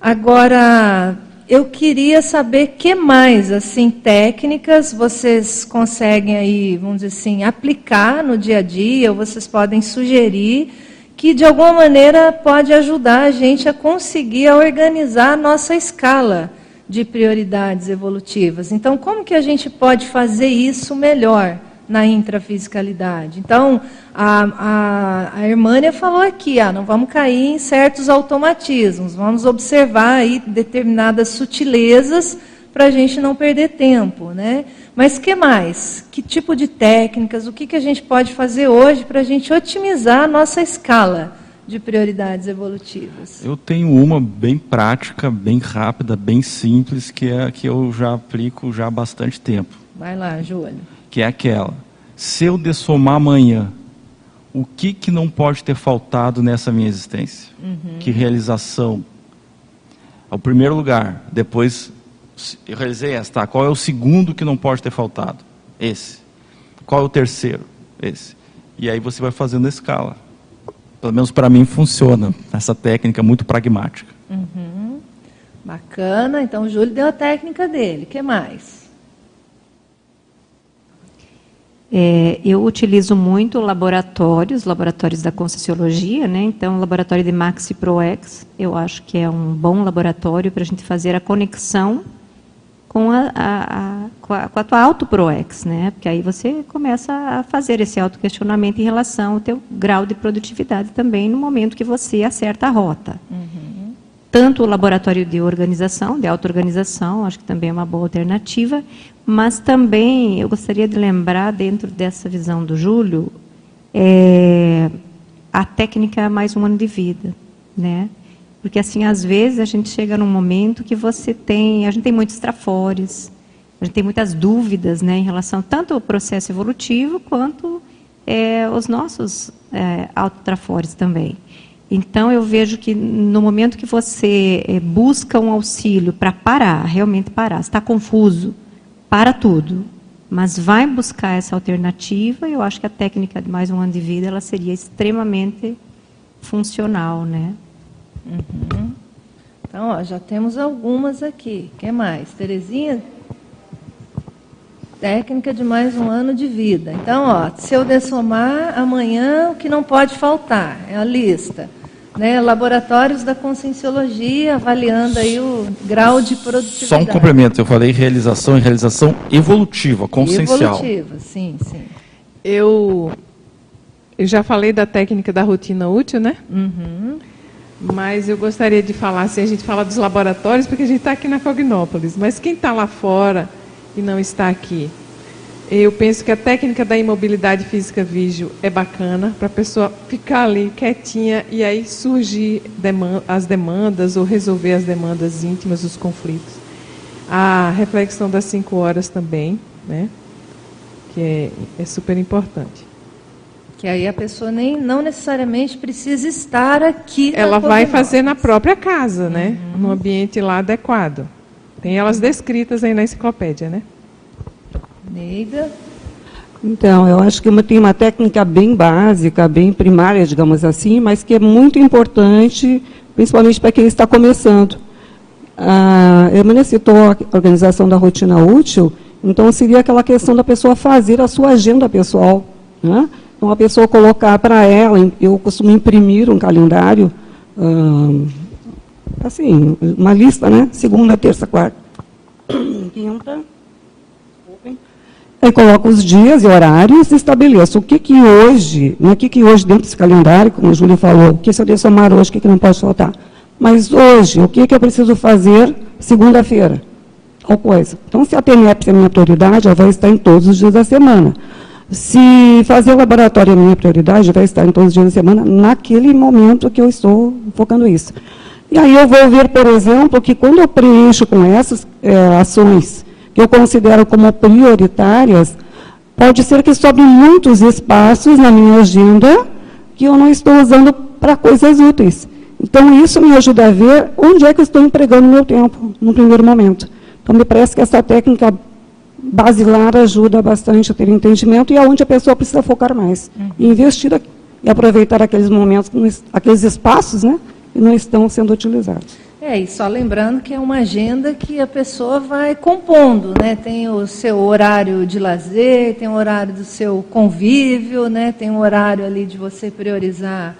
Agora, eu queria saber que mais, assim, técnicas vocês conseguem aí, vamos dizer assim, aplicar no dia a dia, ou vocês podem sugerir que de alguma maneira pode ajudar a gente a conseguir organizar a nossa escala de prioridades evolutivas. Então, como que a gente pode fazer isso melhor? Na intrafisicalidade. Então, a, a, a Hermânia falou aqui, ah, não vamos cair em certos automatismos, vamos observar aí determinadas sutilezas para a gente não perder tempo. Né? Mas que mais? Que tipo de técnicas? O que, que a gente pode fazer hoje para a gente otimizar a nossa escala de prioridades evolutivas? Eu tenho uma bem prática, bem rápida, bem simples, que é que eu já aplico já há bastante tempo. Vai lá, Júlio que é aquela: se eu dessomar amanhã, o que, que não pode ter faltado nessa minha existência? Uhum. Que realização? O primeiro lugar, depois eu realizei esta. Tá, qual é o segundo que não pode ter faltado? Esse. Qual é o terceiro? Esse. E aí você vai fazendo a escala. Pelo menos para mim funciona essa técnica muito pragmática. Uhum. Bacana. Então o Júlio deu a técnica dele. O que mais? É, eu utilizo muito laboratórios, laboratórios da Conscienciologia, né? Então, o laboratório de Maxi ProEx, eu acho que é um bom laboratório para a gente fazer a conexão com a, a, a, com a, com a tua auto-ProEx, né? Porque aí você começa a fazer esse autoquestionamento em relação ao teu grau de produtividade também no momento que você acerta a rota. Uhum. Tanto o laboratório de organização, de auto-organização, acho que também é uma boa alternativa, mas também eu gostaria de lembrar, dentro dessa visão do Júlio, é, a técnica mais um ano de vida, né? Porque assim, às vezes a gente chega num momento que você tem, a gente tem muitos trafores, a gente tem muitas dúvidas, né, em relação tanto ao processo evolutivo quanto é, os nossos é, autotrafores também. Então eu vejo que no momento que você é, busca um auxílio para parar, realmente parar, está confuso, para tudo, mas vai buscar essa alternativa. Eu acho que a técnica de mais um ano de vida ela seria extremamente funcional, né? Uhum. Então, ó, já temos algumas aqui. Quer mais, Terezinha? Técnica de mais um ano de vida. Então, ó, se eu dessomar amanhã, o que não pode faltar é a lista né, laboratórios da conscienciologia, avaliando aí o grau de produtividade. Só um complemento, eu falei realização e realização evolutiva, consciencial. Evolutiva, sim, sim. Eu, eu já falei da técnica da rotina útil, né? Uhum. Mas eu gostaria de falar, assim, a gente fala dos laboratórios, porque a gente está aqui na Cognópolis, mas quem está lá fora e não está aqui, eu penso que a técnica da imobilidade física vídeo é bacana para a pessoa ficar ali quietinha e aí surgir as demandas ou resolver as demandas íntimas, os conflitos. A reflexão das cinco horas também, né? Que é, é super importante. Que aí a pessoa nem não necessariamente precisa estar aqui. Ela vai fazer na própria casa, né? Uhum. No ambiente lá adequado. Tem elas descritas aí na enciclopédia, né? Neida. Então, eu acho que tem uma técnica bem básica, bem primária, digamos assim, mas que é muito importante, principalmente para quem está começando. A Emmanuel citou a organização da rotina útil, então seria aquela questão da pessoa fazer a sua agenda pessoal. Né? Então, a pessoa colocar para ela, eu costumo imprimir um calendário, assim, uma lista, né? Segunda, terça, quarta, quinta. Aí coloco os dias e horários e estabeleço o que que hoje, né, o que que hoje dentro desse calendário, como o Júlio falou, o que se eu devo somar hoje, o que que não pode faltar. Mas hoje, o que que eu preciso fazer segunda-feira? Qual coisa. Então, se a TNEP é minha prioridade, ela vai estar em todos os dias da semana. Se fazer o laboratório é minha prioridade, vai estar em todos os dias da semana, naquele momento que eu estou focando isso. E aí eu vou ver, por exemplo, que quando eu preencho com essas é, ações eu considero como prioritárias, pode ser que sobre muitos espaços na minha agenda que eu não estou usando para coisas úteis. Então, isso me ajuda a ver onde é que eu estou empregando meu tempo, no primeiro momento. Então, me parece que essa técnica basilar ajuda bastante a ter entendimento e é onde a pessoa precisa focar mais. Uhum. E investir e aproveitar aqueles momentos, aqueles espaços né, que não estão sendo utilizados. É, e só lembrando que é uma agenda que a pessoa vai compondo, né? Tem o seu horário de lazer, tem o horário do seu convívio, né? Tem o horário ali de você priorizar,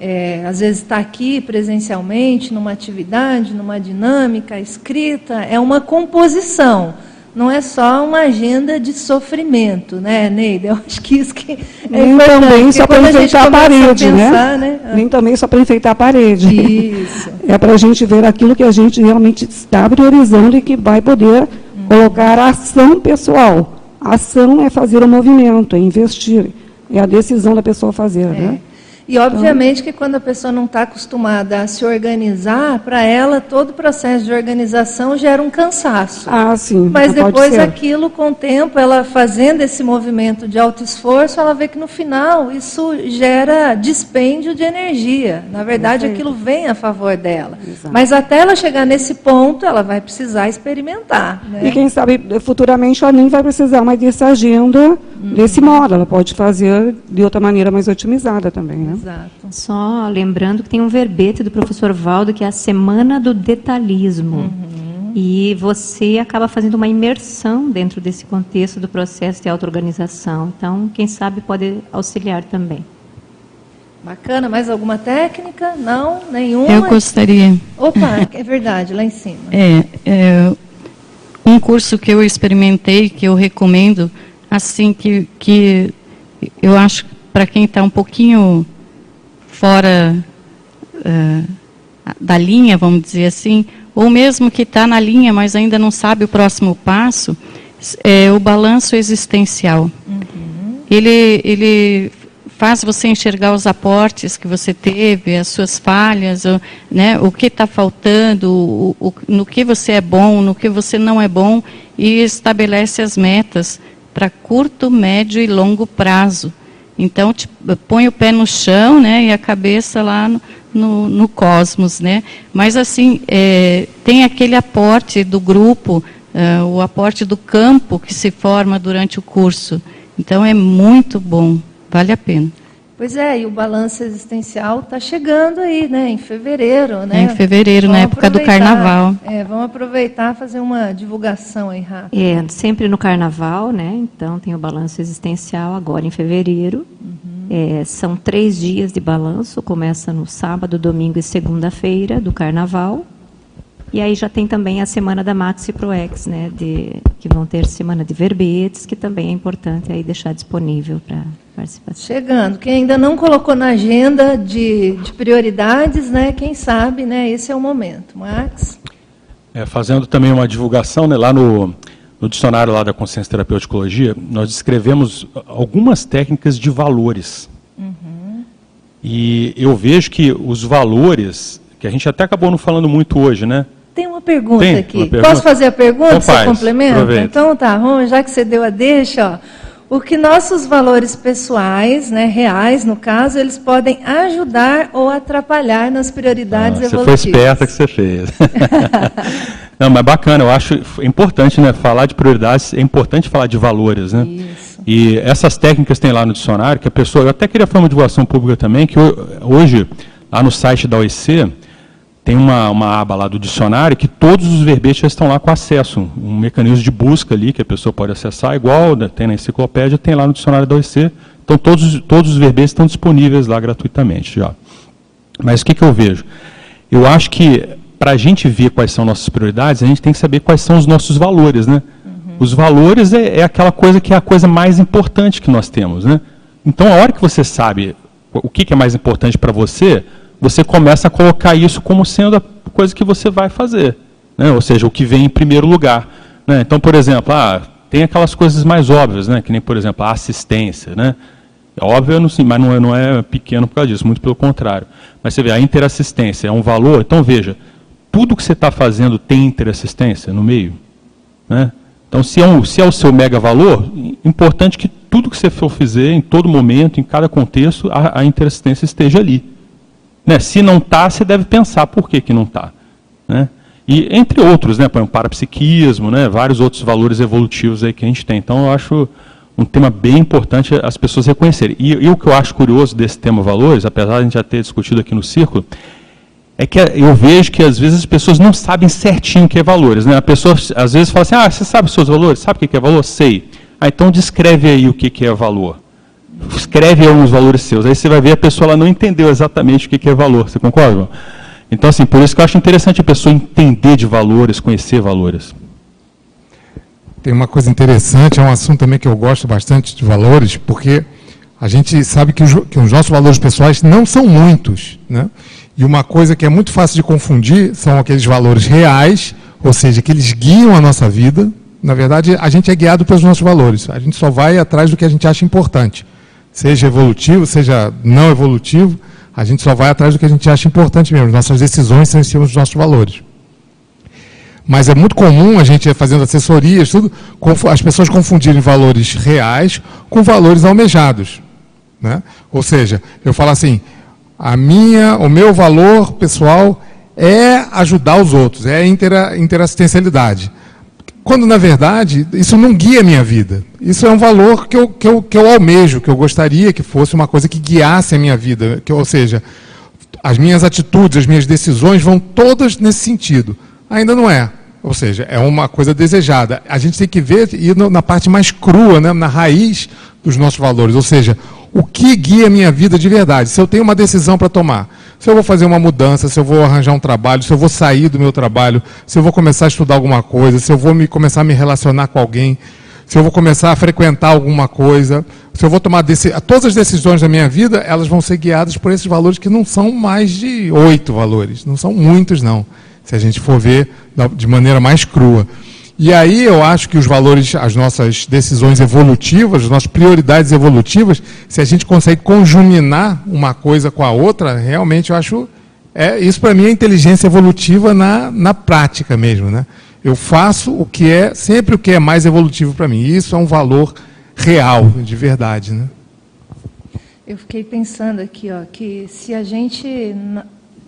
é, às vezes está aqui presencialmente, numa atividade, numa dinâmica, escrita, é uma composição não é só uma agenda de sofrimento, né, Neide? Eu acho que isso que é Nem também só para enfeitar a parede, a pensar, né? né? Nem também só para enfeitar a parede. Isso. É para a gente ver aquilo que a gente realmente está priorizando e que vai poder hum. colocar a ação pessoal. A ação é fazer o movimento, é investir, é a decisão da pessoa fazer, é. né? E, obviamente, que quando a pessoa não está acostumada a se organizar, para ela, todo o processo de organização gera um cansaço. Ah, sim. Mas depois, aquilo, com o tempo, ela fazendo esse movimento de alto esforço, ela vê que no final isso gera dispêndio de energia. Na verdade, Perfeito. aquilo vem a favor dela. Exato. Mas até ela chegar nesse ponto, ela vai precisar experimentar. Né? E quem sabe, futuramente, ela nem vai precisar mais dessa agenda, uhum. desse modo. Ela pode fazer de outra maneira mais otimizada também. Né? Exato. Só lembrando que tem um verbete do professor Valdo que é a Semana do Detalhismo. Uhum. E você acaba fazendo uma imersão dentro desse contexto do processo de auto-organização. Então, quem sabe pode auxiliar também. Bacana, mais alguma técnica? Não, nenhuma? Eu gostaria. Opa, é verdade, lá em cima. É, é, um curso que eu experimentei, que eu recomendo, assim, que, que eu acho para quem está um pouquinho fora uh, da linha, vamos dizer assim, ou mesmo que está na linha, mas ainda não sabe o próximo passo, é o balanço existencial. Uhum. Ele, ele faz você enxergar os aportes que você teve, as suas falhas, o, né, o que está faltando, o, o, no que você é bom, no que você não é bom, e estabelece as metas para curto, médio e longo prazo. Então, põe o pé no chão, né, e a cabeça lá no, no, no cosmos, né. Mas assim, é, tem aquele aporte do grupo, é, o aporte do campo que se forma durante o curso. Então, é muito bom, vale a pena. Pois é, e o balanço existencial está chegando aí, né, em fevereiro, né? É, em fevereiro, vamos na época do carnaval. É, vamos aproveitar fazer uma divulgação aí rápida. É, sempre no carnaval, né? Então tem o balanço existencial agora em fevereiro. Uhum. É, são três dias de balanço, começa no sábado, domingo e segunda-feira do carnaval. E aí já tem também a semana da Maxi ProEx, né, de, que vão ter semana de verbetes, que também é importante aí deixar disponível para participação. Chegando, quem ainda não colocou na agenda de, de, prioridades, né, quem sabe, né, esse é o momento. Max? É, fazendo também uma divulgação, né, lá no, no dicionário lá da consciência terapeuticologia, nós descrevemos algumas técnicas de valores. Uhum. E eu vejo que os valores, que a gente até acabou não falando muito hoje, né? Tem uma pergunta Tem aqui. Uma pergunta? Posso fazer a pergunta? Então você complementa? Aproveita. Então tá, bom, já que você deu a deixa, ó, o que nossos valores pessoais, né, reais no caso, eles podem ajudar ou atrapalhar nas prioridades ah, evolutivas. Você foi esperta que você fez. Não, mas bacana, eu acho importante, né, falar de prioridades, é importante falar de valores, né? Isso. E essas técnicas tem lá no dicionário, que a pessoa, eu até queria fazer uma divulgação pública também, que hoje, lá no site da OEC, tem uma, uma aba lá do dicionário que todos os verbetes já estão lá com acesso, um mecanismo de busca ali que a pessoa pode acessar, igual né, tem na enciclopédia, tem lá no dicionário da OEC. Então todos, todos os verbetes estão disponíveis lá gratuitamente já. Mas o que, que eu vejo? Eu acho que para a gente ver quais são nossas prioridades, a gente tem que saber quais são os nossos valores, né? Uhum. Os valores é, é, aquela coisa que é a coisa mais importante que nós temos, né? Então, a hora que você sabe o que, que é mais importante para você, você começa a colocar isso como sendo a coisa que você vai fazer, né? ou seja, o que vem em primeiro lugar. Né? Então, por exemplo, ah, tem aquelas coisas mais óbvias, né? que nem, por exemplo, a assistência. Né? É óbvio, mas não é, não é pequeno por causa disso, muito pelo contrário. Mas você vê, a interassistência é um valor, então veja, tudo que você está fazendo tem interassistência no meio. Né? Então, se é, um, se é o seu mega valor, importante que tudo que você for fazer, em todo momento, em cada contexto, a, a interassistência esteja ali. Né? Se não está, você deve pensar por que, que não está. Né? E entre outros, né, o parapsiquismo, né, vários outros valores evolutivos aí que a gente tem. Então eu acho um tema bem importante as pessoas reconhecerem. E, e o que eu acho curioso desse tema valores, apesar de a gente já ter discutido aqui no círculo, é que eu vejo que às vezes as pessoas não sabem certinho o que é valores. Né? A pessoa às vezes fala assim, ah, você sabe os seus valores? Sabe o que é valor? Sei. Ah, então descreve aí o que é valor escreve alguns valores seus. Aí você vai ver a pessoa ela não entendeu exatamente o que é valor. Você concorda? Então, assim, por isso que eu acho interessante a pessoa entender de valores, conhecer valores. Tem uma coisa interessante, é um assunto também que eu gosto bastante de valores, porque a gente sabe que os, que os nossos valores pessoais não são muitos. Né? E uma coisa que é muito fácil de confundir são aqueles valores reais, ou seja, que eles guiam a nossa vida. Na verdade, a gente é guiado pelos nossos valores. A gente só vai atrás do que a gente acha importante seja evolutivo, seja não evolutivo, a gente só vai atrás do que a gente acha importante mesmo. Nossas decisões são em cima dos nossos valores. Mas é muito comum a gente fazendo assessorias, tudo, as pessoas confundirem valores reais com valores almejados. Né? Ou seja, eu falo assim, a minha, o meu valor pessoal é ajudar os outros, é intera, interassistencialidade. Quando, na verdade, isso não guia a minha vida. Isso é um valor que eu, que, eu, que eu almejo, que eu gostaria que fosse uma coisa que guiasse a minha vida. Que, ou seja, as minhas atitudes, as minhas decisões vão todas nesse sentido. Ainda não é. Ou seja, é uma coisa desejada. A gente tem que ver ir na parte mais crua, né, na raiz dos nossos valores. Ou seja, o que guia a minha vida de verdade. Se eu tenho uma decisão para tomar, se eu vou fazer uma mudança, se eu vou arranjar um trabalho, se eu vou sair do meu trabalho, se eu vou começar a estudar alguma coisa, se eu vou me, começar a me relacionar com alguém, se eu vou começar a frequentar alguma coisa, se eu vou tomar todas as decisões da minha vida, elas vão ser guiadas por esses valores que não são mais de oito valores, não são muitos não, se a gente for ver de maneira mais crua. E aí eu acho que os valores, as nossas decisões evolutivas, as nossas prioridades evolutivas, se a gente consegue conjuminar uma coisa com a outra, realmente eu acho. É, isso para mim é inteligência evolutiva na, na prática mesmo. Né? Eu faço o que é, sempre o que é mais evolutivo para mim. Isso é um valor real, de verdade. Né? Eu fiquei pensando aqui, ó, que se a gente,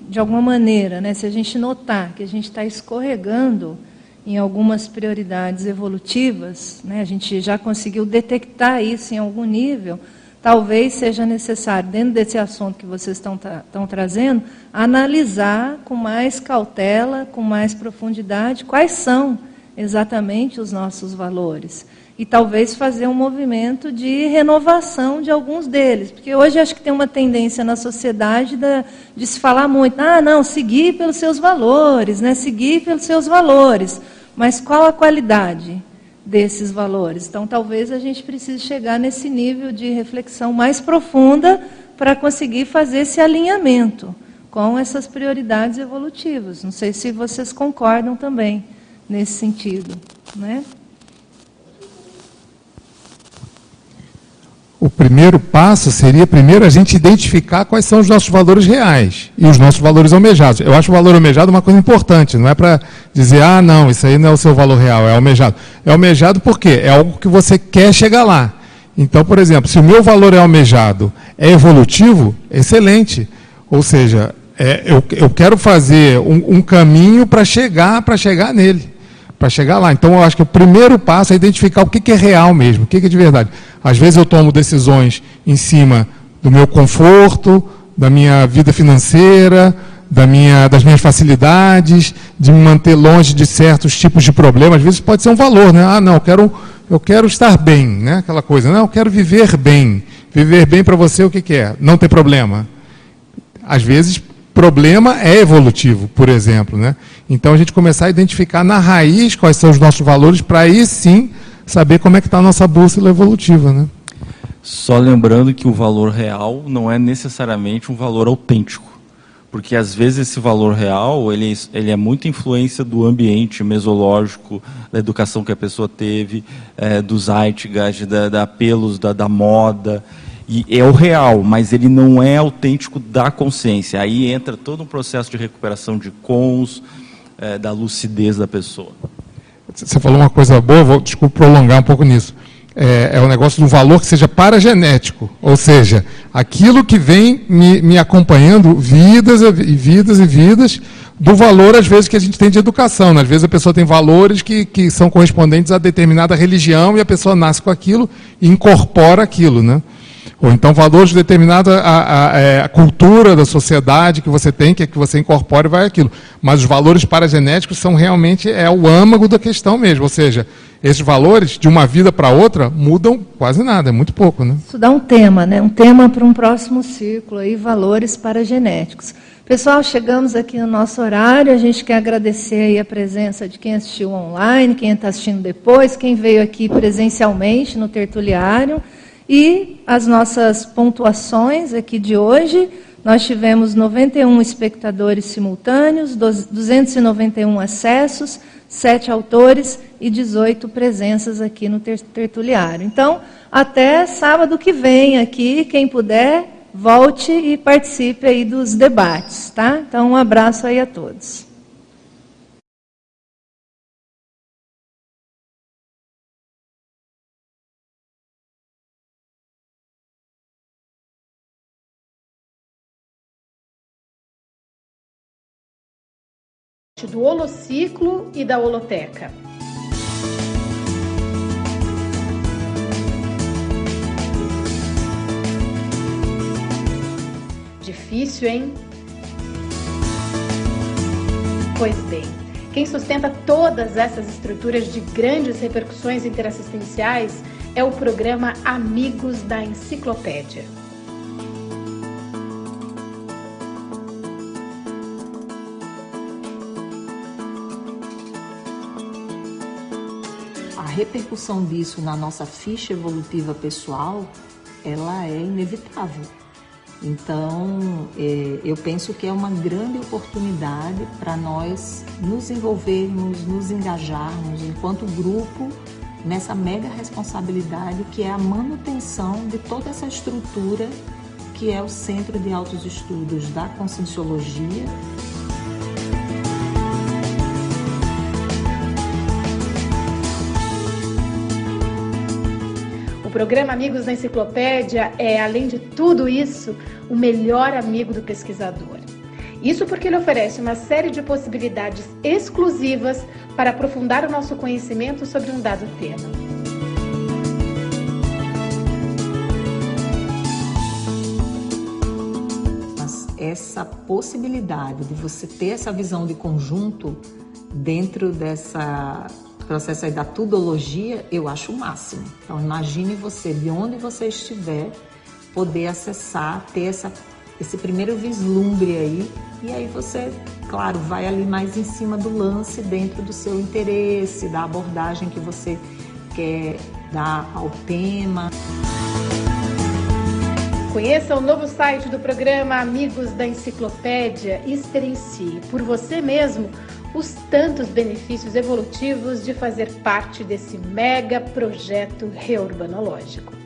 de alguma maneira, né, se a gente notar que a gente está escorregando em algumas prioridades evolutivas, né, a gente já conseguiu detectar isso em algum nível, talvez seja necessário, dentro desse assunto que vocês estão, trazendo, analisar com mais cautela, com mais profundidade, quais são exatamente os nossos valores. E talvez fazer um movimento de renovação de alguns deles. Porque hoje acho que tem uma tendência na sociedade de, de se falar muito, ah, não, seguir pelos seus valores, né? seguir pelos seus valores. Mas qual a qualidade desses valores? Então, talvez a gente precise chegar nesse nível de reflexão mais profunda para conseguir fazer esse alinhamento com essas prioridades evolutivas. Não sei se vocês concordam também nesse sentido, né? O primeiro passo seria primeiro a gente identificar quais são os nossos valores reais e os nossos valores almejados. Eu acho o valor almejado uma coisa importante, não é para dizer, ah, não, isso aí não é o seu valor real, é almejado. É almejado porque é algo que você quer chegar lá. Então, por exemplo, se o meu valor é almejado, é evolutivo, excelente. Ou seja, é, eu, eu quero fazer um, um caminho para chegar, para chegar nele para chegar lá. Então, eu acho que o primeiro passo é identificar o que, que é real mesmo, o que, que é de verdade. Às vezes eu tomo decisões em cima do meu conforto, da minha vida financeira, da minha, das minhas facilidades, de me manter longe de certos tipos de problemas. Às vezes pode ser um valor, né? Ah, não, eu quero, eu quero estar bem, né? Aquela coisa. Não, eu quero viver bem. Viver bem para você o que, que é? Não ter problema. Às vezes problema é evolutivo, por exemplo, né? Então a gente começar a identificar na raiz quais são os nossos valores para aí sim saber como é que está a nossa bússola evolutiva, né? Só lembrando que o valor real não é necessariamente um valor autêntico porque às vezes esse valor real ele, ele é muito influência do ambiente mesológico, da educação que a pessoa teve, é, dos zeitgeist, da, da apelos da, da moda, e é o real, mas ele não é autêntico da consciência. Aí entra todo um processo de recuperação de cons, é, da lucidez da pessoa. Você falou uma coisa boa, vou desculpa prolongar um pouco nisso é, é um negócio de um valor que seja paragenético, ou seja, aquilo que vem me, me acompanhando vidas e vidas e vidas do valor, às vezes, que a gente tem de educação. Né? Às vezes a pessoa tem valores que, que são correspondentes a determinada religião e a pessoa nasce com aquilo e incorpora aquilo. Né? Ou então valores determinados à, à, é, à, cultura da sociedade que você tem, que é que você incorpora e vai aquilo. Mas os valores paragenéticos são realmente é o âmago da questão mesmo. Ou seja, esses valores, de uma vida para outra, mudam quase nada, é muito pouco. Né? Isso dá um tema, né? um tema para um próximo ciclo, aí, valores paragenéticos. Pessoal, chegamos aqui no nosso horário. A gente quer agradecer a presença de quem assistiu online, quem está assistindo depois, quem veio aqui presencialmente no tertuliário. E as nossas pontuações aqui de hoje, nós tivemos 91 espectadores simultâneos, 291 acessos, 7 autores e 18 presenças aqui no tertuliário. Então, até sábado que vem aqui, quem puder, volte e participe aí dos debates, tá? Então, um abraço aí a todos. Do holociclo e da holoteca. Difícil, hein? Pois bem, quem sustenta todas essas estruturas de grandes repercussões interassistenciais é o programa Amigos da Enciclopédia. Repercussão disso na nossa ficha evolutiva pessoal, ela é inevitável. Então, é, eu penso que é uma grande oportunidade para nós nos envolvermos, nos engajarmos enquanto grupo nessa mega responsabilidade que é a manutenção de toda essa estrutura que é o Centro de Altos Estudos da Conscienciologia programa Amigos da Enciclopédia é, além de tudo isso, o melhor amigo do pesquisador. Isso porque ele oferece uma série de possibilidades exclusivas para aprofundar o nosso conhecimento sobre um dado tema. Mas essa possibilidade de você ter essa visão de conjunto dentro dessa processo aí da tudologia, eu acho o máximo. Então, imagine você, de onde você estiver, poder acessar, ter essa, esse primeiro vislumbre aí, e aí você, claro, vai ali mais em cima do lance, dentro do seu interesse, da abordagem que você quer dar ao tema. Conheça o novo site do programa Amigos da Enciclopédia e experiencie por você mesmo os tantos benefícios evolutivos de fazer parte desse mega projeto reurbanológico.